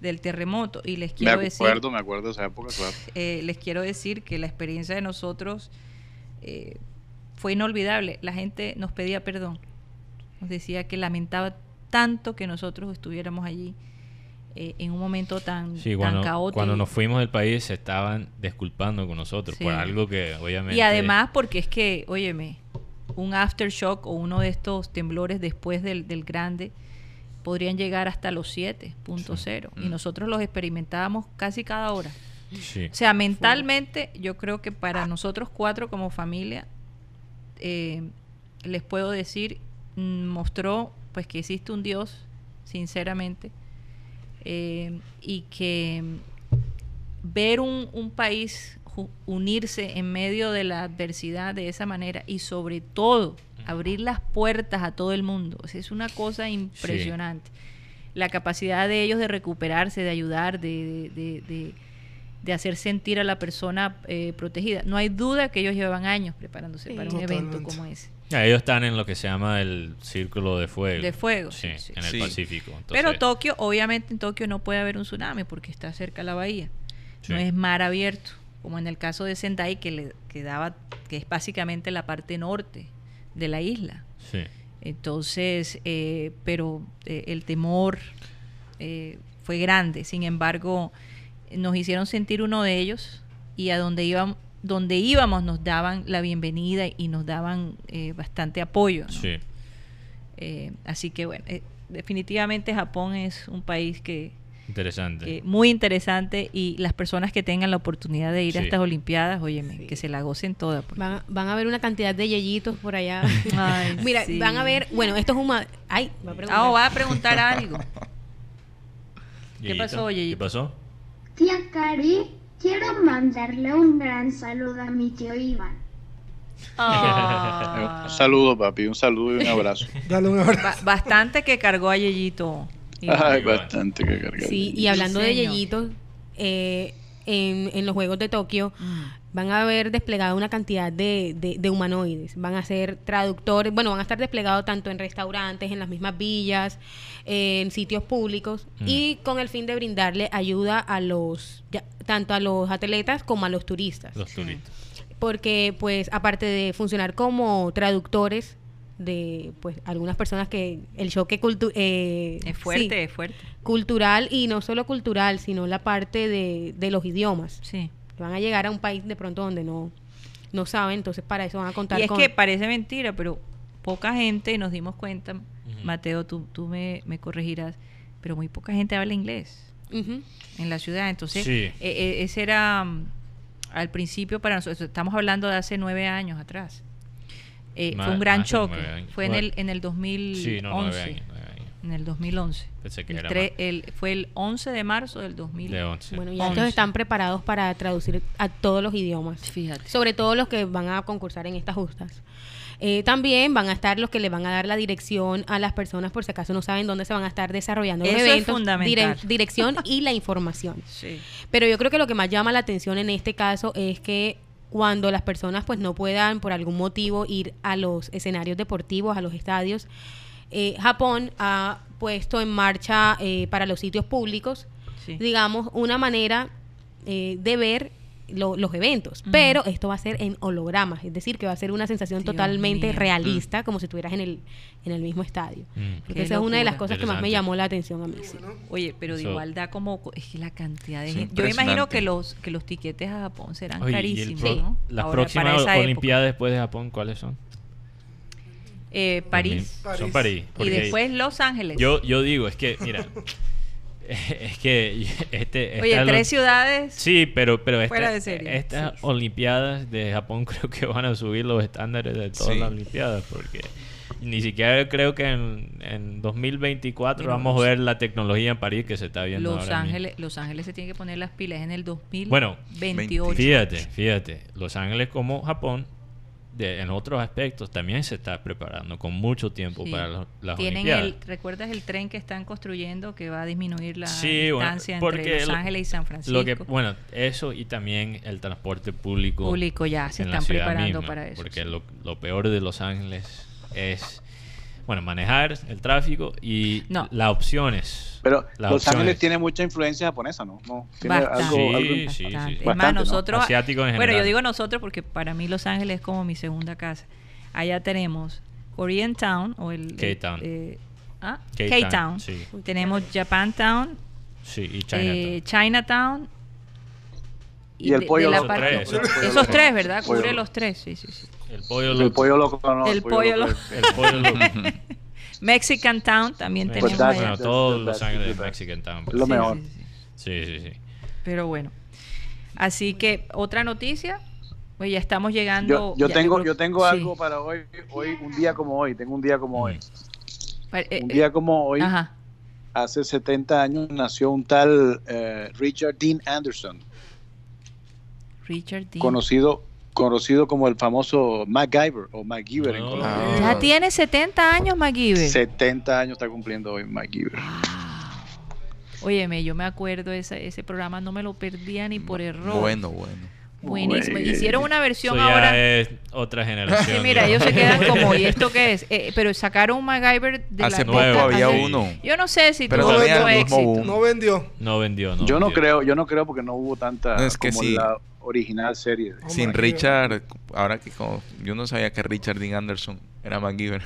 del terremoto. Y les Me quiero decir acuerdo, me acuerdo de esa época, claro. eh, les quiero decir que la experiencia de nosotros eh, fue inolvidable. La gente nos pedía perdón. Nos decía que lamentaba tanto que nosotros estuviéramos allí eh, en un momento tan, Sí, tan cuando, caótico. cuando nos fuimos del país se estaban disculpando con nosotros Sí. por algo que obviamente... Y además porque es que, óyeme, un aftershock o uno de estos temblores después del, del grande podrían llegar hasta los 7.0 y Mm. nosotros los experimentábamos casi cada hora. Sí. O sea, mentalmente yo creo que para nosotros cuatro como familia, eh, les puedo decir, mm, mostró pues que existe un Dios, sinceramente, eh, y que ver un, un país unirse en medio de la adversidad de esa manera y sobre todo abrir las puertas a todo el mundo, o sea, es una cosa impresionante. La capacidad de ellos de recuperarse, de ayudar, de, de- de- de- de hacer sentir a la persona eh, protegida. No hay duda que ellos llevaban años preparándose Sí. para un evento como ese. Ya, ellos están en lo que se llama el círculo de fuego. De fuego, Sí, sí, sí. en el Sí. Pacífico. Pero Tokio, obviamente en Tokio no puede haber un tsunami porque está cerca la bahía. Sí. No es mar abierto, como en el caso de Sendai que le quedaba, que es básicamente la parte norte de la isla. Sí. Entonces, eh, pero eh, el temor eh, fue grande. Sin embargo, nos hicieron sentir uno de ellos y a donde íbamos, donde íbamos nos daban la bienvenida y nos daban eh, bastante apoyo. ¿no? Sí. Eh, así que bueno, definitivamente Japón es un país que, Interesante. que muy interesante y las personas que tengan la oportunidad de ir a estas Olimpiadas, óyeme, que se la gocen todas. porque- Van, van a ver una cantidad de yeyitos por allá. Ay, Mira, sí. van a ver, bueno, esto es un... Ay, va a preguntar. Ah, va a preguntar algo. ¿Qué Yeyito, pasó, ¿Qué Yeyito? pasó? Tía Cari, quiero mandarle un gran saludo a mi tío Iván. Ah. Un saludo, papi, un saludo y un abrazo. Dale un abrazo. Ba- bastante que cargó a Yeyito. Ay, bastante que cargar. Sí, y hablando de Señor. yeyitos, eh, en, en los Juegos de Tokio Mm. van a haber desplegado una cantidad de, de- de humanoides. Van a ser traductores, bueno, van a estar desplegados tanto en restaurantes, en las mismas villas, en sitios públicos, Mm. y con el fin de brindarle ayuda a los, ya- tanto a los atletas como a los turistas. Los turistas. porque pues aparte de funcionar como traductores de pues algunas personas que el choque cultu eh, Es fuerte, sí, es fuerte. cultural y no solo cultural sino la parte de, de los idiomas Sí. van a llegar a un país de pronto donde no no saben entonces para eso van a contar Y es con que parece mentira, pero poca gente nos dimos cuenta, Mateo, tú, tú me, me corregirás, pero muy poca gente habla inglés en la ciudad. Entonces, Sí. eh, eh, ese era mm, al principio para nosotros, estamos hablando de hace nueve años atrás. Eh, Más- fue un gran choque. Fue en el, en el 2011. Sí, no, nueve años. nueve años. En el 2011. Pensé que El era el- fue el 11 de marzo del 2000. De 11. bueno ya Once. estos están preparados para traducir a todos los idiomas Fíjate. sobre todo los que van a concursar en estas justas. Eh, también van a estar los que le van a dar la dirección a las personas por si acaso no saben dónde se van a estar desarrollando los Eso es eventos, fundamental. dirección y la información. Sí. Pero yo creo que lo que más llama la atención en este caso es que cuando las personas pues no puedan por algún motivo ir a los escenarios deportivos, a los estadios, eh, Japón ha puesto en marcha eh, para los sitios públicos, Sí. digamos, una manera eh, de ver lo- los eventos. Pero esto va a ser en hologramas, es decir, que va a ser una sensación Dios totalmente mío. realista, como si estuvieras en el, en el mismo estadio. Mm. Creo que Qué esa es una de las cosas que más me llamó la atención a mí. sí. Oye, pero de Eso- igual da como es que la cantidad de gente. Yo me imagino que los que los tiquetes a Japón serán Oye, carísimos, pro- ¿no? Las Ahora, próximas. Olimpiadas después de Japón, ¿cuáles son? Eh, París También Son París. y después Los Ángeles. Yo, yo digo, es que, mira, es que este... Oye, tres ciudades. Sí, pero, pero esta- Fuera de serie. estas Sí. Olimpiadas de Japón creo que van a subir los estándares de todas Sí. las Olimpiadas porque Ni siquiera creo que en, en 2024 Bueno, vamos a ver la tecnología en París que se está viendo Los ahora mismo. Ángeles, Los Ángeles se tiene que poner las pilas en el 2028. Bueno, 28. Fíjate, fíjate. Los Ángeles como Japón, de- en otros aspectos, también se está preparando con mucho tiempo Sí. para los- las Tienen el, ¿Recuerdas el tren que están construyendo que va a disminuir la Sí, distancia entre Los lo- Ángeles y San Francisco? Lo que, bueno, eso y también el transporte público. Público ya se están preparando misma, para eso, Porque sí. lo, lo peor de Los Ángeles es, bueno, manejar el tráfico y No. las opciones. Pero Las Los Ángeles tiene mucha influencia japonesa, ¿no? no tiene Bastante, algo, Sí, algo- sí, sí, sí. bastante. Es Bastante, más, ¿no? nosotros. Asiático en bueno, yo general. digo nosotros porque para mí Los Ángeles es como mi segunda casa. Allá tenemos Korean Town o el. K-Town. eh, ah, K-Town, sí. Tenemos Japantown, Sí, y Chinatown. eh, Chinatown. Y el de- pollo de la loco. parte- Esos tres, esos Esos tres. ¿verdad? Cubre los tres, sí, sí, sí. El pollo el loco. pollo loco, no, El pollo loco. El pollo loco. Mexican Town también Pues tenemos that- bueno, todos Los the de. Mexican Town. Es lo Sí, mejor. sí, sí. Sí, sí, sí. Pero bueno. Así que otra noticia. Pues ya estamos llegando. Yo, yo ya- tengo, creo- yo tengo sí. algo para hoy, hoy, un día como hoy, tengo un día como hoy. Pa- eh, Un eh, día como hoy, Ajá. hace 70 años, nació un tal eh, Richard Dean Anderson, Richard Dean. conocido, conocido como el famoso MacGyver o MacGyver en No. Colombia. Ya tiene 70 años, MacGyver. 70 años está cumpliendo hoy MacGyver. Óyeme, yo me acuerdo ese, ese programa, no me lo perdía ni por error. Bueno, bueno. Buenísimo. Hicieron una versión Eso ya ahora. es otra generación. Sí, mira, ya. ellos se quedan como, ¿y esto qué es? Eh, pero sacaron un MacGyver de Hace la poco había hace- uno. Yo no sé si Pero tuvo mismo éxito. No vendió. No vendió, no Yo no creo, yo no creo porque no hubo tanta No, es que como sí. la original serie. Oh, Sin MacGyver. Richard, ahora que como- yo no sabía que Richard Dean Anderson era MacGyver.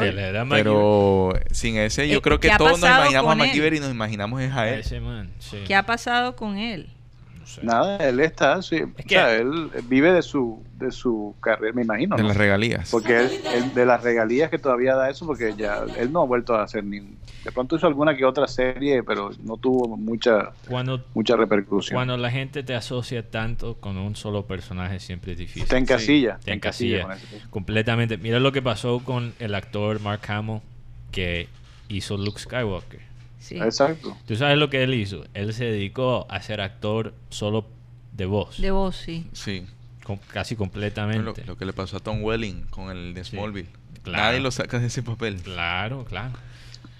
Él era MacGyver. Pero sin ese, yo Eh, creo que ¿qué ha todos nos imaginamos a él? MacGyver y nos imaginamos es a él. Ese man, sí. ¿Qué ha pasado con él? Sé. Nada, él está, sí, Es o que- sea, él vive de su de su carrera, me imagino, De ¿no? las regalías. porque él, él- de las regalías que todavía da eso, porque ya él no ha vuelto a hacer ni de pronto hizo alguna que otra serie, pero no tuvo mucha Cuando, mucha repercusión. cuando la gente te asocia tanto con un solo personaje, siempre es difícil. Está en casilla, Te encasilla eso. completamente. Mira lo que pasó con el actor Mark Hamill que hizo Luke Skywalker. Sí. Exacto. ¿Tú sabes lo que él hizo? Él se dedicó a ser actor solo de voz. De voz, sí. Sí. casi completamente. lo que le pasó a Tom Welling con el de Sí. Smallville. Claro. Nadie lo saca de ese papel. Claro, claro.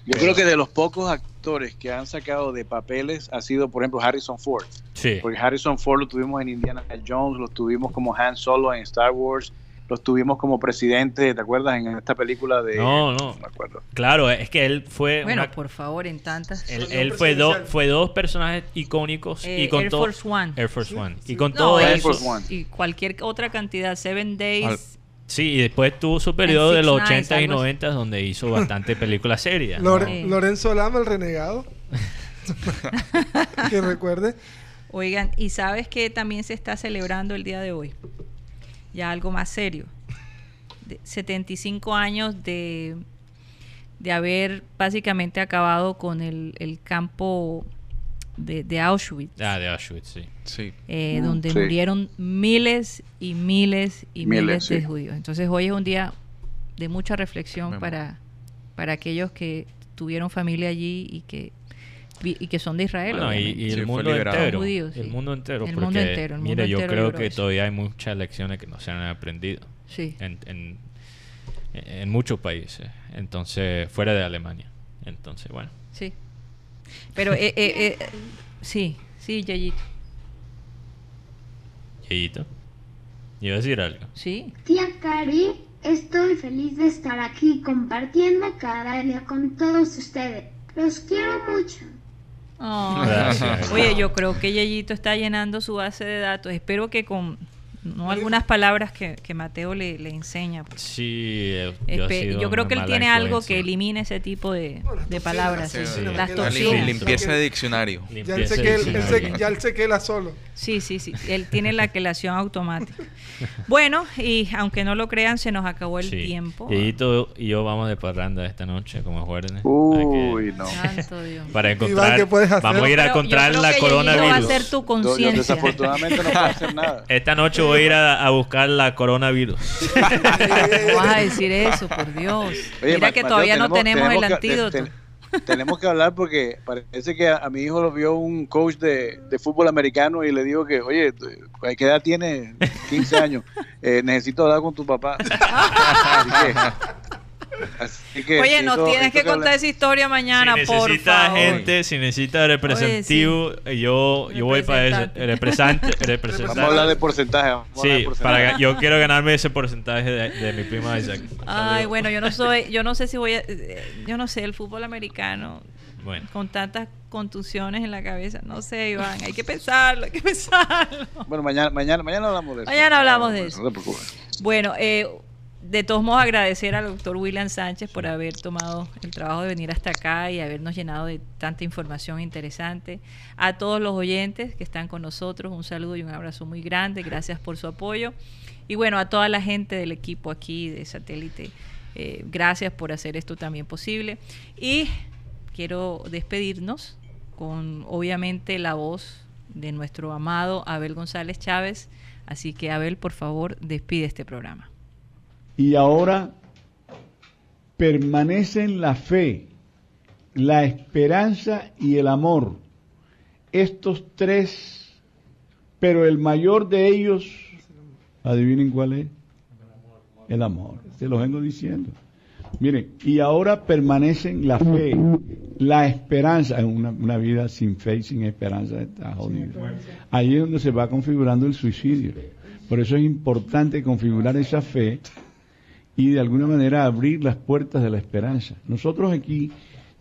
Yo creo que de los pocos actores que han sacado de papeles ha sido, por ejemplo, Harrison Ford. Sí. Porque Harrison Ford lo tuvimos en Indiana Jones, lo tuvimos como Han Solo en Star Wars, lo tuvimos como presidente, ¿te acuerdas? En esta película de... No, no. me acuerdo. Claro, es que él fue Bueno, una- por favor, en tantas. él, él fue, do- presidencial. fue dos personajes icónicos Eh, y con Air todo Force One. Air Force Sí, One. sí. Y con No, todo Air eso Force One. y cualquier otra cantidad, Seven Days. Al- Sí, y después tuvo su periodo de los Nights, 80 y algo así. 90 donde hizo bastante películas serias. Lore- Sí. Lorenzo Lama, el renegado. que recuerde. Oigan, y sabes que también se está celebrando el día de hoy. Ya algo más serio. De 75 años de, de haber básicamente acabado con el, el campo de, de Auschwitz, Ah, de Auschwitz, sí. Sí. eh, Mm, donde sí. murieron miles y miles y miles, Miles, de sí. judíos. Entonces hoy es un día de mucha reflexión para, para aquellos que tuvieron familia allí y que, y que son de Israel. Bueno, y, el mundo entero. El mundo entero. El porque, mundo entero, el mundo mire, yo entero creo que eso. todavía hay muchas lecciones que no se han aprendido Sí. en, en, en muchos países. Entonces, fuera de Alemania. Entonces, bueno. Sí. Pero, eh, eh, eh, sí, sí, Yayito. Yeyito, iba a decir algo. Sí. Tía Cari, estoy feliz de estar aquí compartiendo cada día con todos ustedes. Los quiero mucho. Gracias. Oye, yo creo que Yayito está llenando su base de datos. Espero que con no algunas palabras que, que Mateo le, le enseña. Sí, eh, yo, yo creo que él tiene algo que elimine ese tipo de, Bueno, de palabras. Sí, sí. Las La La toxinas. limpieza de diccionario. Ya él, que, él, se, ya él se queda solo. Sí, sí, sí. Él tiene la quelación automática. Bueno, y aunque no lo crean, se nos acabó el Sí. tiempo. Yeyito y yo vamos de parranda esta noche como jueves. Uy, no. Santo Dios. Para Iván, encontrar, ¿qué puedes hacer? vamos a ir a encontrar la Yeyito va a coronavirus. ser tu Yo- yo conciencia. desafortunadamente no puedo hacer nada. Esta noche voy voy a ir a, a buscar la coronavirus. ¿Cómo vas a decir eso, por Dios? Oye, Mira que Mateo, todavía no tenemos el que- antídoto. ten- tenemos que hablar porque parece que a, a mi hijo lo vio un coach de, de fútbol americano y le dijo que, oye, ¿qué edad tiene? 15 años. Eh, necesito hablar con tu papá. Así que, así que Oye, nos tienes que contar esa historia mañana, si por necesita favor. gente, si necesita representativo, yo, yo voy para ese Representante. representante. Vamos a hablar de porcentaje. vamos de Sí, porcentaje. para, yo quiero ganarme ese porcentaje de, de mi prima Isaac. Ay, bueno, yo no soy, yo no sé si voy a, yo no sé, el fútbol americano Bueno. con tantas contusiones en la cabeza, no sé, Iván, hay que pensarlo, hay que pensarlo. Bueno, mañana, mañana, mañana hablamos de eso. Mañana hablamos de eso. No te preocupes. Bueno, eh, de todos modos agradecer al doctor William Sánchez por haber tomado el trabajo de venir hasta acá y habernos llenado de tanta información interesante. A todos los oyentes que están con nosotros, un saludo y un abrazo muy grande. Gracias por su apoyo. Y bueno, a toda la gente del equipo aquí de satélite, eh, gracias por hacer esto también posible. Y quiero despedirnos con obviamente la voz de nuestro amado Abel González Chávez. Así que Abel, por favor, despide este programa. Y ahora permanecen la fe, la esperanza y el amor. Estos tres, pero el mayor de ellos, adivinen cuál es. El amor. Se los vengo diciendo. Miren, y ahora permanecen la fe, la esperanza. Una, una vida sin fe y sin esperanza está jodida. Ahí es donde se va configurando el suicidio. Por eso es importante configurar esa fe y de alguna manera abrir las puertas de la esperanza. Nosotros aquí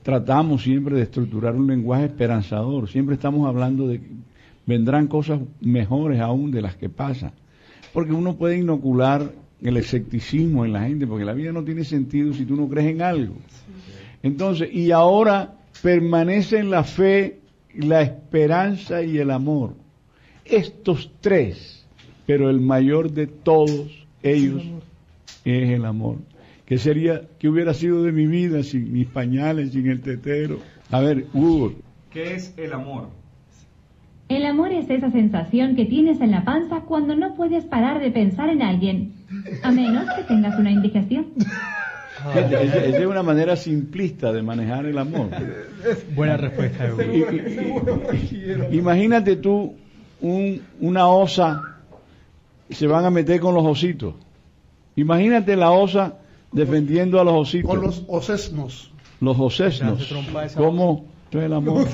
tratamos siempre de estructurar un lenguaje esperanzador, siempre estamos hablando de que vendrán cosas mejores aún de las que pasan, porque uno puede inocular el escepticismo en la gente, porque la vida no tiene sentido si tú no crees en algo. Entonces, y ahora permanecen la fe, la esperanza y el amor. Estos tres, pero el mayor de todos ellos es el amor. ¿Qué sería, qué hubiera sido de mi vida sin mis pañales, sin el tetero? A ver, Hugo. ¿Qué es el amor? El amor es esa sensación que tienes en la panza cuando no puedes parar de pensar en alguien, a menos que tengas una indigestión. Esa es una manera simplista de manejar el amor. Buena respuesta, Hugo. I- i- i- Imagínate tú un- una osa se van a meter con los ositos. Imagínate la osa defendiendo a los ositos. Con los osesnos. Los osesnos. ¿Cómo? El amor.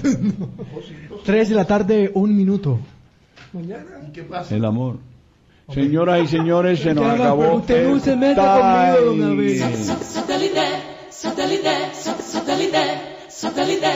Tres de la tarde, un minuto. Mañana. ¿Qué pasa? El amor. Señoras y señores, se nos acabó. usted no el se meta conmigo, don. Satellite, satellite, satellite, satellite.